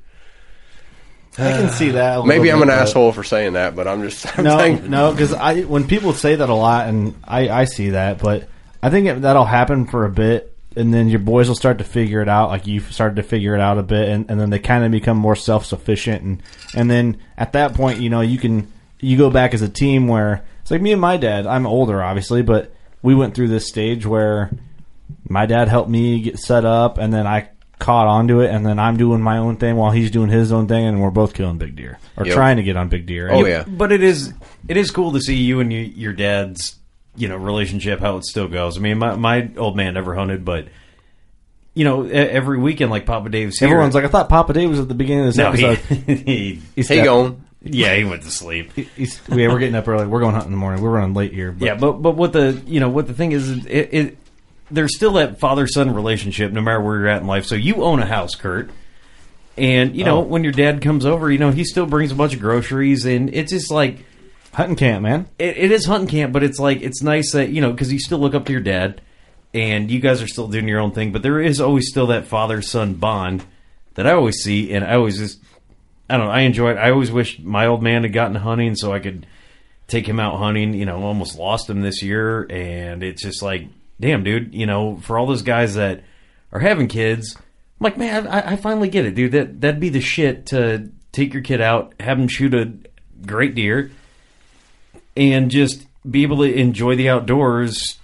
Speaker 2: I can see that. a
Speaker 4: Maybe
Speaker 2: little
Speaker 4: I'm an
Speaker 2: bit, but-
Speaker 4: asshole for saying that, but I'm just I'm
Speaker 2: no,
Speaker 4: thinking-
Speaker 2: no, because I when people say that a lot, and I, I see that, but I think it, that'll happen for a bit, and then your boys will start to figure it out, like you've started to figure it out a bit, and, and then they kind of become more self sufficient, and and then at that point, you know, you can you go back as a team where it's like me and my dad. I'm older, obviously, but we went through this stage where my dad helped me get set up, and then I caught onto it, and then I'm doing my own thing while he's doing his own thing, and we're both killing big deer or
Speaker 4: Yep.
Speaker 2: trying to get on big deer.
Speaker 4: Oh,
Speaker 2: And-
Speaker 4: yeah.
Speaker 1: but it is it is cool to see you and you, your dad's you know relationship how it still goes. I mean, my my old man never hunted, but you know, e- every weekend like Papa Dave's here.
Speaker 2: Everyone's like, I thought Papa Dave was at the beginning of this
Speaker 1: no,
Speaker 2: episode.
Speaker 1: he, he,
Speaker 2: He's
Speaker 4: Hey,
Speaker 2: got-
Speaker 4: going.
Speaker 1: Yeah, he went to sleep.
Speaker 2: He's, yeah, we're getting up early. We're going hunting in the morning. We're running late here. But
Speaker 1: Yeah, but but what the you know what the thing is, it, it there's still that father son relationship no matter where you're at in life. So you own a house, Kurt, and you know
Speaker 2: Oh.
Speaker 1: when your dad comes over, you know he still brings a bunch of groceries, and it's just like
Speaker 2: hunting camp, man.
Speaker 1: it, it is hunting camp, but it's like it's nice that you know because you still look up to your dad, and you guys are still doing your own thing, but there is always still that father son bond that I always see, and I always just I don't know I enjoy it. I always wish my old man had gotten hunting so I could take him out hunting. You know, almost lost him this year, and it's just like, damn, dude. You know, for all those guys that are having kids, I'm like, man, I, I finally get it, dude. That that'd be the shit to take your kid out, have him shoot a great deer, and just be able to enjoy the outdoors.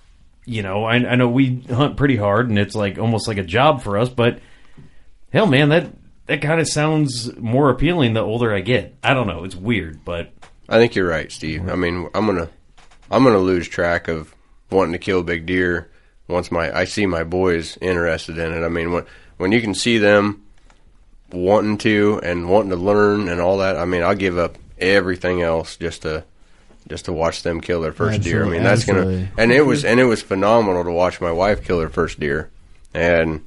Speaker 1: You know, I, I know we hunt pretty hard, and it's like almost like a job for us. But hell, man, that that kind of sounds more appealing the older I get. I don't know, it's weird, but
Speaker 4: I think you're right, Steve. I mean, I'm gonna I'm gonna lose track of wanting to kill big deer once my I see my boys interested in it. I mean, when when you can see them wanting to and wanting to learn and all that, I mean, I'll give up everything else just to just to watch them kill their first deer. I mean, that's gonna and it was and it was phenomenal to watch my wife kill her first deer. And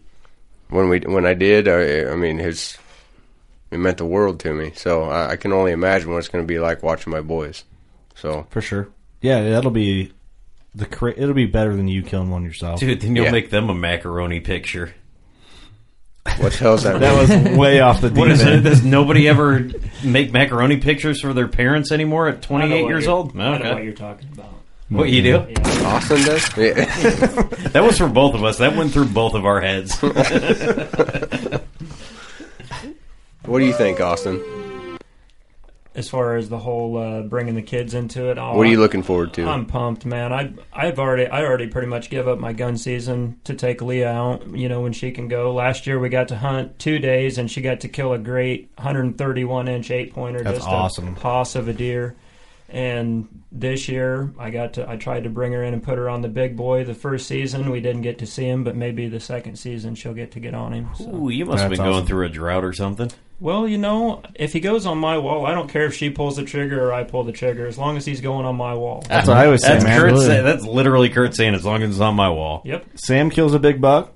Speaker 4: when we when I did, I, I mean, his it meant the world to me. So I, I can only imagine what it's going to be like watching my boys. So
Speaker 2: for sure. Yeah, that'll be the it'll be better than you killing one yourself.
Speaker 1: dude, then you'll
Speaker 4: Yeah.
Speaker 1: make them a macaroni picture.
Speaker 4: what the hell's that?
Speaker 2: that was way off the deep
Speaker 1: What is it?
Speaker 2: end.
Speaker 1: Does nobody ever make macaroni pictures for their parents anymore at
Speaker 6: I know
Speaker 1: 28
Speaker 6: what
Speaker 1: years
Speaker 6: you're-
Speaker 1: old?
Speaker 6: I know what you're talking about.
Speaker 1: What you do?
Speaker 6: Yeah.
Speaker 4: Austin does. Yeah.
Speaker 1: That was for both of us. That went through both of our heads.
Speaker 4: what do you think, Austin?
Speaker 6: As far as the whole uh, bringing the kids into it, oh,
Speaker 4: What are you looking forward to?
Speaker 6: I'm pumped, man. I I've already I already pretty much give up my gun season to take Leah out. You know when she can go. Last year we got to hunt two days and she got to kill a great 131 inch eight pointer.
Speaker 2: That's
Speaker 6: just
Speaker 2: awesome.
Speaker 6: A hoss of a deer. And this year, I got to I tried to bring her in and put her on the big boy. The first season, we didn't get to see him, but maybe the second season she'll get to get on him. So.
Speaker 1: Ooh, you must have
Speaker 2: That's
Speaker 1: been going through a drought or something.
Speaker 6: Well, you know, if he goes on my wall, I don't care if she pulls the trigger or I pull the trigger, as long as he's going on my wall.
Speaker 2: That's what I always say,
Speaker 1: That's
Speaker 2: man.
Speaker 1: Kurt say, that's literally Kurt saying, as long as it's on my wall.
Speaker 6: Yep.
Speaker 2: Sam kills a big buck,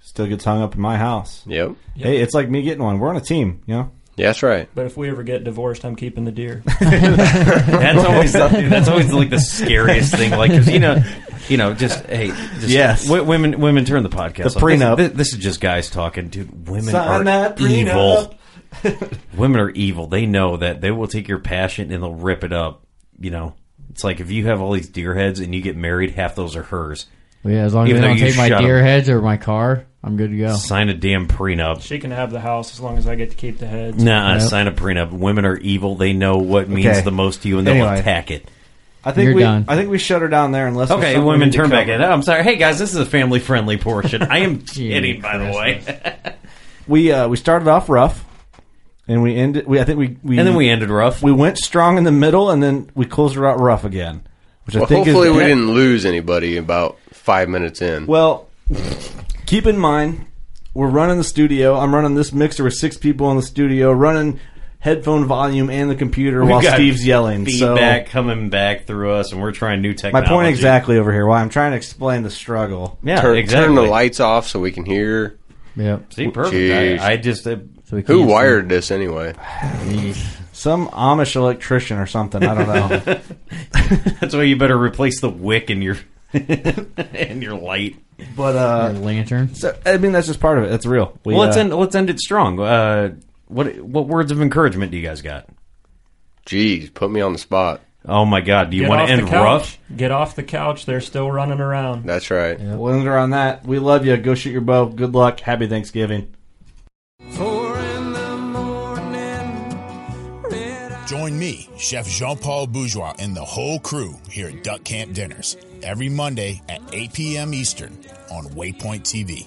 Speaker 2: still gets hung up in my house.
Speaker 4: Yep.
Speaker 2: Hey, it's like me getting one. We're on a team, you know.
Speaker 4: Yeah, that's right.
Speaker 6: But if we ever get divorced, I'm keeping the deer.
Speaker 1: That's always that's always like the scariest thing. Like, because you know, you know, just hey, just,
Speaker 2: Yes.
Speaker 1: w- women, women turn the podcast.
Speaker 2: The prenup.
Speaker 1: This, this is just guys talking, dude. Women
Speaker 2: Sign
Speaker 1: are evil. women are evil. They know that they will take your passion and they'll rip it up. You know, it's like if you have all these deer heads and you get married, half those are hers.
Speaker 3: Well, yeah, as long as
Speaker 1: Even
Speaker 3: they don't
Speaker 1: you
Speaker 3: take my
Speaker 1: shut 'em.
Speaker 3: deer heads or my car, I'm good to go.
Speaker 1: Sign a damn prenup.
Speaker 6: she can have the house as long as I get to keep the heads.
Speaker 1: Nah,
Speaker 3: Yep.
Speaker 1: sign a prenup. Women are evil. They know what means
Speaker 2: Okay.
Speaker 1: the most to you, and they'll
Speaker 2: Anyway.
Speaker 1: attack it.
Speaker 2: I think
Speaker 3: You're
Speaker 2: we.
Speaker 3: done.
Speaker 2: I think we shut her down there. Unless there's
Speaker 1: Okay,
Speaker 2: something we
Speaker 1: women,
Speaker 2: need to
Speaker 1: turn back
Speaker 2: cover.
Speaker 1: in. I'm sorry. Hey guys, this is a family friendly portion. I am kidding, by the way.
Speaker 2: We uh, we started off rough, and we ended. We I think we, we
Speaker 1: And then we ended rough.
Speaker 2: We went strong in the middle, and then we closed her out rough again. Which I
Speaker 4: Well,
Speaker 2: think
Speaker 4: hopefully
Speaker 2: is,
Speaker 4: we didn't lose anybody about five minutes in.
Speaker 2: Well, keep in mind, we're running the studio. I'm running this mixer with six people in the studio, running headphone volume and the computer
Speaker 1: We've
Speaker 2: while
Speaker 1: got
Speaker 2: Steve's yelling.
Speaker 1: Feedback
Speaker 2: So
Speaker 1: coming back through us, and we're trying new technology.
Speaker 2: my point exactly over here. Why I'm trying to explain the struggle.
Speaker 1: Yeah,
Speaker 4: turn,
Speaker 1: exactly.
Speaker 4: turn the lights off so we can hear.
Speaker 3: Yeah,
Speaker 1: See, perfect. I, I just uh,
Speaker 3: So
Speaker 4: Who
Speaker 3: can't-
Speaker 4: wired this anyway?
Speaker 2: Some Amish electrician or something. I don't know.
Speaker 1: that's why you better replace the wick in your in your light.
Speaker 2: but
Speaker 3: Or
Speaker 2: uh,
Speaker 3: lantern.
Speaker 2: so, I mean that's just part of it. That's real. We,
Speaker 1: well, let's
Speaker 2: uh,
Speaker 1: end. Let's end it strong. Uh, what what words of encouragement do you guys got?
Speaker 4: Jeez, put me on the spot.
Speaker 1: Oh my God! Do you
Speaker 6: Get
Speaker 1: want
Speaker 6: off
Speaker 1: to
Speaker 6: the
Speaker 1: end
Speaker 6: couch.
Speaker 1: rough?
Speaker 6: Get off the couch. They're still running around.
Speaker 4: That's right.
Speaker 2: We'll end her on that. We love you. Go shoot your bow. Good luck. Happy Thanksgiving.
Speaker 8: Join me, Chef Jean Paul Bourgeois, and the whole crew here at Duck Camp Dinners every Monday at 8 p.m. Eastern on Waypoint TV.